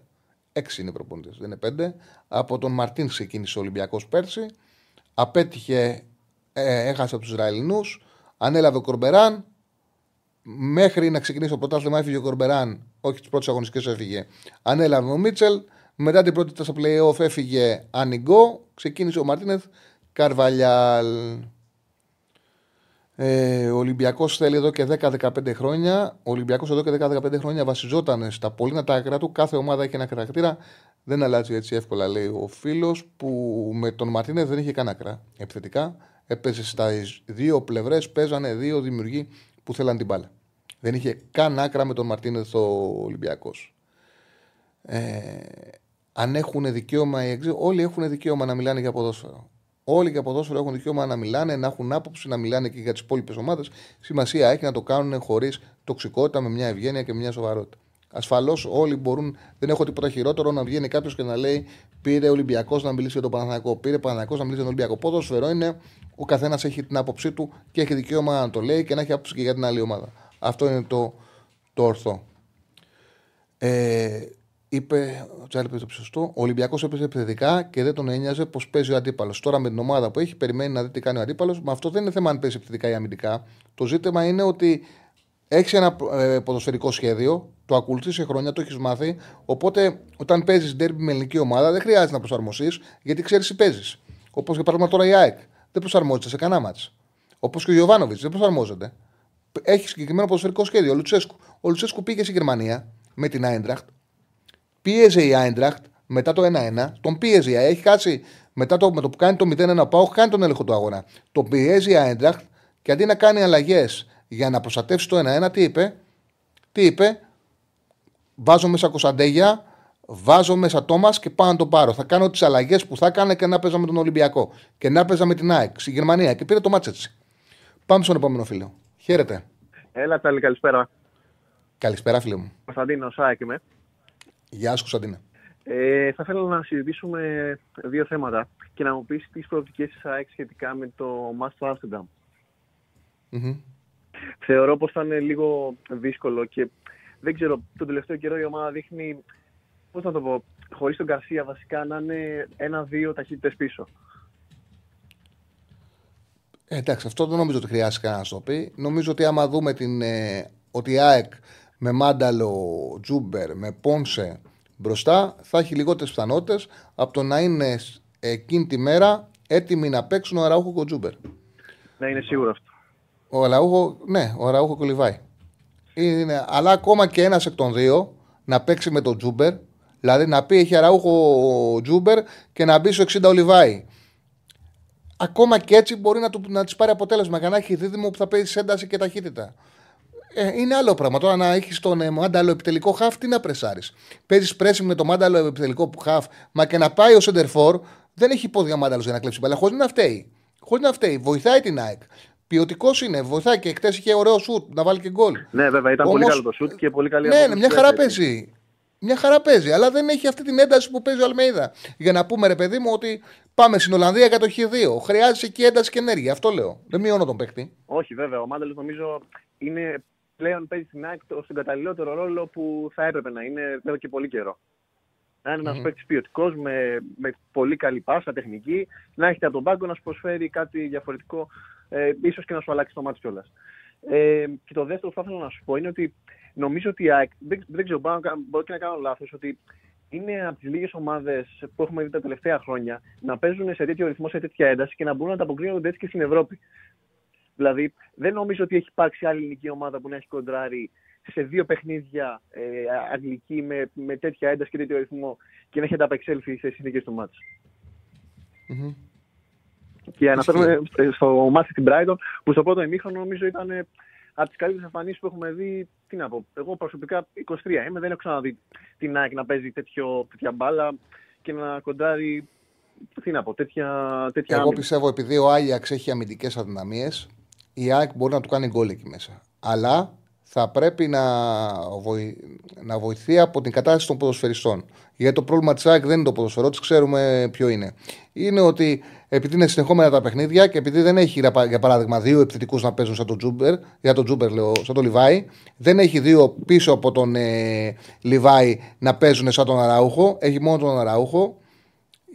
Έξι είναι προπονητές, δεν είναι πέντε. Από τον Μαρτίν ξεκίνησε ο Ολυμπιακός πέρσι. Απέτυχε, ε, έχασε από τους Ισραηλινούς. Ανέλαβε ο Κορμπεράν. Μέχρι να ξεκινήσει το πρωτάθλημα έφυγε ο Κορμπεράν. Όχι τις πρώτες αγωνιστικές έφυγε. Ανέλαβε ο Μίτσελ. Μετά την πρώτη στα playoff έφυγε Ανιγκό. Ξεκίνησε ο Μαρτίνεθ Καρβαλιάλ. Ε, ο Ολυμπιακός θέλει εδώ και 10-15 χρόνια. Ο Ολυμπιακός εδώ και 10-15 χρόνια βασιζόταν στα πολύ να τα άκρα του. Κάθε ομάδα έχει ένα χαρακτήρα. Δεν αλλάζει έτσι εύκολα, λέει ο φίλος που με τον Μαρτίνες δεν είχε καν άκρα. Επιθετικά έπαιζε στα δύο πλευρές, παίζανε δύο δημιουργοί που θέλαν την μπάλα. Δεν είχε καν άκρα με τον Μαρτίνες ο Ολυμπιακός. Ε, αν έχουν δικαίωμα οι εξή, όλοι έχουν δικαίωμα να μιλάνε για ποδόσφαιρο. Όλοι για ποδόσφαιρο έχουν δικαίωμα να μιλάνε, να έχουν άποψη, να μιλάνε και για τις υπόλοιπες ομάδες. Σημασία έχει να το κάνουν χωρίς τοξικότητα, με μια ευγένεια και μια σοβαρότητα. Ασφαλώς όλοι μπορούν, δεν έχω τίποτα χειρότερο να βγαίνει κάποιος και να λέει πήρε Ολυμπιακός να μιλήσει για τον Παναθανικό, πήρε Παναθανικό να μιλήσει για τον Ολυμπιακό. Ποδόσφαιρο είναι ο καθένας έχει την άποψή του και έχει δικαίωμα να το λέει και να έχει άποψη και για την άλλη ομάδα. Αυτό είναι το, το ορθό. Ε, είπε ο Τσάρλι το σωστό. Ο Ολυμπιακός έπαιζε επιθετικά και δεν τον ένοιαζε πώ παίζει ο αντίπαλος. Τώρα με την ομάδα που έχει, περιμένει να δει τι κάνει ο αντίπαλος. Μα αυτό δεν είναι θέμα αν παίζει επιθετικά ή αμυντικά. Το ζήτημα είναι ότι έχεις ένα ε, ποδοσφαιρικό σχέδιο, το ακολουθείς σε χρόνια, το έχεις μάθει. Οπότε όταν παίζεις ντέρμπι με ελληνική ομάδα δεν χρειάζεται να προσαρμοστείς γιατί ξέρεις τι παίζεις. Όπως για παράδειγμα τώρα η ΑΕΚ. Δεν προσαρμόζεται σε κανένα μάτς. Όπως και ο Γιωβάνοβιτς, δεν προσαρμόζεται. Έχει συγκεκριμένο ποδοσφαιρικό σχέδιο. Ο Λουτσέσκου. Ο Λουτσέσκου πήγε στη Γερμανία με την Άιντραχτ. Πίεζε η Άιντραχτ μετά το 1-1. Τον πίεζε. Έχει χάσει μετά το, με το που κάνει το 0-1 πάω, κάνει τον έλεγχο του αγώνα. Τον πιέζει η Άιντραχτ και αντί να κάνει αλλαγές για να προστατεύσει το 1-1, τι είπε; Τι είπε; Βάζω μέσα Κωνσταντέγια, βάζω μέσα Τόμας και πάω να το πάρω. Θα κάνω τις αλλαγές που θα έκανε και να παίζα με τον Ολυμπιακό. Και να παίζα με την ΑΕΚ στη Γερμανία. Και πήρε το μάτσε έτσι. Πάμε στον επόμενο φίλο. Χαίρετε. Έλα, Τάλη, καλησπέρα. Καλησπέρα, φίλε μου. Κωνσταντίνο, ΑΕΚ είμαι. Γεια σου, Κωνσταντίνε. Ε, θα ήθελα να συζητήσουμε δύο θέματα και να μου πεις τις προοπτικές της ΑΕΚ σχετικά με το Match του Amsterdam. Mm-hmm. Θεωρώ πως θα είναι λίγο δύσκολο και δεν ξέρω, τον τελευταίο καιρό η ομάδα δείχνει, πώς να το πω, χωρίς τον Γκαρσία βασικά να είναι ένα-δύο ταχύτητες πίσω. Ε, εντάξει, αυτό δεν νομίζω ότι χρειάζεται να το πει. Νομίζω ότι άμα δούμε την, ε, ότι η ΑΕΚ με Μάνταλο, Τζούμπερ, με Πόνσε μπροστά, θα έχει λιγότερες πιθανότητες από το να είναι εκείνη τη μέρα έτοιμοι να παίξουν ο Αραούχο και ο Τζούμπερ. Ναι, είναι σίγουρο αυτό. Ο Αραούχο, ναι, ο Αραούχο και ο Λιβάι. Είναι, αλλά ακόμα και ένας εκ των δύο να παίξει με τον Τζούμπερ, δηλαδή να πει έχει Αραούχο ο Τζούμπερ και να μπει στο 60 ο Λιβάι. Ακόμα και έτσι μπορεί να, του, να της πάρει αποτέλεσμα για να έχει δίδυμο που θα παίζει ένταση και ταχύτητα. Ε, είναι άλλο πράγμα. Τώρα να έχεις τον ε, Μάνταλο επιτελικό χαφ, τι να πρεσάρεις. Παίζεις πρέσι με το Μάνταλο επιτελικό χαφ, μα και να πάει ο σέντερ φορ, δεν έχει πόδια Μάνταλος για να κλέψει μπάλα, χωρίς να φταίει. Χωρίς να φταίει. Βοηθάει την ΑΕΚ. Ποιοτικός είναι, βοηθάει και χτες είχε ωραίο σουτ να βάλει και γκολ. Ναι, βέβαια, ήταν Όμως- πολύ καλό το σουτ και πολύ καλή Ναι, ναι, απόδοση μια και χαρά έτσι. παίζει. Μια χαρά παίζει, αλλά δεν έχει αυτή την ένταση που παίζει ο Αλμέιδα. Για να πούμε, ρε παιδί μου, ότι πάμε στην Ολλανδία για το Χ2. Χρειάζεται εκεί ένταση και ενέργεια. Αυτό λέω. Δεν μειώνω τον παίκτη. Όχι, βέβαια. Ο Μάνταλος νομίζω είναι πλέον παίζει στην ΑΕΚ στον καταλληλότερο ρόλο που θα έπρεπε να είναι εδώ και πολύ καιρό. Να είναι ένας Μμμ. παίκτης ποιοτικός με, με πολύ καλή πάσα, τεχνική, να έχετε από τον πάγκο να σου προσφέρει κάτι διαφορετικό, ε, ίσως και να σου αλλάξει το μάτι κιόλας. Ε, και το δεύτερο που θα ήθελα να σου πω είναι ότι νομίζω ότι η ΑΕΚ, δεν, δεν ξέρω, μπορώ, να κα- μπορώ και να κάνω λάθος, ότι είναι από τις λίγες ομάδες που έχουμε δει τα τελευταία χρόνια να παίζουν σε τέτοιο ρυθμό, σε τέτοια ένταση και να μπορούν να ανταποκρίνονται έτσι και στην Ευρώπη. Δηλαδή, δεν νομίζω ότι έχει υπάρξει άλλη ελληνική ομάδα που να έχει κοντράρει σε δύο παιχνίδια ε, αγγλική με, με τέτοια ένταση και τέτοιο ρυθμό και να έχει ανταπεξέλθει σε συνθήκες του μάτς. Μμμ. Και αναφέρομαι στο μάτι στην Brighton, που στο πρώτο ημίχρονο νομίζω ήταν ε, από τις καλύτερες εμφανίσεις που έχουμε δει. Τι να πω, εγώ προσωπικά 23 είμαι, δεν έχω ξαναδεί την ΑΕΚ να παίζει τέτοιο, τέτοια μπάλα και να κοντράρει. Τι να πω, τέτοια, τέτοια Εγώ άμυνα. πιστεύω επειδή ο Άγιαξ έχει αμυντικές αδυναμίες, η ΑΕΚ μπορεί να του κάνει γκολ εκεί μέσα. Αλλά θα πρέπει να, βοη... να βοηθεί από την κατάσταση των ποδοσφαιριστών. Γιατί το πρόβλημα της ΑΕΚ δεν είναι το ποδοσφαιρό της, ξέρουμε ποιο είναι. Είναι ότι επειδή είναι συνεχόμενα τα παιχνίδια και επειδή δεν έχει, για πα- για παράδειγμα, δύο επιθετικούς να παίζουν σαν τον Ζούμπερ, για τον Ζούμπερ λέω, σαν τον Λιβάι, δεν έχει δύο πίσω από τον ε, Λιβάι να παίζουν σαν τον Αραούχο, έχει μόνο τον Αραούχο.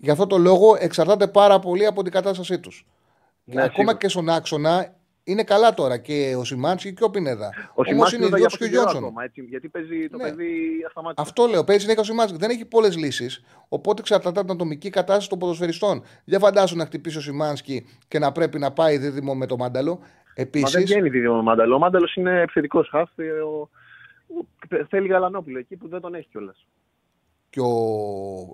Γι' αυτό το λόγο εξαρτάται πάρα πολύ από την κατάστασή τους. Ναι, ακόμα σίγουρα. και στον άξονα είναι καλά τώρα και ο Σιμάντσι και ο Πινέδα. Ο Όμως Σιμάνσκι είναι εδώ ιδιώτη για και ο πολύ καιρό Γιόνσον. ακόμα, έτσι, γιατί παίζει το Ναι. παιδί ασταμάτητα. Αυτό λέω. Παίζει συνέχεια ο Σιμάνσκι. Δεν έχει πολλές λύσεις. Οπότε εξαρτάται από την ατομική κατάσταση των ποδοσφαιριστών. Για φαντάσου να χτυπήσει ο Σιμάνσκι και να πρέπει να πάει δίδυμο με το μάνταλο. Μα δεν Επίση. βγαίνει δίδυμο ο Μάνταλο. Ο Μάνταλος είναι επιθετικός χαφ. ε, ο- ο- Θέλει Γαλανόπουλο εκεί που δεν τον έχει κιόλας. Και ο,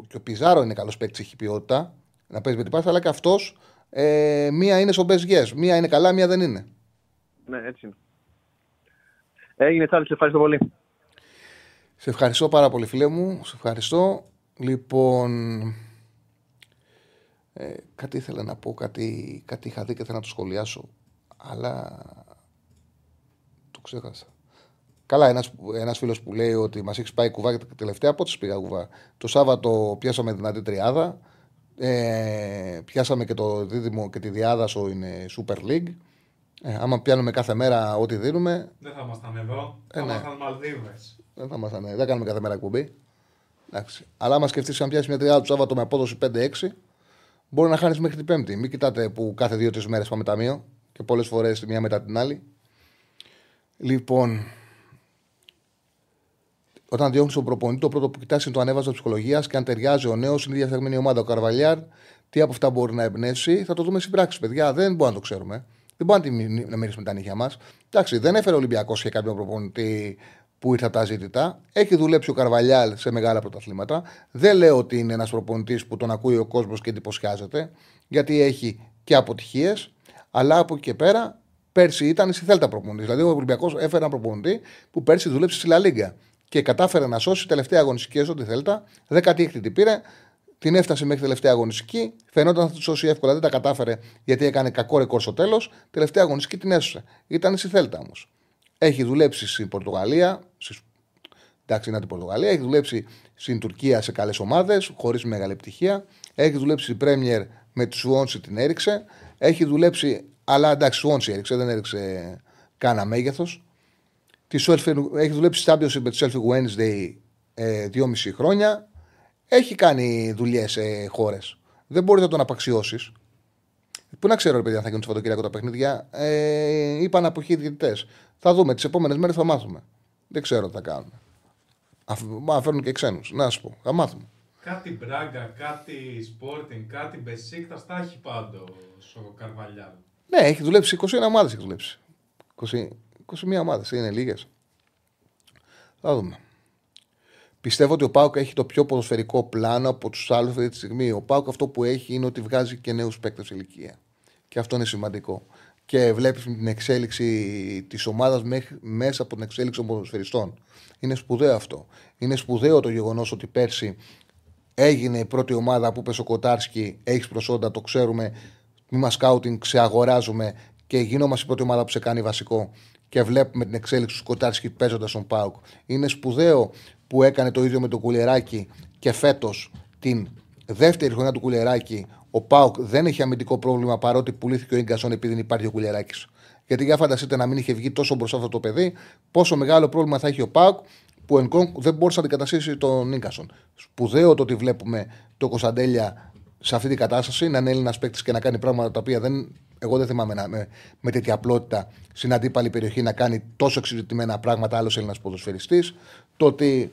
και ο Πιζάρο είναι καλός παίκτης, έχει ποιότητα να παίζει με την πάσα, αλλά και αυτός ε, μία είναι στο best yes. Μία είναι καλά, μία δεν είναι. Ναι, έτσι είναι. Έγινε τσάλι, σε ευχαριστώ πολύ. Σε ευχαριστώ πάρα πολύ, φίλε μου. Σε ευχαριστώ. Λοιπόν. Ε, κάτι ήθελα να πω, κάτι, κάτι είχα δει και θέλω να το σχολιάσω. Αλλά. Το ξέχασα. Καλά, ένας, ένας φίλος που λέει ότι μας έχει πάει κουβά και τελευταία πότε πήγα κουβά; Το Σάββατο πιάσαμε δυνατή τριάδα. Ε, πιάσαμε και το δίδυμο και τη διάδα στο είναι Super League. Ε, άμα πιάνουμε κάθε μέρα ό,τι δίνουμε, Δεν θα ήμασταν εδώ. Ε, θα ναι. ήμασταν Μαλδίβες. δεν θα ήμασταν, δεν κάνουμε κάθε μέρα εκπομπή. Εντάξει. Αλλά άμα σκεφτείς αν πιάσεις μια τριάδα του Σάββατο με απόδοση 5-6, μπορεί να χάνεις μέχρι την Πέμπτη. Μην κοιτάτε που κάθε δύο-τρεις μέρες πάμε ταμείο και πολλές φορές τη μία μετά την άλλη. Λοιπόν, όταν διώχνεις τον προπονητή, το πρώτο που κοιτάζει είναι το ανέβασμα ψυχολογίας και αν ταιριάζει ο νέος, είναι η διαθεγμένη ομάδα. Ο Καρβαλιάρ, τι από αυτά μπορεί να εμπνεύσει, θα το δούμε στην πράξη, παιδιά. Δεν μπορούμε να το ξέρουμε. Δεν μπορούμε να μυρίσουμε τα νύχια μας. Εντάξει, δεν έφερε ο Ολυμπιακός και κάποιον προπονητή που ήρθε από τα ζήτητα. Έχει δουλέψει ο Καρβαλιάλ σε μεγάλα πρωταθλήματα. Δεν λέω ότι είναι ένας προπονητής που τον ακούει ο κόσμος και εντυπωσιάζεται, γιατί έχει και αποτυχίες. Αλλά από εκεί και πέρα, πέρσι ήταν στη Θέλτα προπονητής. Δηλαδή, ο Ολυμπιακός έφερε ένα προπονητή που πέρσι δούλεψε στη Λα Λίγκα και κατάφερε να σώσει τελευταία αγωνιστική έσω τη Θέλτα. Δέκατη έκτη την πήρε, την έφτασε μέχρι τελευταία αγωνιστική. Φαινόταν θα τη σώσει εύκολα, δεν τα κατάφερε γιατί έκανε κακό ρεκόρ στο τέλος. Τελευταία αγωνιστική την έσωσε. Ήταν στη Θέλτα όμως. Έχει δουλέψει στην Πορτογαλία. Εντάξει, είναι την Πορτογαλία. Έχει δουλέψει στην Τουρκία σε καλές ομάδες, χωρίς μεγάλη επιτυχία. Έχει δουλέψει στην Πρέμιερ με τη Σουόνση την έριξε. Έχει δουλέψει, αλλά εντάξει, Σουόνση έριξε, δεν έριξε κανένα μέγεθος. Έχει δουλέψει στη Championship με τη Selfie Wednesday ε, δυόμιση χρόνια. Έχει κάνει δουλειές σε χώρες. Δεν μπορείς να τον απαξιώσεις. Πού να ξέρω, ρε παιδιά, θα γίνουν το Σαββατοκύριακο τα παιχνίδια. Ε, είπαν αποχή διαιτητές. Θα δούμε. Τις επόμενες μέρες θα μάθουμε. Δεν ξέρω τι θα κάνουν. Μα φέρνουν και ξένους. Να σου πω. Θα μάθουμε. Κάτι μπράγκα, κάτι sporting, κάτι μπεσίκτα, τα έχει πάντως ο Καρβαλιάλ. Ναι, έχει δουλέψει 21 ομάδες. Έχει δουλέψει. 20, 21 ομάδες. Είναι λίγες. Θα δούμε. Πιστεύω ότι ο Πάουκ έχει το πιο ποδοσφαιρικό πλάνο από τους άλλους αυτή τη στιγμή. Ο Πάουκ αυτό που έχει είναι ότι βγάζει και νέους παίκτες ηλικία. Και αυτό είναι σημαντικό. Και βλέπεις την εξέλιξη της ομάδας μέσα από την εξέλιξη των ποδοσφαιριστών. Είναι σπουδαίο αυτό. Είναι σπουδαίο το γεγονός ότι πέρσι έγινε η πρώτη ομάδα που είπε ο Κοτάρσκι, έχεις προσόντα, το ξέρουμε. Μη μας σκάουτινγκ, ξεαγοράζουμε και γινόμαστε η πρώτη ομάδα που σε κάνει βασικό και βλέπουμε την εξέλιξη του Σκοτάρσκι παίζοντας τον Πάουκ. Είναι σπουδαίο που έκανε το ίδιο με τον Κουλεράκη και φέτος την δεύτερη χρονιά του Κουλεράκη ο Πάουκ δεν έχει αμυντικό πρόβλημα παρότι πουλήθηκε ο γκασόν επειδή δεν υπάρχει ο Κουλεράκη. Γιατί για φανταστείτε να μην είχε βγει τόσο μπροστά αυτό το παιδί, πόσο μεγάλο πρόβλημα θα έχει ο Πάουκ που εν δεν μπορούσε να αντικαταστήσει τον γκασόν. Σπουδαίο το ότι βλέπουμε το Κωνσταντέλια σε αυτή την κατάσταση, να είναι Έλληνας παίκτης και να κάνει πράγματα τα οποία δεν, εγώ δεν θυμάμαι να, με, με τέτοια απλότητα στην αντίπαλη περιοχή να κάνει τόσο εξειδικευμένα πράγματα άλλος Έλληνας ποδοσφαιριστής. Το ότι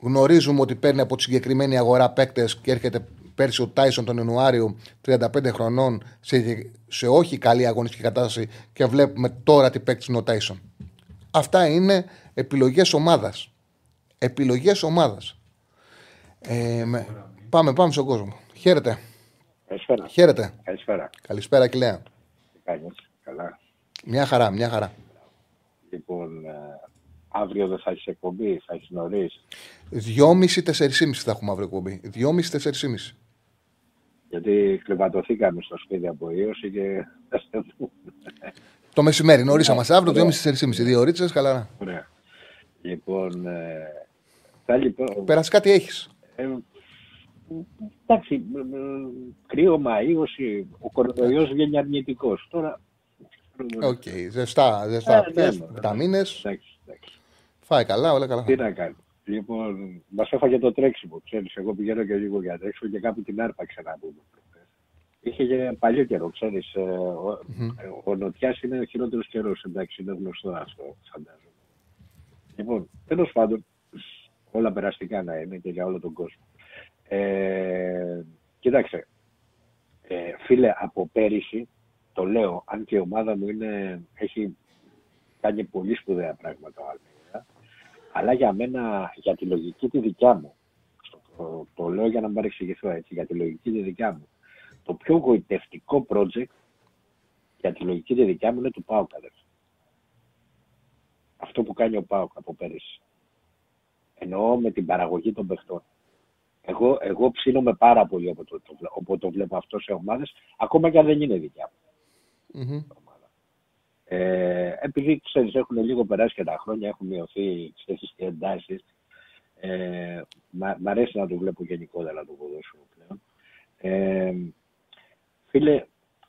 γνωρίζουμε ότι παίρνει από τη συγκεκριμένη αγορά παίκτες και έρχεται πέρσι ο Τάισον τον Ιανουάριο 35 χρονών σε, σε όχι καλή αγωνιστική κατάσταση και βλέπουμε τώρα τι παίκτης είναι ο Τάισον. Αυτά είναι επιλογές ομάδας. Επιλογές ομάδας. Ε, πάμε, πάμε στον κόσμο. Χαίρετε. Καλησπέρα. Χαίρετε. Καλησπέρα. Καλησπέρα, Κιλέα. Τι κάνεις, καλά. Μια χαρά, μια χαρά. Λοιπόν, ε, αύριο δεν θα έχεις εκπομπή, θα έχεις νωρίς. Δυόμιση, τεσσερισήμιση θα έχουμε αύριο εκπομπή. Δυόμιση, τεσσερισήμιση. Γιατί κλεβατωθήκαμε στο σπίτι από ίωση και [LAUGHS] Το μεσημέρι, νωρίς μας αύριο, δυόμιση, τεσσερισήμιση. Δύο ρίτσες, καλά. Ωραία. Λοιπόν, ε, θα λοιπόν... Πέρασε κάτι έχεις. Ε, εντάξει, κρύωμα ίωση, ο κορονοϊός βγαίνει αρνητικός. Τώρα... OK, okay, ζεστά, ζεστά, ε, ναι, ναι, Φάει καλά, όλα καλά. Τι να κάνει. Λοιπόν, μας έφαγε το τρέξιμο, ξέρεις, εγώ πηγαίνω και λίγο για τρέξιμο και κάπου την άρπαξε να πούμε. Είχε και παλιό καιρό, ξέρεις, ε, ο, mm-hmm. ο Νοτιάς είναι ο χειρότερος καιρός, εντάξει, είναι γνωστό αυτό, φαντάζομαι. Λοιπόν, τέλος πάντων, όλα περαστικά να είναι και για όλο τον κόσμο. Ε, κοίταξε, ε, φίλε, από πέρυσι, το λέω, αν και η ομάδα μου είναι, έχει κάνει πολύ σπουδαία πράγματα ο αλλά για μένα, για τη λογική τη δικιά μου, το, το λέω για να μην παρεξηγηθώ έτσι, για τη λογική τη δικιά μου, το πιο γοητευτικό project για τη λογική τη δικιά μου είναι του ΠΑΟΚ, Αυτό που κάνει ο ΠΑΟΚ από πέρυσι. Εννοώ με την παραγωγή των παιχτών. Εγώ, εγώ ψήνομαι πάρα πολύ από το, το, το βλέπω αυτός σε ομάδες, ακόμα και αν δεν είναι δικιά μου. Ε, επειδή ξέρεις, έχουν λίγο περάσει και τα χρόνια, έχουν μειωθεί ξέρεις, και εντάσεις. Ε, μ' αρέσει να το βλέπω γενικότερα το ποδόσφαιρο πλέον. Ε, φίλε,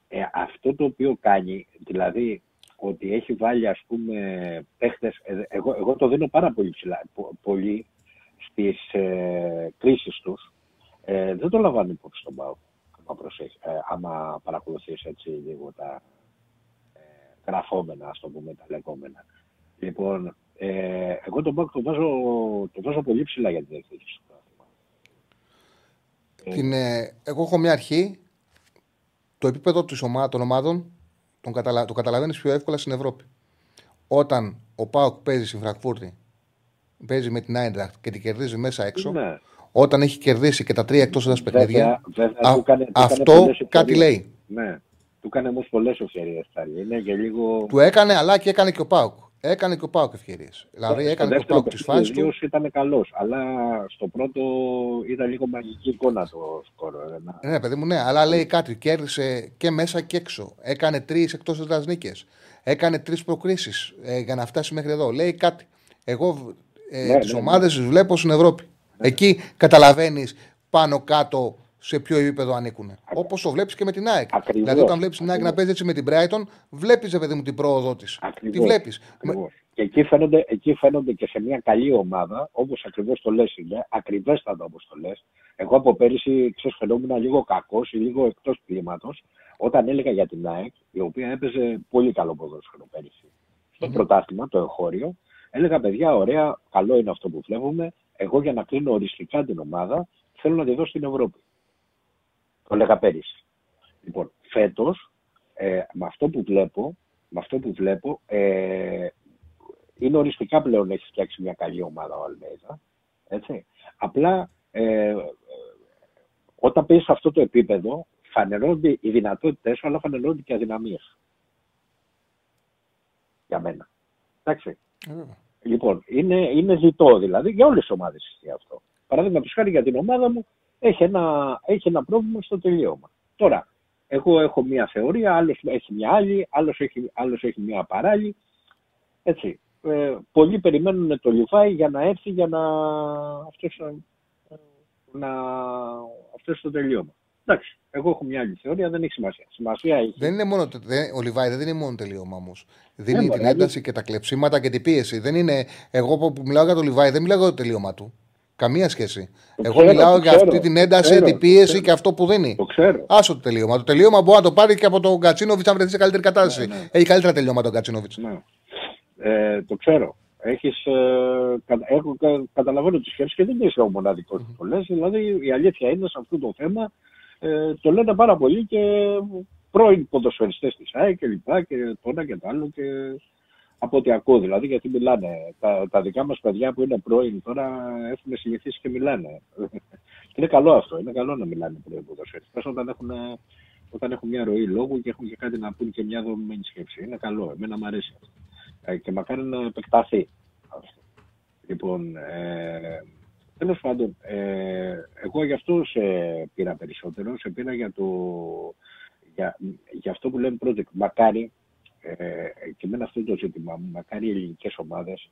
ε, αυτό το οποίο κάνει, δηλαδή ότι έχει βάλει ας πούμε παίχτες, ε, εγώ, εγώ το δίνω πάρα πολύ ψηλά, πολύ στις ε, κρίσεις τους, ε, δεν το λαμβάνω υπόψη στον ΠΑΟ, άμα, ε, άμα παρακολουθείς έτσι λίγο τα, γραφόμενα, ας το πούμε, τα λεγόμενα. Λοιπόν, ε, εγώ τον Μπακ το βάζω, το βάζω πολύ ψηλά για την διεκδίκηση του ε, ε, εγώ έχω μια αρχή. Το επίπεδο της ομάδα, των ομάδων τον καταλα... το καταλαβαίνεις πιο εύκολα στην Ευρώπη. Όταν ο Πάοκ παίζει στην Φραγκφούρτη, παίζει με την Άιντραχτ και την κερδίζει μέσα έξω, Ναι. όταν έχει κερδίσει και τα τρία εκτός έδρα παιχνίδια, Βέβαια, βέβαια, α- του έκανε- του έκανε αυτό πολλές κάτι ευκαιρίες. λέει. Ναι. Του έκανε όμως πολλές ευκαιρίες. Είναι και λίγο. Του έκανε, αλλά και έκανε και ο Πάοκ. Έκανε και ο Πάοκ ευκαιρίες. Δηλαδή Στο έκανε και ο δεύτερο Πάοκ τις παιχνίδι φάσει ο του. Δίος ήταν καλός. Αλλά στο πρώτο ήταν λίγο μαγική εικόνα το σκορ. ε, να- Ναι, παιδί μου, ναι, αλλά λέει κάτι. Κέρδισε και μέσα και έξω. Έκανε τρεις εκτός έδρα νίκες. Έκανε τρεις προκρίσεις ε, για να φτάσει μέχρι εδώ. Λέει κάτι. Εγώ ε, Ναι, τις ναι, ομάδες τι βλέπω στην Ευρώπη. Εκεί καταλαβαίνεις πάνω κάτω σε ποιο επίπεδο ανήκουν. Όπως το βλέπεις και με την ΑΕΚ. Ακριβώς. Δηλαδή, όταν βλέπεις την ΑΕΚ να παίζει έτσι με την Brighton, βλέπεις, παιδί μου, την πρόοδό της. Τη Ακριβώς, βλέπεις. ακριβώς. Και εκεί φαίνονται, εκεί φαίνονται και σε μια καλή ομάδα, όπως ακριβώς το λες, είναι ακριβέστατα όπως το λες. Εγώ από πέρυσι ξέρεις, φαινόμουν λίγο κακός ή λίγο εκτός κλίματος όταν έλεγα για την ΑΕΚ, η οποία έπαιζε πολύ καλό ποδόσφαιρο πέρυσι. Στο πρωτάθλημα, το εγχώριο, έλεγα παιδιά, ωραία, καλό είναι αυτό που βλέπουμε. Εγώ για να κλείνω οριστικά την ομάδα, θέλω να τη δω στην Ευρώπη. Το έλεγα πέρυσι. Λοιπόν, φέτος, ε, με αυτό που βλέπω, με αυτό που βλέπω, ε, είναι οριστικά πλέον έχει φτιάξει μια καλή ομάδα ο Αλμέιδα. Έτσι. Απλά ε, ε, όταν παίζει σε αυτό το επίπεδο, φανερώνται οι δυνατότητες σου, αλλά φανερώνται και οι αδυναμίες. Για μένα. Εντάξει. Λοιπόν, είναι, είναι ζητό δηλαδή για όλες τις ομάδες ισχύει αυτό. Παράδειγμα, χάρη για την ομάδα μου, έχει ένα, έχει ένα πρόβλημα στο τελείωμα. Τώρα, εγώ έχω μια θεωρία, άλλος έχει μια άλλη, άλλος έχει, άλλος έχει μια παράλληλη. Έτσι. Ε, πολλοί περιμένουν το Λιβάι για να έρθει για να αυτός, ε, να αυτός το τελείωμα. Εντάξει, εγώ έχω μια άλλη θεωρία, δεν έχει σημασία. Σημασία έχει. Δεν είναι μόνο, δεν, ο Λιβάη δεν είναι μόνο τελείωμα όμω. Δίνει μωρέ, την ένταση και τα κλεψίματα και την πίεση. Δεν είναι, εγώ που που μιλάω για τον Λιβάη δεν μιλάω για το τελείωμα του. Καμία σχέση. εγώ ξέρω, μιλάω το για ξέρω, αυτή την το ένταση, ξέρω, την το πίεση ξέρω. και αυτό που δίνει. Το ξέρω. Άσο το τελείωμα. Το τελείωμα μπορεί να το πάρει και από τον Κατσίνοβιτς αν βρεθεί σε καλύτερη κατάσταση. Ναι, Έχει καλύτερα τελειώματα τον Κατσίνοβιτς. Ναι. Ε, το ξέρω. Έχεις, ε, κατα- έχω, κα- καταλαβαίνω τις σκέψεις και δεν είσαι ο μοναδικός που το λες. Δηλαδή η αλήθεια είναι σε αυτό το θέμα ε, το λένε πάρα πολύ και πρώην ποδοσφαιριστές της ΑΕΚ και λοιπά και το ένα και το άλλο και από ό,τι ακούω δηλαδή γιατί μιλάνε. Τα, τα δικά μας παιδιά που είναι πρώην τώρα έχουν συνηθίσει και μιλάνε. Και είναι καλό αυτό. Είναι καλό να μιλάνε πρώην ποδοσφαιριστές όταν έχουν, όταν έχουν μια ροή λόγου και έχουν και κάτι να πούν και μια δομημένη σκέψη. Είναι καλό. Εμένα μου αρέσει αυτό. Ε, και μακάρι να επεκταθεί αυτό. Λοιπόν, ε, τέλος πάντων, ε, εγώ γι' αυτό σε πήρα περισσότερο, σε πήρα για, το, για, για αυτό που λέμε project. Μακάρι, ε, και εμένα αυτό είναι το ζήτημα μου, μακάρι οι ελληνικές ομάδες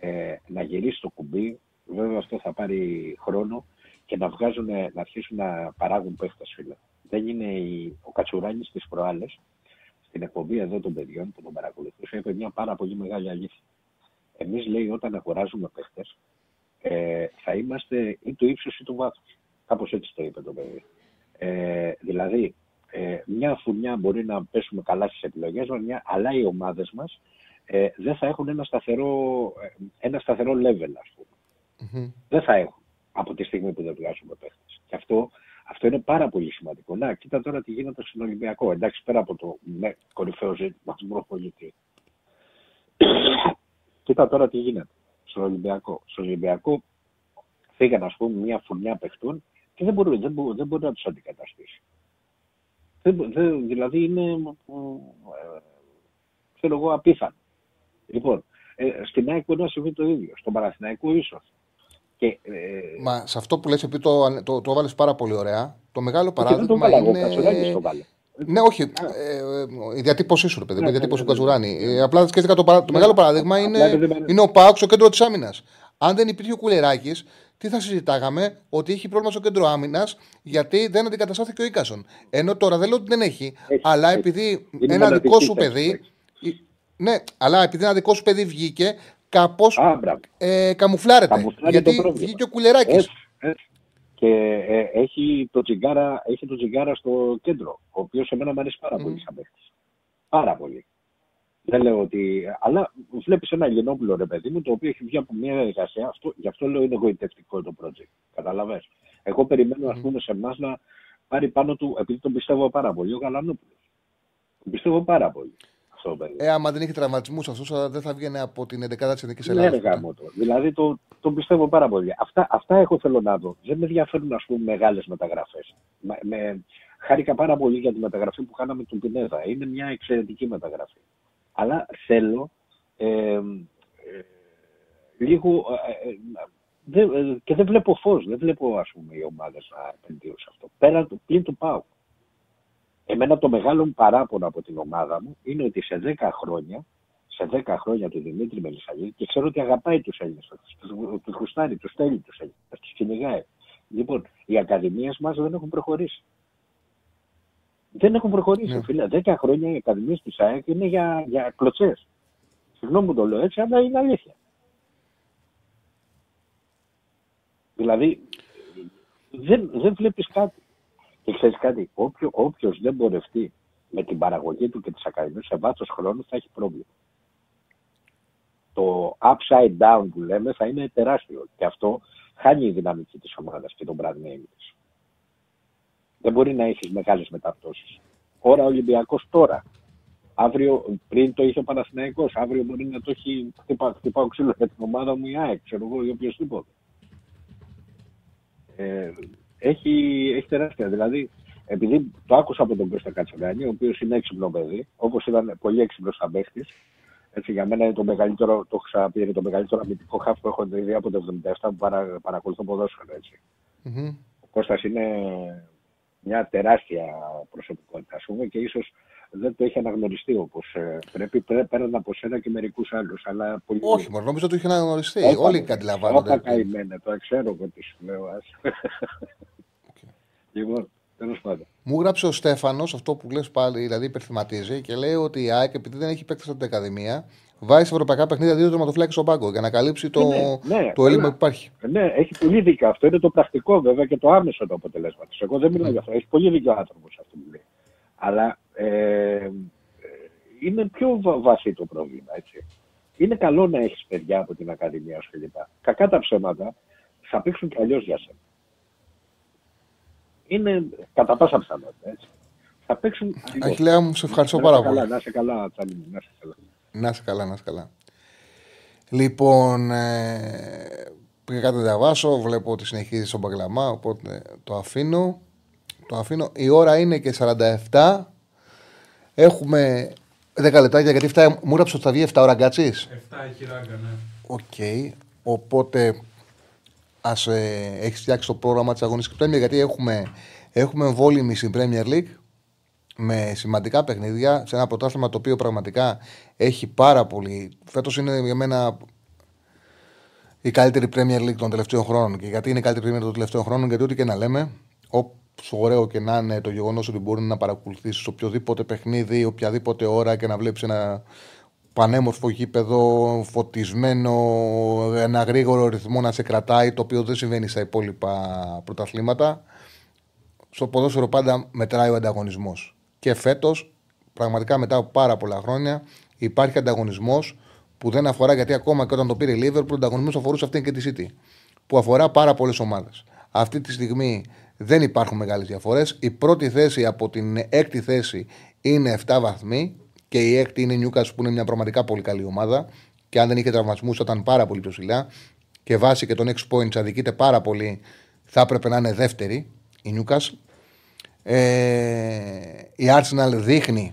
ε, να γυρίσει το κουμπί, βέβαια αυτό θα πάρει χρόνο, και να βγάζουν, να αρχίσουν να παράγουν παίχτες, φίλε. Δεν είναι η, ο Κατσουράνης της προάλλες, στην εκπομπή εδώ των παιδιών που τον παρακολουθούσα, είπε μια πάρα πολύ μεγάλη αλήθεια. Εμείς λέει όταν αγοράζουμε παίχτες, ε, θα είμαστε ή του ύψους ή του βάθους. Κάπως έτσι το είπε το παιδί. Ε, δηλαδή, ε, μια φουρνιά μπορεί να πέσουμε καλά στις επιλογές μας, αλλά οι ομάδες μας ε, δεν θα έχουν ένα σταθερό, ε, ένα σταθερό level, ας πούμε. Δεν θα έχουν από τη στιγμή που δεν βγάζουμε παίχτες. Και αυτό, αυτό είναι πάρα πολύ σημαντικό. Να, κοίτα τώρα τι γίνεται στον Ολυμπιακό. Εντάξει, πέρα από το ναι, κορυφαίο ζήτημα του προπολίτη. [COUGHS] κοίτα τώρα τι γίνεται στον Ολυμπιακό. Στον Ολυμπιακό φύγαν, ας πούμε, μια φουρνιά παιχτών και δεν μπορεί, δεν μπορεί, δεν μπορεί να τους αντικαταστήσει. Δεν, δεν, δηλαδή είναι, ε, ξέρω εγώ, απίθανο. Λοιπόν, ε, στην ΑΕΚ μπορεί να συμβεί το ίδιο. Στον Παναθηναϊκό ίσως. Και, ε, Μα σε αυτό που λες, επειδή το, το, το βάλε πάρα πολύ ωραία, το μεγάλο και δεν το παράδειγμα βάλα εγώ, είναι. Κατσουράκης το βάλε. Ναι, όχι. Ε, ε, η διατύπωσή σου, ρε παιδί μου, Ναι, η ναι, διατύπωση του ναι, ναι, Κατσουράνη. Ε, απλά σκέφτηκα το, παρα... το μεγάλο παράδειγμα Απλά είναι, επειδή δεν- είναι ο Πάουκ στο κέντρο της άμυνας. Αν δεν υπήρχε ο Κουλεράκης, τι θα συζητάγαμε, ότι έχει πρόβλημα στο κέντρο άμυνας, γιατί δεν αντικαταστάθηκε ο Ίκασον. Ενώ τώρα δεν λέω ότι δεν έχει, αλλά έχει. επειδή Είναι ένα μοναδική δικό σου θέση παιδί. που ε, Ναι, αλλά επειδή ένα δικό σου παιδί βγήκε, κάπως Α, μπράβο. ε, καμουφλάρεται. Καμουφλάρει γιατί το πρόβλημα. βγήκε ο Κουλεράκης. Έτσι, έτσι. Και ε, έχει το τσιγκάρα, έχει το τσιγκάρα στο κέντρο, ο οποίος εμένα μου αρέσει πάρα πολύ σαν παίχτης. Πάρα πολύ. Δεν λέω ότι. Αλλά βλέπεις ένα Ελληνόπουλο ρε παιδί μου, το οποίο έχει βγει από μια διαδικασία. Αυτό, γι' αυτό λέω είναι εγωιτευτικό το project. Καταλαβέ. Εγώ περιμένω, ας πούμε, σε εμάς να πάρει πάνω του, επειδή τον πιστεύω πάρα πολύ, ο Γαλανόπουλος. Ο Το πιστεύω πάρα πολύ. Αυτό το παιδί. Ε, άμα δεν είχε τραυματισμούς αυτός, δεν θα βγαίνει από την 11η της Εθνικής Ναι, Ελλάδα. ρε γάμο το. Δηλαδή το, το πιστεύω πάρα πολύ. Αυτά, αυτά έχω θέλω να δω. Δεν με ενδιαφέρουν ας πούμε μεγάλες μεταγραφές. Με, με, χάρηκα πάρα πολύ για τη μεταγραφή που κάναμε του Πινέδα. Είναι μια εξαιρετική μεταγραφή. Αλλά θέλω ε, ε, λίγο. Ε, ε, δεν- ε, και δεν βλέπω φως. Δεν βλέπω ας πούμε, οι ομάδες να επενδύουν σε αυτό. Πέρα του πλην του πάω. Εμένα το μεγάλο μου παράπονο από την ομάδα μου είναι ότι σε 10 χρόνια, σε 10 χρόνια του Δημήτρη Μελισσαλίδη, και ξέρω ότι αγαπάει τους Έλληνες, τους τους γουστάρει, τους θέλει τους Έλληνες, τους κυνηγάει. Λοιπόν, οι ακαδημίες μας δεν έχουν προχωρήσει. Δεν έχουν προχωρήσει, Ναι. φίλε. 10 χρόνια οι ακαδημίες της ΑΕΚ είναι για, για κλωτσές. Συγγνώμη που το λέω έτσι, αλλά είναι αλήθεια. Δηλαδή, δεν, δεν βλέπεις κάτι. Και ξέρεις κάτι, όποιο, όποιος δεν πορευτεί με την παραγωγή του και τις ακαδημίες σε βάθος χρόνου θα έχει πρόβλημα. Το upside down που λέμε θα είναι τεράστιο και αυτό χάνει η δυναμική της ομάδας και τον brand name της. Δεν μπορεί να έχεις μεγάλες μεταπτώσεις. Ώρα Ολυμπιακός τώρα. Αύριο, πριν το είχε ο Παναθηναϊκός, αύριο μπορεί να το έχει χτυπά, χτυπάω ξύλο για την ομάδα μου η ΑΕΚ, ξέρω εγώ, ή οποιοδήποτε. Ε, έχει, έχει τεράστια. Δηλαδή, επειδή το άκουσα από τον Κώστα Κατσογάνη, ο οποίος είναι έξυπνο παιδί, όπως ήταν πολύ έξυπνος σαν παίχτης. Έτσι, για μένα είναι το μεγαλύτερο, το έχω ξαναπεί, είναι το μεγαλύτερο αμυντικό χάφ που έχω δει από το 77 που παρα, παρακολουθώ ποδόσφαιρο. Έτσι. Μμμ. Ο Κώστας είναι μια τεράστια προσωπικότητα, ας πούμε, και ίσως δεν το έχει αναγνωριστεί όπως ε, πρέπει, πρέ- πέραν από σένα και μερικούς άλλους, αλλά πολύ... Όχι, μόνο νομίζω ότι είχε αναγνωριστεί. Όπα, Όλοι όπα, αντιλαμβάνονται. καημένε, το ξέρω εγώ τι σου λέω, ας. Λοιπόν, τέλος πάντων. Μου γράψε ο Στέφανος αυτό που λες πάλι, δηλαδή υπερθυματίζει και λέει ότι η ΑΕΚ επειδή δεν έχει παίξει από την Ακαδημία, βάζει σε ευρωπαϊκά παιχνίδια δύο τερματοφυλάκια στον πάγκο για να καλύψει το, ναι, ναι, το έλλειμμα καλά. που υπάρχει. Ε, Ναι, έχει πολύ δίκιο. Αυτό είναι το πρακτικό βέβαια και το άμεσο το αποτελέσμα της. Εγώ δεν μιλάω για αυτό. Έχει πολύ δίκιο ο άνθρωπος αυτό που λέει. Αλλά ε, ε, είναι πιο βα- βαθύ το πρόβλημα, έτσι. Είναι καλό να έχεις παιδιά από την Ακαδημία σου κλπ. Κακά τα ψέματα θα παίξουν κι αλλιώς για σένα. Είναι κατά πάσα πιθανότητα, έτσι. Θα παίξουν αλλιώς. Αχιλέα μου, σε ευχαριστώ Να πάρα είσαι πολύ. καλά, Να είσαι καλά, Τσάλι μου, να είσαι καλά. Να είσαι καλά, να είσαι καλά. Λοιπόν, ε, πήγα κάτι να διαβάσω. Βλέπω ότι συνεχίζει στον Παγκλαμά, οπότε το αφήνω. Το αφήνω. Η ώρα είναι και 47. Έχουμε 10 λεπτάκια γιατί φτάει, μου έγραψες ότι θα βγει 7 ώρα γκάτσι. 7 έχει ράγκα, ναι. Οκ. Οπότε ας ε, έχεις φτιάξει το πρόγραμμα της αγωνιστικής Premier γιατί έχουμε, έχουμε εμβόλιμη στην Premier League με σημαντικά παιχνίδια σε ένα πρωτάθλημα το οποίο πραγματικά έχει πάρα πολύ. Φέτος είναι για μένα η καλύτερη Premier League των τελευταίων χρόνων. Και γιατί είναι η καλύτερη Premier League των τελευταίων χρόνων, γιατί ό,τι και να λέμε, όσο ωραίο και να είναι το γεγονός ότι μπορεί να παρακολουθήσεις οποιοδήποτε παιχνίδι, οποιαδήποτε ώρα και να βλέπεις ένα πανέμορφο γήπεδο, φωτισμένο, ένα γρήγορο ρυθμό να σε κρατάει, το οποίο δεν συμβαίνει στα υπόλοιπα πρωταθλήματα. Στο ποδόσφαιρο πάντα μετράει ο ανταγωνισμός. Και φέτος, πραγματικά μετά από πάρα πολλά χρόνια, υπάρχει ανταγωνισμός που δεν αφορά γιατί ακόμα και όταν το πήρε η Liverpool, ο ανταγωνισμός αφορούσε αυτήν και τη City. Που αφορά πάρα πολλές ομάδες. Αυτή τη στιγμή δεν υπάρχουν μεγάλες διαφορές. Η πρώτη θέση από την έκτη θέση είναι 7 βαθμοί και η έκτη είναι η Newcastle που είναι μια πραγματικά πολύ καλή ομάδα. Και αν δεν είχε τραυματισμούς, θα ήταν πάρα πολύ πιο ψηλά. Και βάσει και των 6 points αδικείται πάρα πολύ, θα έπρεπε να είναι δεύτερη η Newcastle. Ε, η Arsenal δείχνει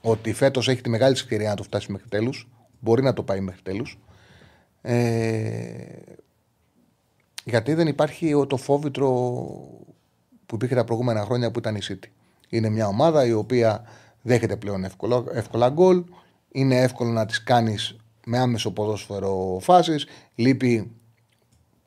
ότι φέτος έχει τη μεγάλη ευκαιρία να το φτάσει μέχρι τέλους. Μπορεί να το πάει μέχρι τέλους. Ε, γιατί δεν υπάρχει ο- το φόβητρο που υπήρχε τα προηγούμενα χρόνια που ήταν η City. Είναι μια ομάδα η οποία δέχεται πλέον εύκολα, εύκολα γκολ. Είναι εύκολο να της κάνεις με άμεσο ποδόσφαιρο φάσεις. Λείπει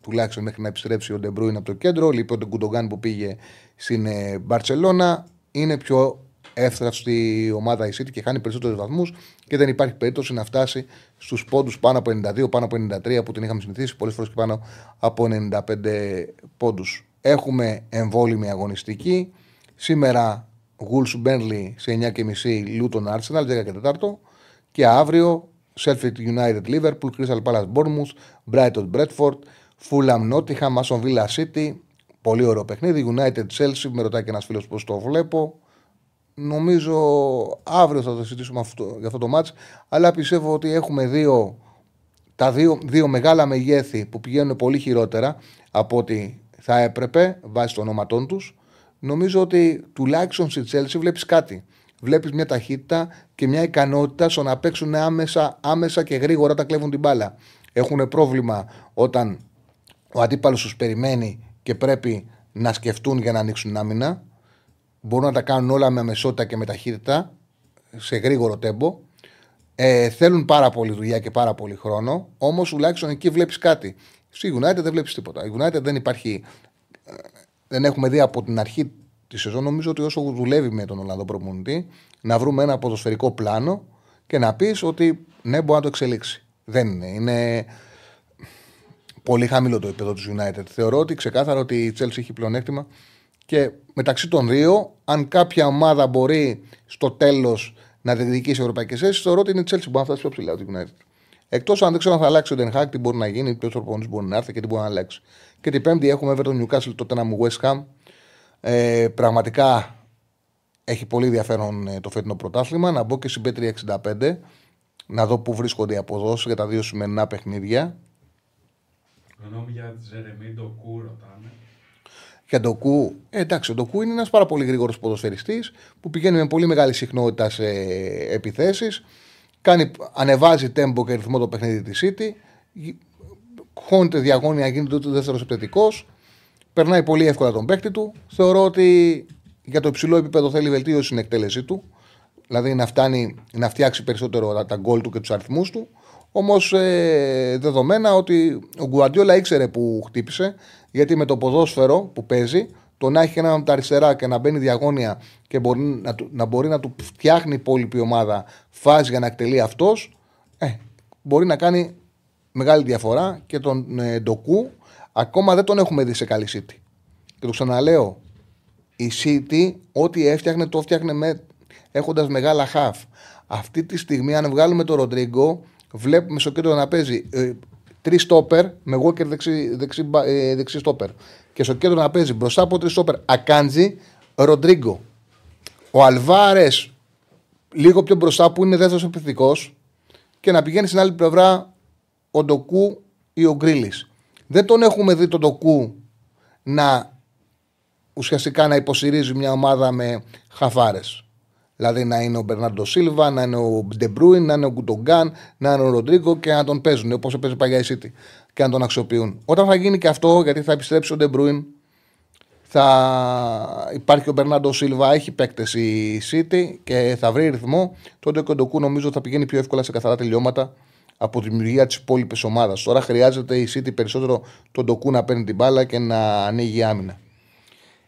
τουλάχιστον μέχρι να επιστρέψει ο Ντε Μπρόινε από το κέντρο. Λείπει ο Γκουντογκάν που πήγε στην ε, Μπαρσελόνα. Είναι πιο εύθραυστη η ομάδα η City και χάνει περισσότερους βαθμούς και δεν υπάρχει περίπτωση να φτάσει στους πόντους πάνω από 92, πάνω από 93 που την είχαμε συνηθίσει, πολλές φορές και πάνω από 95 πόντους. Έχουμε εμβόλυμη αγωνιστική. Σήμερα Wolves Burnley σε 9.30 Luton Arsenal 10 και 4 και αύριο Sheffield United Liverpool, Crystal Palace Bournemouth, Brighton Bradford, Fulham Nottingham, Aston Villa City. Πολύ ωραίο παιχνίδι. United Chelsea, με ρωτάει και ένας φίλος πώς το βλέπω. Νομίζω αύριο θα το συζητήσουμε αυτό, για αυτό το μάτς. Αλλά πιστεύω ότι έχουμε δύο, τα δύο, δύο μεγάλα μεγέθη που πηγαίνουν πολύ χειρότερα από ό,τι θα έπρεπε βάσει των ονόματών τους. Νομίζω ότι τουλάχιστον στη Chelsea βλέπεις κάτι. Βλέπεις μια ταχύτητα και μια ικανότητα στο να παίξουν άμεσα, άμεσα και γρήγορα όταν κλέβουν την μπάλα. Έχουν πρόβλημα όταν ο αντίπαλος τους περιμένει και πρέπει να σκεφτούν για να ανοίξουν άμυνα μπορούν να τα κάνουν όλα με αμεσότητα και με ταχύτητα σε γρήγορο τέμπο. Ε, θέλουν πάρα πολύ δουλειά και πάρα πολύ χρόνο. Όμως τουλάχιστον εκεί βλέπεις κάτι. Στη United δεν βλέπεις τίποτα. Η United δεν υπάρχει. Ε, δεν έχουμε δει από την αρχή τη σεζόν. Νομίζω ότι όσο δουλεύει με τον Ολλανδό προπονητή, να βρούμε ένα ποδοσφαιρικό πλάνο και να πεις ότι ναι, μπορεί να το εξελίξει. Δεν είναι. Είναι πολύ χαμηλό το επίπεδο του United. Θεωρώ ότι ξεκάθαρα ότι η Chelsea έχει πλεονέκτημα και μεταξύ των δύο, αν κάποια ομάδα μπορεί στο τέλος να διεκδικήσει ευρωπαϊκές θέσεις, θεωρώ ότι είναι η Chelsea που μπορεί να φτάσει πιο ψηλά από την United. Εκτός αν δεν ξέρω αν θα αλλάξει ο Ντενχάκ, τι μπορεί να γίνει, ποιος προπονητής μπορεί να έρθει και τι μπορεί να αλλάξει. Και την Πέμπτη έχουμε Everton Newcastle, τότε να μου West Ham. Ε, πραγματικά έχει πολύ ενδιαφέρον ε, το φετινό πρωτάθλημα. Να μπω και στην Πέτρια 65, να δω πού βρίσκονται οι αποδόσεις για τα δύο σημερινά παιχνίδια. Γνώμη για Τζερεμί Ντοκού ρωτάνε. Για τον Κου, ε, εντάξει, ο Ντοκού είναι ένας πάρα πολύ γρήγορος ποδοσφαιριστής που πηγαίνει με πολύ μεγάλη συχνότητα σε επιθέσεις. Ανεβάζει τέμπο και ρυθμό το παιχνίδι της City. Χώνεται διαγώνια, γίνεται το δεύτερος επιθετικός. Περνάει πολύ εύκολα τον παίκτη του. Θεωρώ ότι για το υψηλό επίπεδο θέλει βελτίωση στην εκτέλεσή του. Δηλαδή να, φτάνει, να φτιάξει περισσότερο τα γκολ του και τους αριθμούς του. Όμως ε, δεδομένα ότι ο Γκουαντιόλα ήξερε που χτύπησε, γιατί με το ποδόσφαιρο που παίζει, το να έχει έναν από τα αριστερά και να μπαίνει διαγώνια και μπορεί να, να μπορεί να του φτιάχνει η υπόλοιπη ομάδα φάση για να εκτελεί αυτός, ε, μπορεί να κάνει μεγάλη διαφορά και τον ε, Ντοκού ακόμα δεν τον έχουμε δει σε καλή City. Και το ξαναλέω, η City ό,τι έφτιαχνε το έφτιαχνε με, έχοντας μεγάλα χαφ. Αυτή τη στιγμή αν βγάλουμε τον Ροντρίγκο βλέπουμε στο κέντρο να παίζει ε, τρεις στόπερ με Walker δεξί, δεξί, ε, δεξί στόπερ. Και στο κέντρο να παίζει μπροστά από τρεις στόπερ Ακάντζη, Ροντρίγκο. Ο Αλβάρες λίγο πιο μπροστά που είναι δεύτερος επιθετικός και να πηγαίνει στην άλλη πλευρά ο Ντοκού ή ο Γκρίλις. Δεν τον έχουμε δει τον Ντοκού να ουσιαστικά να υποστηρίζει μια ομάδα με χαφάρες. Δηλαδή να είναι ο Μπερνάντο Σίλβα, να είναι ο Ντε Μπρόινε, να είναι ο Γκουντογκάν, να είναι ο Ροντρίγκο και να τον παίζουν όπως έπαιζε παλιά η City και να τον αξιοποιούν. Όταν θα γίνει και αυτό, γιατί θα επιστρέψει ο Ντε Μπρόινε, θα υπάρχει ο Μπερνάντο Σίλβα, έχει παίκτες η City και θα βρει ρυθμό, τότε ο Ντοκού νομίζω θα πηγαίνει πιο εύκολα σε καθαρά τελειώματα από τη δημιουργία της υπόλοιπης ομάδας. Τώρα χρειάζεται η City περισσότερο τον Ντοκού να παίρνει την μπάλα και να ανοίγει άμυνα.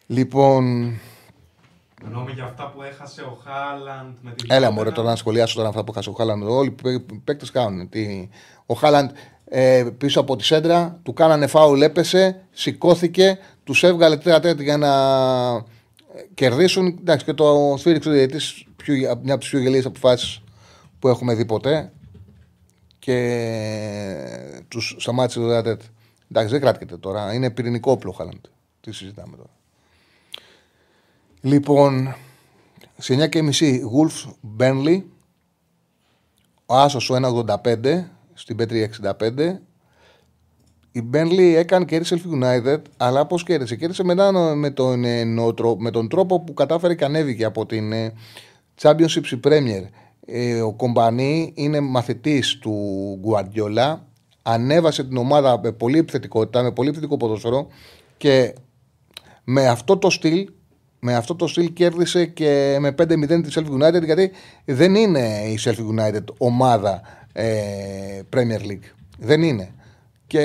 Λοιπόν, Γνώμη για αυτά που έχασε ο Χάλαντ με την. Έλα μου, τώρα να σχολιάσω τώρα αυτά που έχασε ο Χάλαντ. Όλοι οι παίκτες κάνουν. Τι... Ο Χάλαντ ε, πίσω από τη σέντρα, του κάνανε φάουλ, έπεσε, σηκώθηκε, τους έβγαλε τέτα για να κερδίσουν. Εντάξει, και το σφύριξε ο διαιτητή μια από τις πιο γελίες αποφάσεις που έχουμε δει ποτέ. Και τους σταμάτησε το τέτα. Εντάξει, δεν κράτηκε τώρα. Είναι πυρηνικό όπλο ο Χάλαντ. Τι συζητάμε τώρα. Λοιπόν, σε 9.30 Wolves Burnley, ο Άσος ο 1.85 στην Πέτρια 65. Η Burnley έκανε κέρδισε United, αλλά πώς κέρδισε; Κέρδισε μετά με τον, ε, με τον τρόπο που κατάφερε και ανέβηκε από την ε, Championship Premier. Ε, ο Κομπανί είναι μαθητής του Guardiola, ανέβασε την ομάδα με πολύ επιθετικότητα, με πολύ επιθετικό ποδόσφαιρο και με αυτό το στυλ με αυτό το στυλ κέρδισε και με 5-0 της Selfie United γιατί δεν είναι η Selfie United ομάδα ε, Premier League. Δεν είναι. Και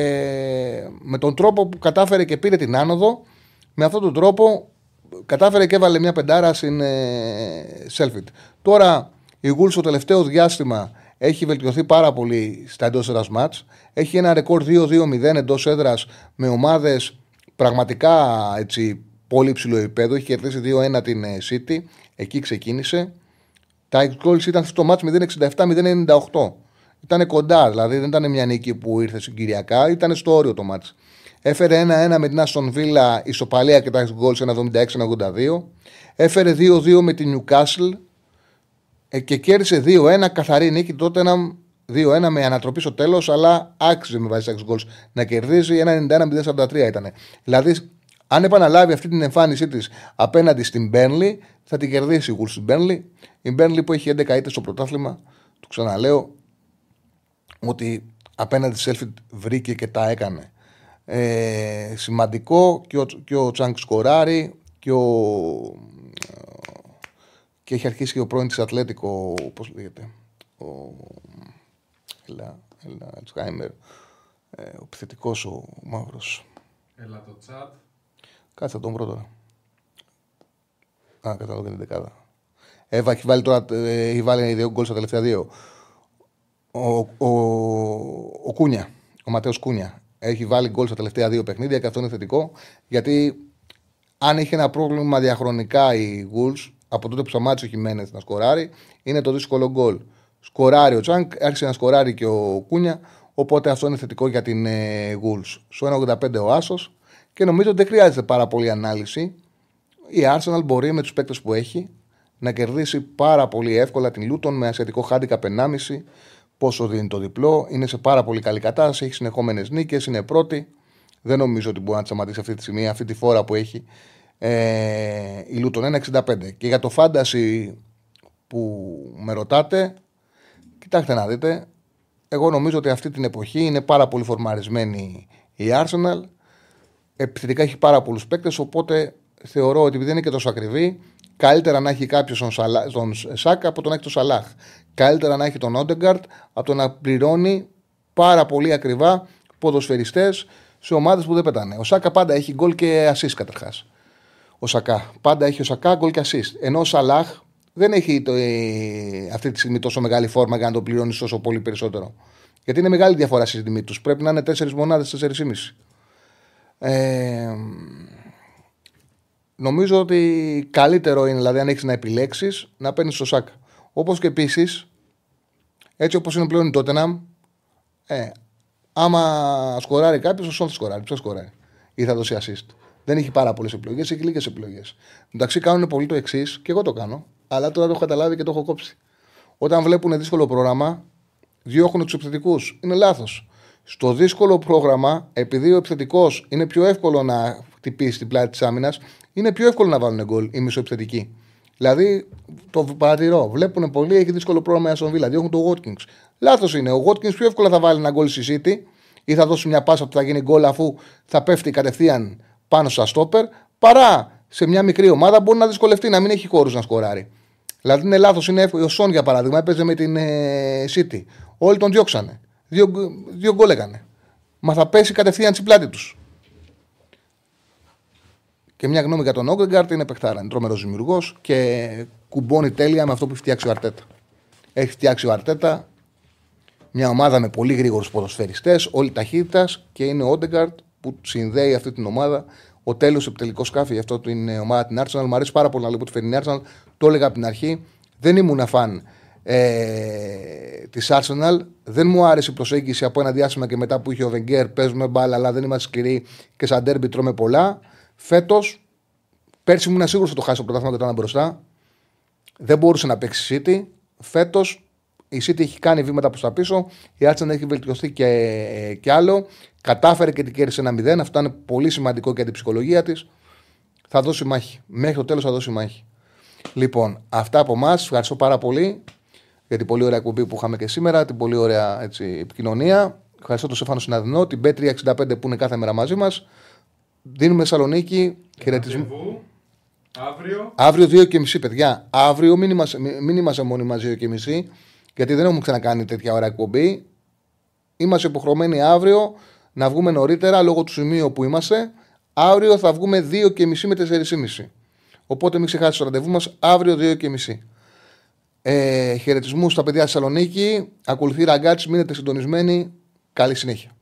με τον τρόπο που κατάφερε και πήρε την άνοδο, με αυτόν τον τρόπο κατάφερε και έβαλε μια πεντάρα στην ε, Τώρα η Γουλ στο τελευταίο διάστημα έχει βελτιωθεί πάρα πολύ στα εντός έδρας μάτς. Έχει ένα ρεκόρ 2-2-0 εντός έδρας με ομάδες πραγματικά έτσι, πολύ ψηλό επίπεδο. Έχει κερδίσει 2-1 την ε, City. Εκεί ξεκίνησε. Τα goals ήταν στο μάτς 0-67-0-98. Ήταν κοντά, δηλαδή δεν ήταν μια νίκη που ήρθε συγκυριακά, ήταν στο όριο το μάτς. Έφερε 1-1 με την Άστον Βίλα, ισοπαλία και τα γκολ σε 76-82. Έφερε 2-2 με την Νιουκάσλ ε, και κέρδισε 2-1 καθαρή νίκη τότε ένα 2-1 με ανατροπή στο τέλος, αλλά άξιζε με βάση 6 γκολ να κερδίζει. 1-91-043 ήταν. Δηλαδή, αν επαναλάβει αυτή την εμφάνισή της απέναντι στην Μπέρνλι, θα την κερδίσει η Γουλ στην Μπέρνλι. Η Μπέρνλι που έχει 11 ήττες στο πρωτάθλημα, του ξαναλέω ότι απέναντι στη Σέλφιντ βρήκε και τα έκανε. Ε, σημαντικό και ο, και ο Τσάνκ σκοράρει και ο, και έχει αρχίσει και ο πρώην της Ατλέτικο πώς λέγεται ο, έλα, έλα, Αλτσχάιμερ ε, ο επιθετικός ο μαύρος Έλα το τσάτ Κάτσε τον πρώτο Α, κατάλαβα την δεκάδα Εύα έχει βάλει τώρα ε, έχει βάλει δύο γκολ στα τελευταία δύο ο, ο, ο Κούνια ο Ματέος Κούνια έχει βάλει γκολ στα τελευταία δύο παιχνίδια και αυτό είναι θετικό. Γιατί αν είχε ένα πρόβλημα διαχρονικά η Wolves από τότε που σταμάτησε ο Χιμένες να σκοράρει, είναι το δύσκολο γκολ. Σκοράρει ο Τσάνκ, άρχισε να σκοράρει και ο Κούνια. Οπότε αυτό είναι θετικό για την ε, Wolves. Στο 1,85 ο Άσος και νομίζω ότι δεν χρειάζεται πάρα πολύ ανάλυση. Η Arsenal μπορεί με τους παίκτες που έχει να κερδίσει πάρα πολύ εύκολα την Λούτον με ασιατικό χάντικα 1,5 πόσο δίνει το διπλό. Είναι σε πάρα πολύ καλή κατάσταση, έχει συνεχόμενες νίκες, είναι πρώτη. Δεν νομίζω ότι μπορεί να τη σταματήσει αυτή τη στιγμή, αυτή τη φόρα που έχει ε, η Λούτον 1,65. Και για το φάνταση που με ρωτάτε, κοιτάξτε να δείτε. Εγώ νομίζω ότι αυτή την εποχή είναι πάρα πολύ φορμαρισμένη η Arsenal. Επιθετικά έχει πάρα πολλούς παίκτες, οπότε θεωρώ ότι επειδή δεν είναι και τόσο ακριβή, Καλύτερα να έχει κάποιος τον, Σαλά, τον Σάκα από τον να έχει τον Σαλάχ. Καλύτερα να έχει τον Όντεγκαρτ από το να πληρώνει πάρα πολύ ακριβά ποδοσφαιριστές σε ομάδες που δεν πετάνε. Ο Σάκα πάντα έχει γκολ και assist καταρχάς. Ο Σακά. Πάντα έχει ο Σακά γκολ και assist. Ενώ ο Σαλάχ δεν έχει το, ε, αυτή τη στιγμή τόσο μεγάλη φόρμα για να το πληρώνεις τόσο πολύ περισσότερο. Γιατί είναι μεγάλη διαφορά στη τιμή τους. Πρέπει να είναι 4 μονάδες, 4,5. Ε, νομίζω ότι καλύτερο είναι, δηλαδή, αν έχεις να επιλέξεις, να παίρνεις το Σάκα. Όπως και επίσης, έτσι όπως είναι πλέον η Τότεναμ, ε, άμα σκοράρει κάποιος, ο Σόλ σκοράρει. Ποιος σκοράρει; Ή θα δώσει assist. Δεν έχει πάρα πολλές επιλογές, έχει λίγες επιλογές. Εντάξει, κάνουν πολύ το εξής και εγώ το κάνω, αλλά τώρα το έχω καταλάβει και το έχω κόψει. Όταν βλέπουν δύσκολο πρόγραμμα, διώχνουν τους επιθετικούς. Είναι λάθος. Στο δύσκολο πρόγραμμα, επειδή ο επιθετικός είναι πιο εύκολο να χτυπήσει την πλάτη της άμυνας, είναι πιο εύκολο να βάλουν γκολ οι μισοεπιθετικοί. Δηλαδή, το παρατηρώ. Βλέπουν πολύ, έχει δύσκολο πρόγραμμα η Αστον Βίλα. Διώχνουν το Watkins. Λάθος είναι. Ο Watkins πιο εύκολα θα βάλει ένα γκολ στη City ή θα δώσει μια πάσα που θα γίνει γκολ αφού θα πέφτει κατευθείαν πάνω στα στόπερ παρά σε μια μικρή ομάδα μπορεί να δυσκολευτεί να μην έχει χώρους να σκοράρει. Δηλαδή είναι λάθος. Είναι εύκολο. Ο Σον για παράδειγμα έπαιζε με την ε, City. Όλοι τον διώξανε. Δύο, δύο γκολ έκανε. Μα θα πέσει κατευθείαν στην πλάτη τους. Και μια γνώμη για τον Όγκεγκαρτ είναι παιχτάρα. Είναι τρομερός δημιουργός και κουμπώνει τέλεια με αυτό που έχει φτιάξει ο Αρτέτα. Έχει φτιάξει ο Αρτέτα μια ομάδα με πολύ γρήγορους ποδοσφαιριστές, όλη ταχύτητας και είναι ο Όντεγκαρτ που συνδέει αυτή την ομάδα. Ο τέλος επιτελικό σκάφη για αυτό την ομάδα την Arsenal. Μου αρέσει πάρα πολύ να λέω που τη φέρνει η Arsenal. Το έλεγα από την αρχή. Δεν ήμουν φαν ε, της Arsenal. Δεν μου άρεσε η προσέγγιση από ένα διάστημα και μετά που είχε ο Βενγκέρ. Παίζουμε μπάλα, αλλά δεν είμαστε σκληροί και σαν τέρμπι τρώμε πολλά. Φέτος, πέρσι ήμουν σίγουρος ότι το χάσει το πρωτάθλημα όταν ήταν μπροστά. Δεν μπορούσε να παίξει City. Φέτος η City έχει κάνει βήματα προς τα πίσω. Η Arsenal έχει βελτιωθεί και, και άλλο. Κατάφερε και την κέρδισε ένα 0. Αυτό είναι πολύ σημαντικό για την ψυχολογία της. Θα δώσει μάχη. Μέχρι το τέλος θα δώσει μάχη. Λοιπόν, αυτά από εμάς. Ευχαριστώ πάρα πολύ για την πολύ ωραία εκπομπή που είχαμε και σήμερα, την πολύ ωραία έτσι, επικοινωνία. Ευχαριστώ τον Στέφανο Συναδεινό, την B365 που είναι κάθε μέρα μαζί μας. Δίνουμε Θεσσαλονίκη. Χαιρετισμού. Αύριο. Αύριο 2 και μισή, παιδιά. Αύριο μην είμαστε, μην είμαστε μόνοι μαζί 2 και μισή, γιατί δεν έχουμε ξανακάνει τέτοια ώρα εκπομπή. Είμαστε υποχρεωμένοι αύριο να βγούμε νωρίτερα λόγω του σημείου που είμαστε. Αύριο θα βγούμε 2 και μισή με 4,5. Οπότε μην ξεχάσετε το ραντεβού μας αύριο 2 και μισή. Ε, χαιρετισμού στα παιδιά Θεσσαλονίκη. Ακολουθεί ραγκάτσι, μείνετε συντονισμένοι. Καλή συνέχεια.